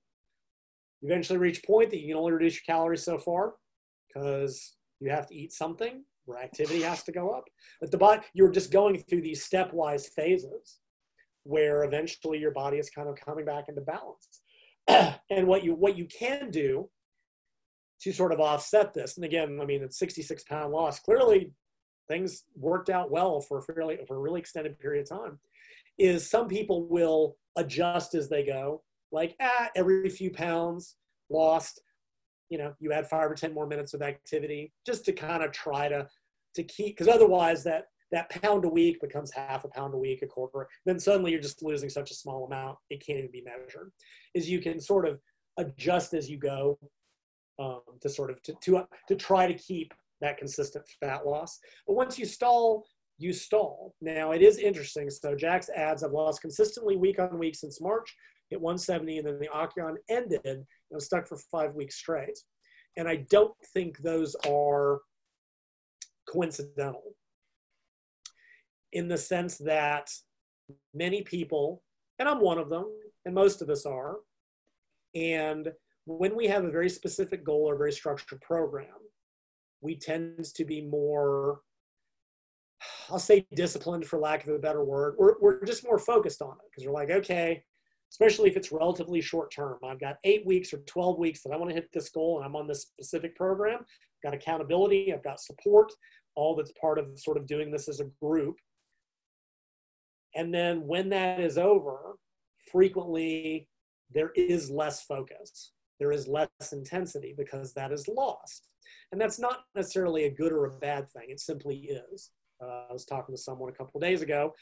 Eventually reach a point that you can only reduce your calories so far because you have to eat something where activity has to go up. But the body, you're just going through these stepwise phases where eventually your body is kind of coming back into balance. [CLEARS THROAT] and what you what you can do to sort of offset this, and again, I mean, it's 66 pound loss. Clearly, things worked out well for a fairly for a really extended period of time. Is some people will adjust as they go, like ah, every few pounds lost, you know, you add five or ten more minutes of activity just to kind of try to to keep because otherwise that that pound a week becomes half a pound a week, a quarter. Then suddenly you're just losing such a small amount, it can't even be measured. Is you can sort of adjust as you go um, to sort of to, to, to try to keep that consistent fat loss. But once you stall, you stall. Now it is interesting. So Jack's ads have lost consistently week on week since March, hit 170, and then the Occion ended and was stuck for five weeks straight. And I don't think those are coincidental in the sense that many people, and I'm one of them, and most of us are, and when we have a very specific goal or very structured program, we tend to be more, I'll say disciplined for lack of a better word. We're, we're just more focused on it because we're like, okay, especially if it's relatively short term. I've got eight weeks or 12 weeks that I want to hit this goal and I'm on this specific program. I've got accountability, I've got support, all that's part of sort of doing this as a group. And then when that is over, frequently there is less focus, there is less intensity because that is lost. And that's not necessarily a good or a bad thing, it simply is. Uh, I was talking to someone a couple days ago,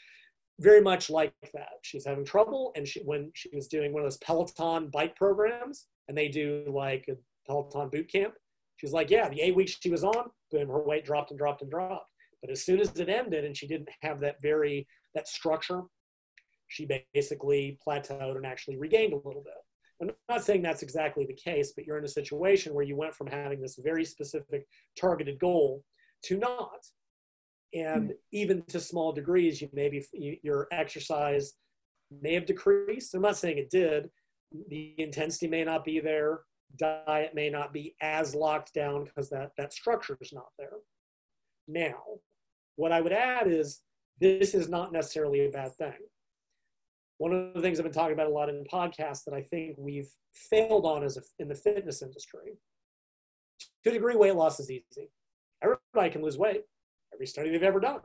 very much like that. She's having trouble, and she, when she was doing one of those Peloton bike programs, and they do like a Peloton boot camp, she's like, Yeah, the eight weeks she was on, boom, her weight dropped and dropped and dropped. But as soon as it ended and she didn't have that very that structure, she basically plateaued and actually regained a little bit. I'm not saying that's exactly the case, but you're in a situation where you went from having this very specific targeted goal to not. And mm-hmm. even to small degrees, you maybe your exercise may have decreased. I'm not saying it did. The intensity may not be there. Diet may not be as locked down because that, that structure is not there. Now, what I would add is this is not necessarily a bad thing. One of the things I've been talking about a lot in podcasts that I think we've failed on as a, in the fitness industry. To a degree, weight loss is easy. Everybody can lose weight. Every study they've ever done.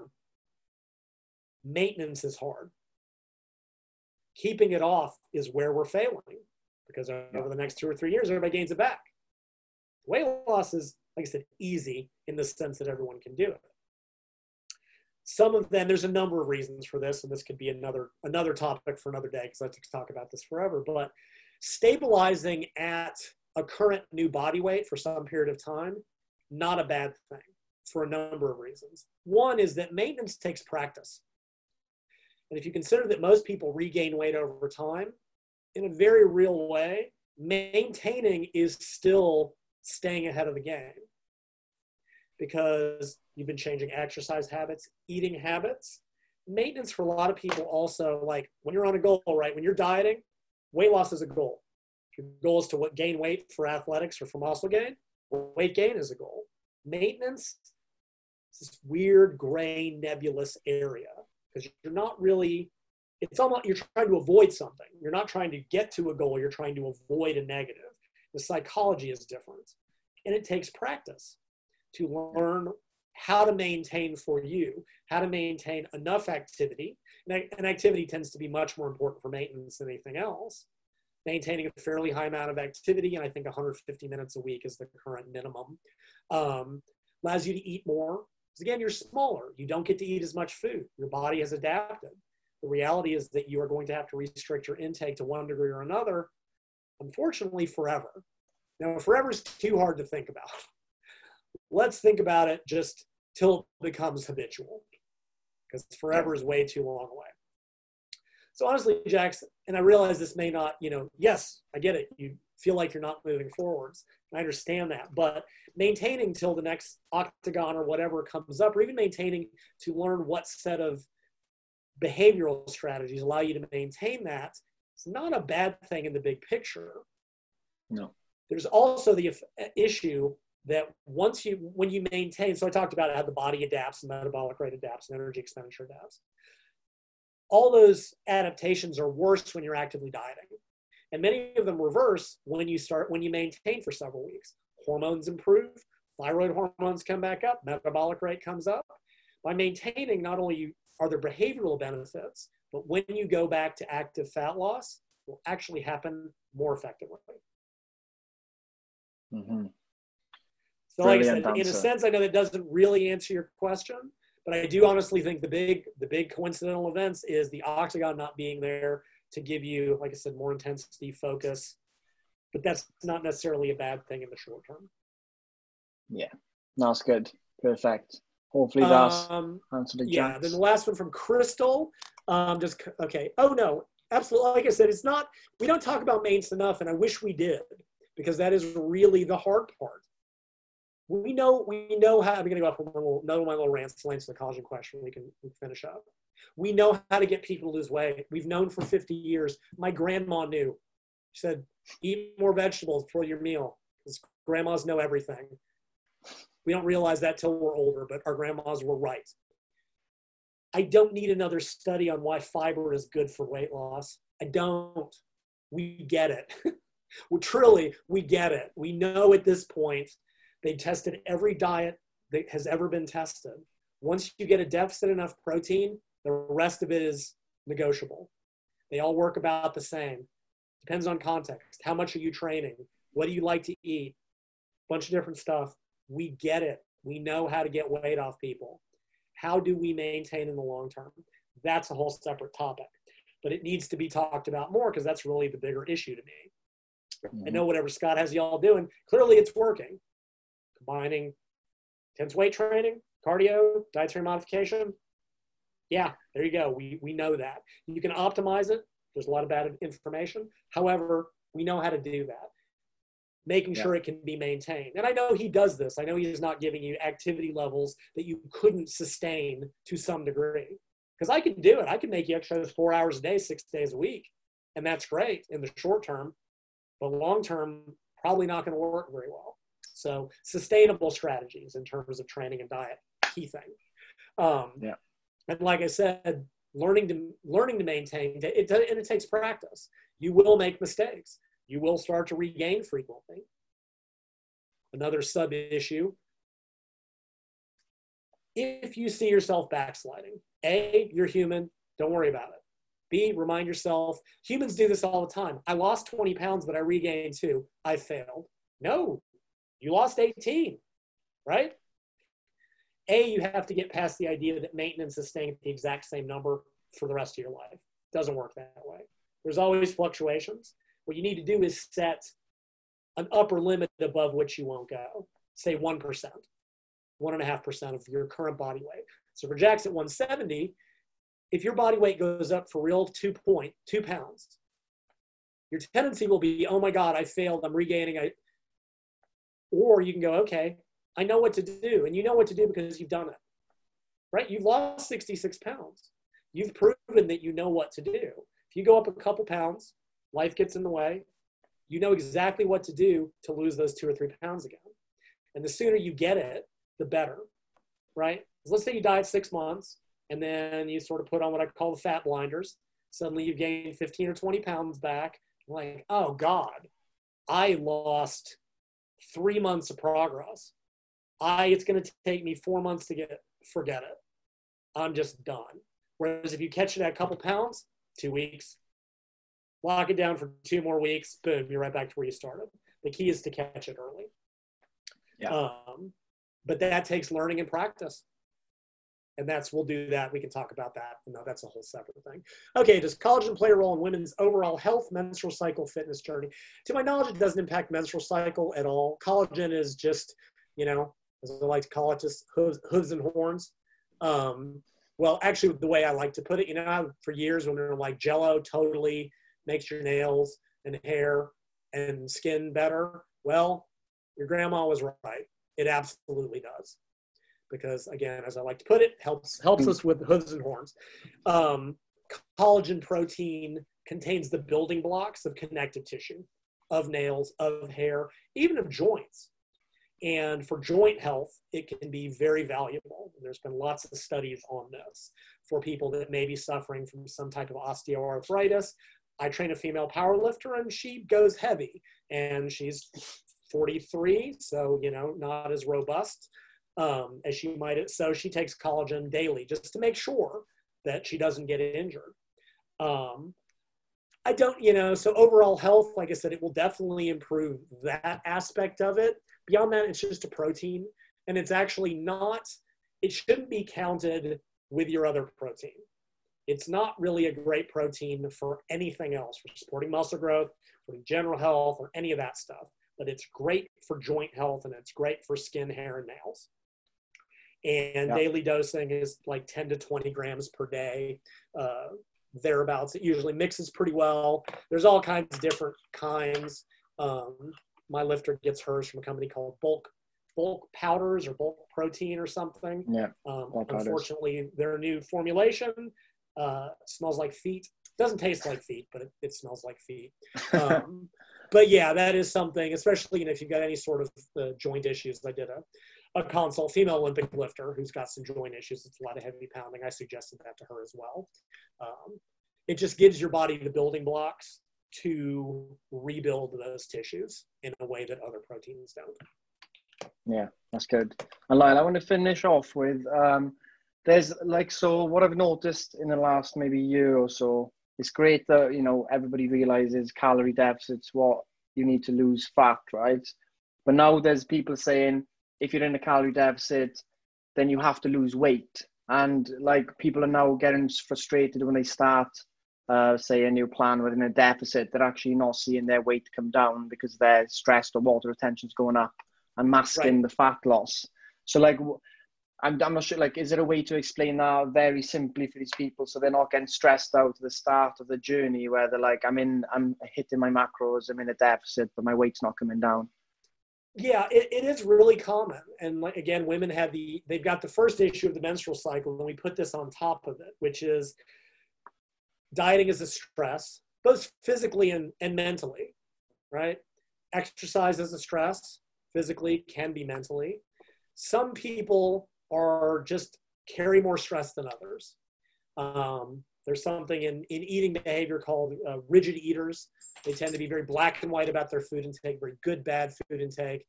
Maintenance is hard. Keeping it off is where we're failing because over the next two or three years, everybody gains it back. Weight loss is, like I said, easy in the sense that everyone can do it. Some of them, there's a number of reasons for this, and this could be another another topic for another day because I could talk about this forever. But stabilizing at a current new body weight for some period of time, not a bad thing for a number of reasons. One is that maintenance takes practice. And if you consider that most people regain weight over time, in a very real way, maintaining is still staying ahead of the game because you've been changing exercise habits, eating habits. Maintenance for a lot of people also, like when you're on a goal, right? When you're dieting, weight loss is a goal. Your goal is to gain weight for athletics or for muscle gain. Weight gain is a goal. Maintenance this weird, gray, nebulous area because you're not really, it's almost, you're trying to avoid something. You're not trying to get to a goal, you're trying to avoid a negative. The psychology is different. And it takes practice to learn how to maintain for you, how to maintain enough activity. And activity tends to be much more important for maintenance than anything else. Maintaining a fairly high amount of activity, and I think 150 minutes a week is the current minimum, um, allows you to eat more. Because again, you're smaller. You don't get to eat as much food. Your body has adapted. The reality is that you are going to have to restrict your intake to one degree or another, unfortunately, forever. Now, forever is too hard to think about. let's think about it just till it becomes habitual because forever is way too long away. So honestly, Jax, and I realize this may not, you know, yes, I get it. You feel like you're not moving forwards. I understand that, but maintaining till the next octagon or whatever comes up, or even maintaining to learn what set of behavioral strategies allow you to maintain that, it's not a bad thing in the big picture. No. There's also the uh, issue that once you, when you maintain, so I talked about how the body adapts, and metabolic rate adapts, and energy expenditure adapts. All those adaptations are worse when you're actively dieting. And many of them reverse when you start, when you maintain for several weeks. Hormones improve, thyroid hormones come back up, metabolic rate comes up. By maintaining, not only are there behavioral benefits, but when you go back to active fat loss, will actually happen more effectively. Mm-hmm. So, like I said, in a sense, I know that doesn't really answer your question, but I do honestly think the big, the big coincidental events is the octagon not being there to give you, like I said, more intensity, focus. But that's not necessarily a bad thing in the short term. Yeah, that's good. Perfect. Hopefully that's um, answered the Yeah, then the last one from Crystal. Um, just okay. Oh no, absolutely. Like I said, it's not. We don't talk about mains enough, and I wish we did because that is really the hard part. We know we know how. I'm going to go little, another one of my little rants answer the collagen question. We can, we can finish up. We know how to get people to lose weight. We've known for 50 years. My grandma knew. She said, eat more vegetables for your meal because grandmas know everything. We don't realize that till we're older, but our grandmas were right. I don't need another study on why fiber is good for weight loss. I don't. We get it. [LAUGHS] well, truly, we get it. We know at this point they tested every diet that has ever been tested. Once you get a deficit enough protein, the rest of it is negotiable. They all work about the same. Depends on context. How much are you training? What do you like to eat? Bunch of different stuff. We get it. We know how to get weight off people. How do we maintain in the long term? That's a whole separate topic. But it needs to be talked about more because that's really the bigger issue to me. Mm-hmm. I know whatever Scott has y'all doing, clearly it's working. Combining intense weight training, cardio, dietary modification, yeah, there you go. We, we know that. You can optimize it. There's a lot of bad information. However, we know how to do that, making yeah. sure it can be maintained. And I know he does this. I know he's not giving you activity levels that you couldn't sustain to some degree. Because I can do it. I can make you exercise four hours a day, six days a week. And that's great in the short term. But long term, probably not going to work very well. So sustainable strategies in terms of training and diet, key thing. Um, yeah. And like I said, learning to learning to maintain it, and it takes practice. You will make mistakes. You will start to regain frequently. Another sub issue. If you see yourself backsliding, A, you're human, don't worry about it. B, remind yourself, humans do this all the time. I lost 20 pounds, but I regained two. I failed. No, you lost 18, right? A, you have to get past the idea that maintenance is staying at the exact same number for the rest of your life. It doesn't work that way. There's always fluctuations. What you need to do is set an upper limit above which you won't go, say 1%, 1.5% of your current body weight. So for Jax at 170, if your body weight goes up for real two point two pounds, your tendency will be, oh my God, I failed, I'm regaining. I, or you can go, okay, I know what to do. And you know what to do because you've done it, right? You've lost 66 pounds. You've proven that you know what to do. If you go up a couple pounds, life gets in the way. You know exactly what to do to lose those two or three pounds again. And the sooner you get it, the better, right? Let's say you diet six months and then you sort of put on what I call the fat blinders. Suddenly you gain 15 or 20 pounds back. Like, oh God, I lost three months of progress. I it's going to take me four months to get forget it. I'm just done. Whereas if you catch it at a couple pounds, two weeks, lock it down for two more weeks, boom, you're right back to where you started. The key is to catch it early. Yeah. Um, but that takes learning and practice. And that's, we'll do that. We can talk about that. No, that's a whole separate thing. Okay, does collagen play a role in women's overall health, menstrual cycle, fitness journey? To my knowledge, it doesn't impact menstrual cycle at all. Collagen is just, you know, as I like to call it, just hooves, hooves and horns. Um, well, actually, the way I like to put it, you know, for years when we are like Jello totally makes your nails and hair and skin better? Well, your grandma was right. It absolutely does. Because again, as I like to put it, helps helps us with hooves and horns. Um, collagen protein contains the building blocks of connective tissue, of nails, of hair, even of joints. And for joint health, it can be very valuable. There's been lots of studies on this for people that may be suffering from some type of osteoarthritis. I train a female power lifter and she goes heavy and she's 43, so, you know, not as robust um, as she might. So she takes collagen daily just to make sure that she doesn't get injured. Um, I don't, you know, so overall health, like I said, it will definitely improve that aspect of it. Beyond that, it's just a protein. And it's actually not, it shouldn't be counted with your other protein. It's not really a great protein for anything else, for supporting muscle growth, for general health, or any of that stuff. But it's great for joint health and it's great for skin, hair, and nails. And daily dosing is like 10 to 20 grams per day. Uh, thereabouts. It usually mixes pretty well. There's all kinds of different kinds. Um, my lifter gets hers from a company called Bulk Bulk Powders or Bulk Protein or something. Yeah. Um, unfortunately, their new formulation uh, smells like feet. Doesn't taste like feet, but it, it smells like feet. Um, [LAUGHS] but yeah, that is something, especially you know, if you've got any sort of uh, joint issues. I did a a consult, female Olympic lifter who's got some joint issues. It's a lot of heavy pounding. I suggested that to her as well. Um, it just gives your body the building blocks to rebuild those tissues in a way that other proteins don't. Yeah, that's good. And Lyle, I want to finish off with um, there's like so what I've noticed in the last maybe year or so. It's great that you know everybody realizes calorie deficit's what you need to lose fat, right? But now there's people saying if you're in a calorie deficit, then you have to lose weight. And like people are now getting frustrated when they start, uh, say, a new plan within a deficit, they're actually not seeing their weight come down because they're stressed or water retention's going up and masking right. the fat loss. So, like, I'm, I'm not sure, like, is there a way to explain that very simply for these people so they're not getting stressed out at the start of the journey where they're like, I'm in, I'm hitting my macros, I'm in a deficit, but my weight's not coming down? yeah, it, it is really common. And like, again, women have the, they've got the first issue of the menstrual cycle, and we put this on top of it, which is dieting is a stress, both physically and, and mentally, right? Exercise is a stress, physically, can be mentally. Some people are just carry more stress than others. Um, there's something in, in eating behavior called uh, rigid eaters. They tend to be very black and white about their food intake, very good, bad food intake.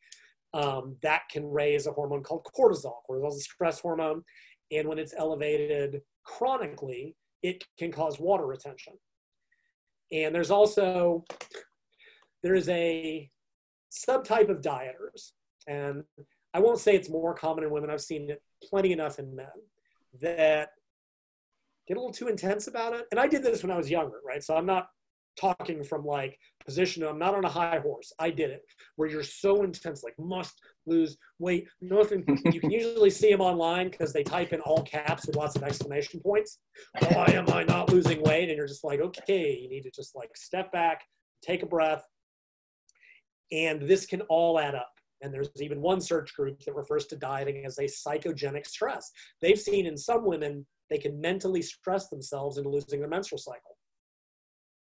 Um, that can raise a hormone called cortisol. Cortisol is a stress hormone. And when it's elevated chronically, it can cause water retention. And there's also, there's a subtype of dieters. And I won't say it's more common in women. I've seen it plenty enough in men that get a little too intense about it. And I did this when I was younger, right? So I'm not talking from like position. I'm not on a high horse. I did it where you're so intense, like must lose weight. Nothing. you can usually see them online because they type in all caps with lots of exclamation points. Why am I not losing weight? And you're just like, okay, you need to just like step back, take a breath. And this can all add up. And there's even one search group that refers to dieting as a psychogenic stress. They've seen in some women they can mentally stress themselves into losing their menstrual cycle.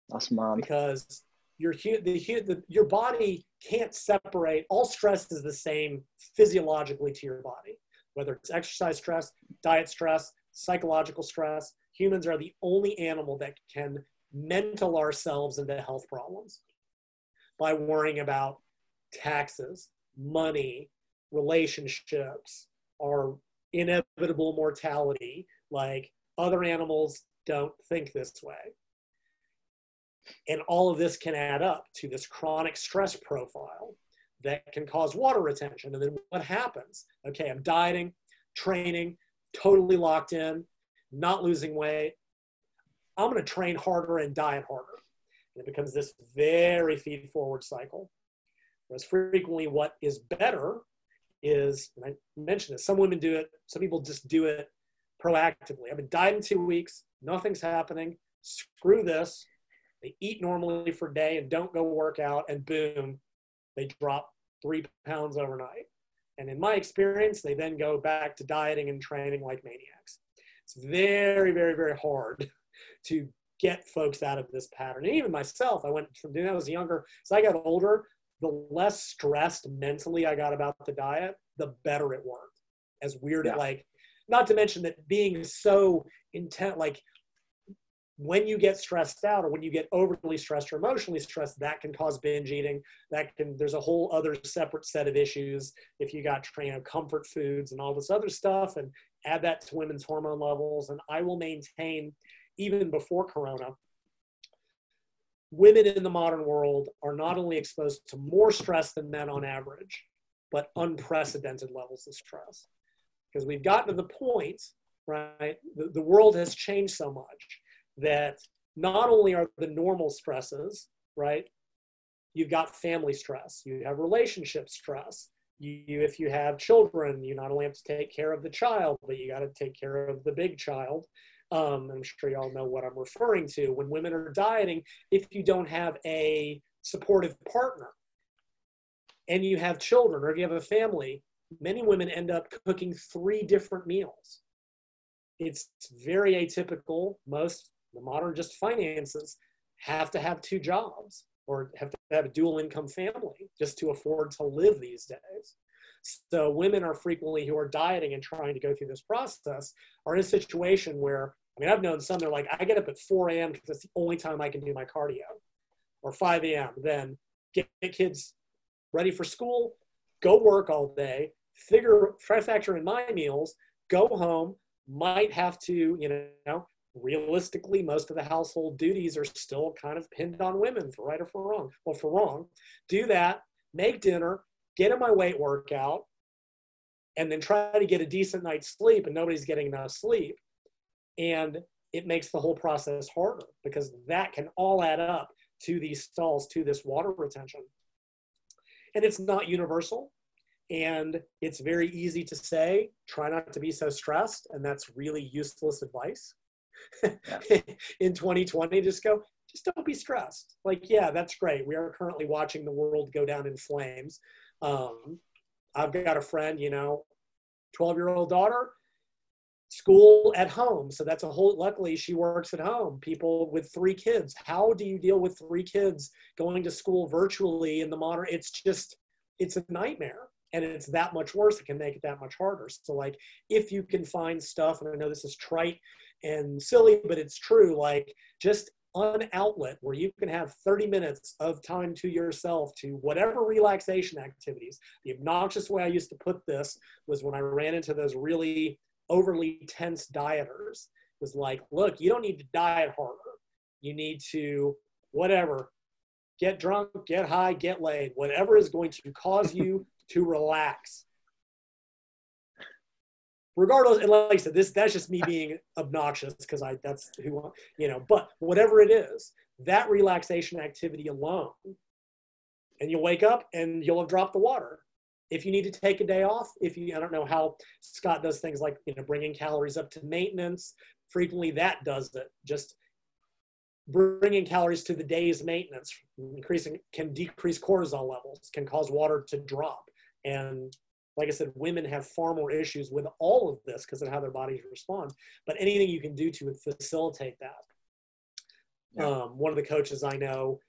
That's mad. Because your the, the your body can't separate. All stress is the same physiologically to your body, whether it's exercise stress, diet stress, psychological stress. Humans are the only animal that can mental ourselves into health problems by worrying about taxes, money, relationships, our inevitable mortality, like other animals don't think this way. And all of this can add up to this chronic stress profile that can cause water retention. And then what happens? Okay, I'm dieting, training, totally locked in, not losing weight. I'm going to train harder and diet harder. And it becomes this very feed forward cycle. Whereas frequently, what is better is, and I mentioned this, some women do it, some people just do it proactively. I've been dieting two weeks, nothing's happening. Screw this. They eat normally for a day and don't go work out, and boom, they drop three pounds overnight. And in my experience, they then go back to dieting and training like maniacs. It's very, very, very hard [LAUGHS] to get folks out of this pattern. And even myself, I went from doing that as younger. As I got older, the less stressed mentally I got about the diet, the better it worked. As weird, yeah. like, not to mention that being so intent, like when you get stressed out or when you get overly stressed or emotionally stressed, that can cause binge eating. That can, there's a whole other separate set of issues if you got, you know, comfort foods and all this other stuff and add that to women's hormone levels. And I will maintain, even before Corona, women in the modern world are not only exposed to more stress than men on average, but unprecedented levels of stress. Because we've gotten to the point, right? The, the world has changed so much that not only are the normal stresses, right? You've got family stress, you have relationship stress. You, if you have children, you not only have to take care of the child, but you got to take care of the big child. Um, I'm sure you all know what I'm referring to. When women are dieting, if you don't have a supportive partner and you have children or if you have a family, many women end up cooking three different meals. It's very atypical. Most the modern just finances have to have two jobs or have to have a dual income family just to afford to live these days. So women are frequently who are dieting and trying to go through this process are in a situation where I mean I've known some they're like I get up at 4 a.m. because it's the only time I can do my cardio, or 5 a.m. Then get, kids ready for school, go work all day, figure try to factor in my meals, go home, might have to you know realistically, most of the household duties are still kind of pinned on women for right or for wrong. Well, for wrong, do that, make dinner, get in my weight workout, and then try to get a decent night's sleep, and nobody's getting enough sleep. And it makes the whole process harder because that can all add up to these stalls, to this water retention. And it's not universal. And it's very easy to say, try not to be so stressed. And that's really useless advice [LAUGHS] in 2020 just go just don't be stressed. Like yeah that's great. We are currently watching the world go down in flames. Um, i've got a friend you know 12 year old daughter school at home. So that's a whole luckily she works at home people with three kids. How do you deal with three kids going to school virtually in the modern it's just it's a nightmare. And it's that much worse. It can make it that much harder. So like if you can find stuff and i know this is trite and silly, but it's true. Like just an outlet where you can have 30 minutes of time to yourself to whatever relaxation activities. The obnoxious way I used to put this was when I ran into those really overly tense dieters was like, look, you don't need to diet harder. You need to whatever, get drunk, get high, get laid, whatever is going to cause you to relax regardless, and like I said, this that's just me being obnoxious because I that's who you know. But whatever it is, that relaxation activity alone, and you'll wake up and you'll have dropped the water. If you need to take a day off, if you I don't know how Scott does things like you know bringing calories up to maintenance. Frequently, that does it. Just bringing calories to the day's maintenance, increasing can decrease cortisol levels, can cause water to drop, and like I said, women have far more issues with all of this because of how their bodies respond. But anything you can do to facilitate that. Yeah. Um, one of the coaches I know,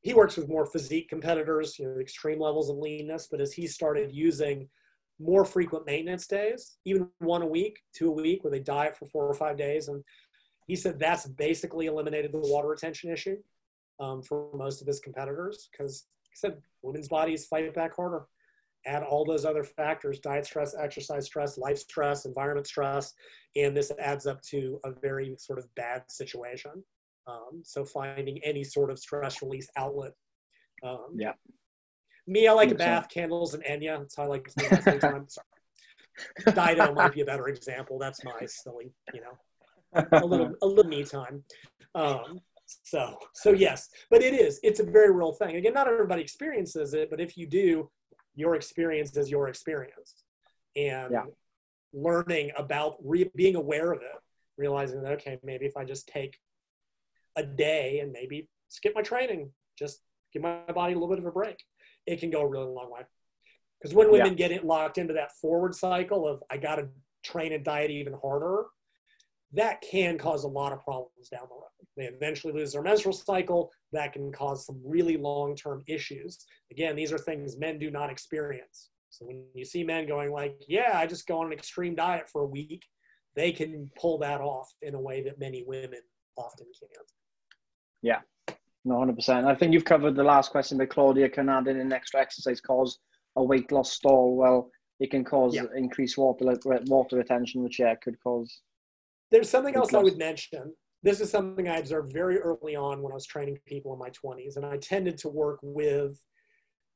he works with more physique competitors, you know, extreme levels of leanness. But as he started using more frequent maintenance days, even one a week, two a week, where they diet for four or five days, and he said that's basically eliminated the water retention issue um, for most of his competitors because he said women's bodies fight back harder add all those other factors diet stress exercise stress life stress environment stress and this adds up to a very sort of bad situation. Um, so finding any sort of stress release outlet. Um, yeah. me i like a bath candles and enya. That's how i like to spend [LAUGHS] time. Sorry. Dido might be a better example. That's my silly you know a little a little me time. Um, so so yes but it is it's a very real thing. Again not everybody experiences it but if you do your experience is your experience and yeah. learning about re- being aware of it realizing that okay maybe if i just take a day and maybe skip my training, just give my body a little bit of a break. It can go a really long way. Because when women yeah. get it locked into that forward cycle of I got to train and diet even harder, that can cause a lot of problems down the road. They eventually lose their menstrual cycle. That can cause some really long term issues. Again, these are things men do not experience. So when you see men going like, "Yeah, I just go on an extreme diet for a week," they can pull that off in a way that many women often can't. Yeah, no, hundred percent. I think you've covered the last question, but Claudia can add in an extra exercise cause a weight loss stall. Well, it can cause yeah. increased water water retention, which yeah could cause. There's something else loss. I would mention. This is something I observed very early on when I was training people in my 20s, and I tended to work with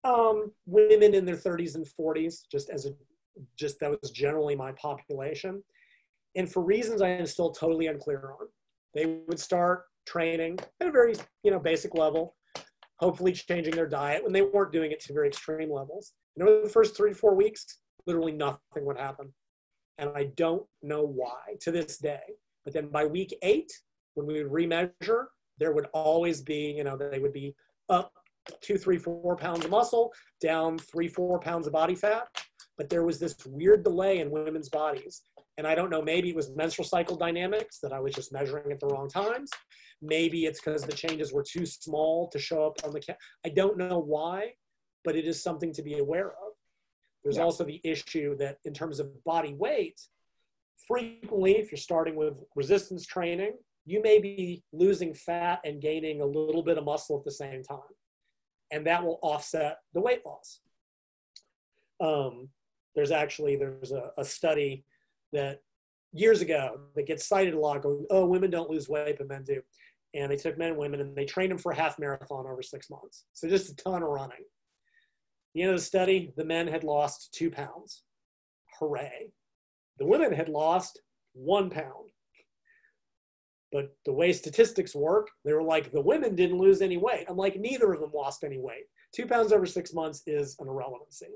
um, women in their 30s and 40s, just as a just that was generally my population. And for reasons I am still totally unclear on, they would start training at a very you know basic level, hopefully changing their diet when they weren't doing it to very extreme levels. And over the first three to four weeks, literally nothing would happen. And I don't know why to this day. But then by week eight, when we would remeasure, there would always be, you know, they would be up two, three, four pounds of muscle, down three, four pounds of body fat. But there was this weird delay in women's bodies. And I don't know, maybe it was menstrual cycle dynamics that I was just measuring at the wrong times. Maybe it's because the changes were too small to show up on the cat. I don't know why, but it is something to be aware of. There's yeah. also the issue that in terms of body weight, frequently, if you're starting with resistance training, you may be losing fat and gaining a little bit of muscle at the same time. And that will offset the weight loss. Um, there's actually, there's a, a study that years ago that gets cited a lot going, oh, women don't lose weight, but men do. And they took men and women and they trained them for a half marathon over six months. So just a ton of running. At the end of the study, the men had lost two pounds. Hooray. The women had lost one pound. But the way statistics work, they were like, the women didn't lose any weight. I'm like, neither of them lost any weight. Two pounds over six months is an irrelevancy.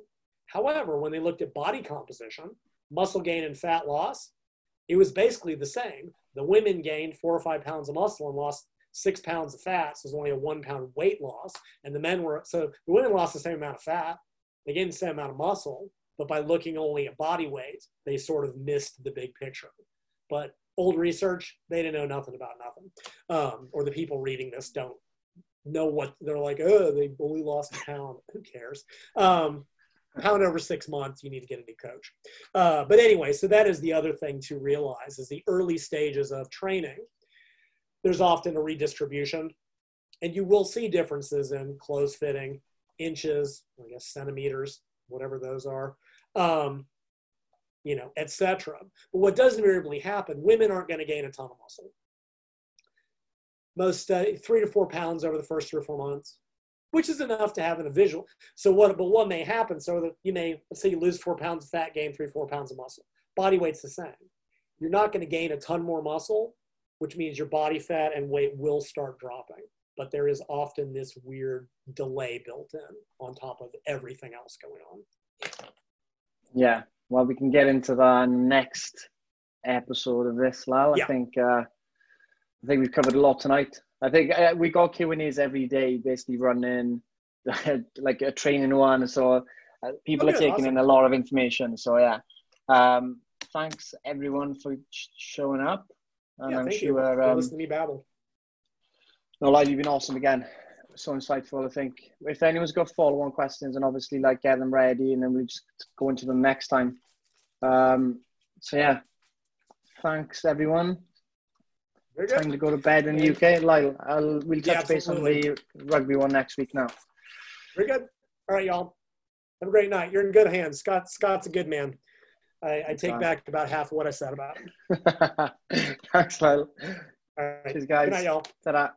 However, when they looked at body composition, muscle gain and fat loss, it was basically the same. The women gained four or five pounds of muscle and lost six pounds of fat, so it was only a one pound weight loss. And the men were, so the women lost the same amount of fat, they gained the same amount of muscle, but by looking only at body weight, they sort of missed the big picture. But old research, they didn't know nothing about nothing. Um, or the people reading this don't know what they're like, oh, they only lost a pound. Who cares? Um, pound over six months, you need to get a new coach. Uh, but anyway, so that is the other thing to realize is the early stages of training. There's often a redistribution, and you will see differences in clothes fitting, inches, I guess centimeters, whatever those are, um, you know, etc. But what does invariably happen, women aren't going to gain a ton of muscle. Most uh, three to four pounds over the first three or four months which is enough to have in a visual. So what, but what may happen, so that you may, let's say you lose four pounds of fat, gain three, four pounds of muscle. Body weight's the same. You're not going to gain a ton more muscle, which means your body fat and weight will start dropping. But there is often this weird delay built in on top of everything else going on. Yeah, well, we can get into the next episode of this, Lyle. Yeah. I think uh, I think we've covered a lot tonight. I think uh, we got Q and A's every day, basically running [LAUGHS] like a training one. So uh, people okay, are taking awesome. in a lot of information. So yeah, um, thanks everyone for showing up. And yeah, I'm thank sure, you um, listening to me babble. No, like you've been awesome again. So insightful. I think if anyone's got follow-on questions, and obviously like get them ready, and then we just go into them next time. Um, so yeah, thanks everyone. Time to go to bed in the UK. Lyle, I'll, we'll touch yeah, base on the rugby one next week now. Very good. All right, y'all. Have a great night. You're in good hands. Scott. Scott's a good man. I, I take back about half of what I said about him. [LAUGHS] Thanks, Lyle. All right. Cheers, guys. Good night, y'all. Ta-da.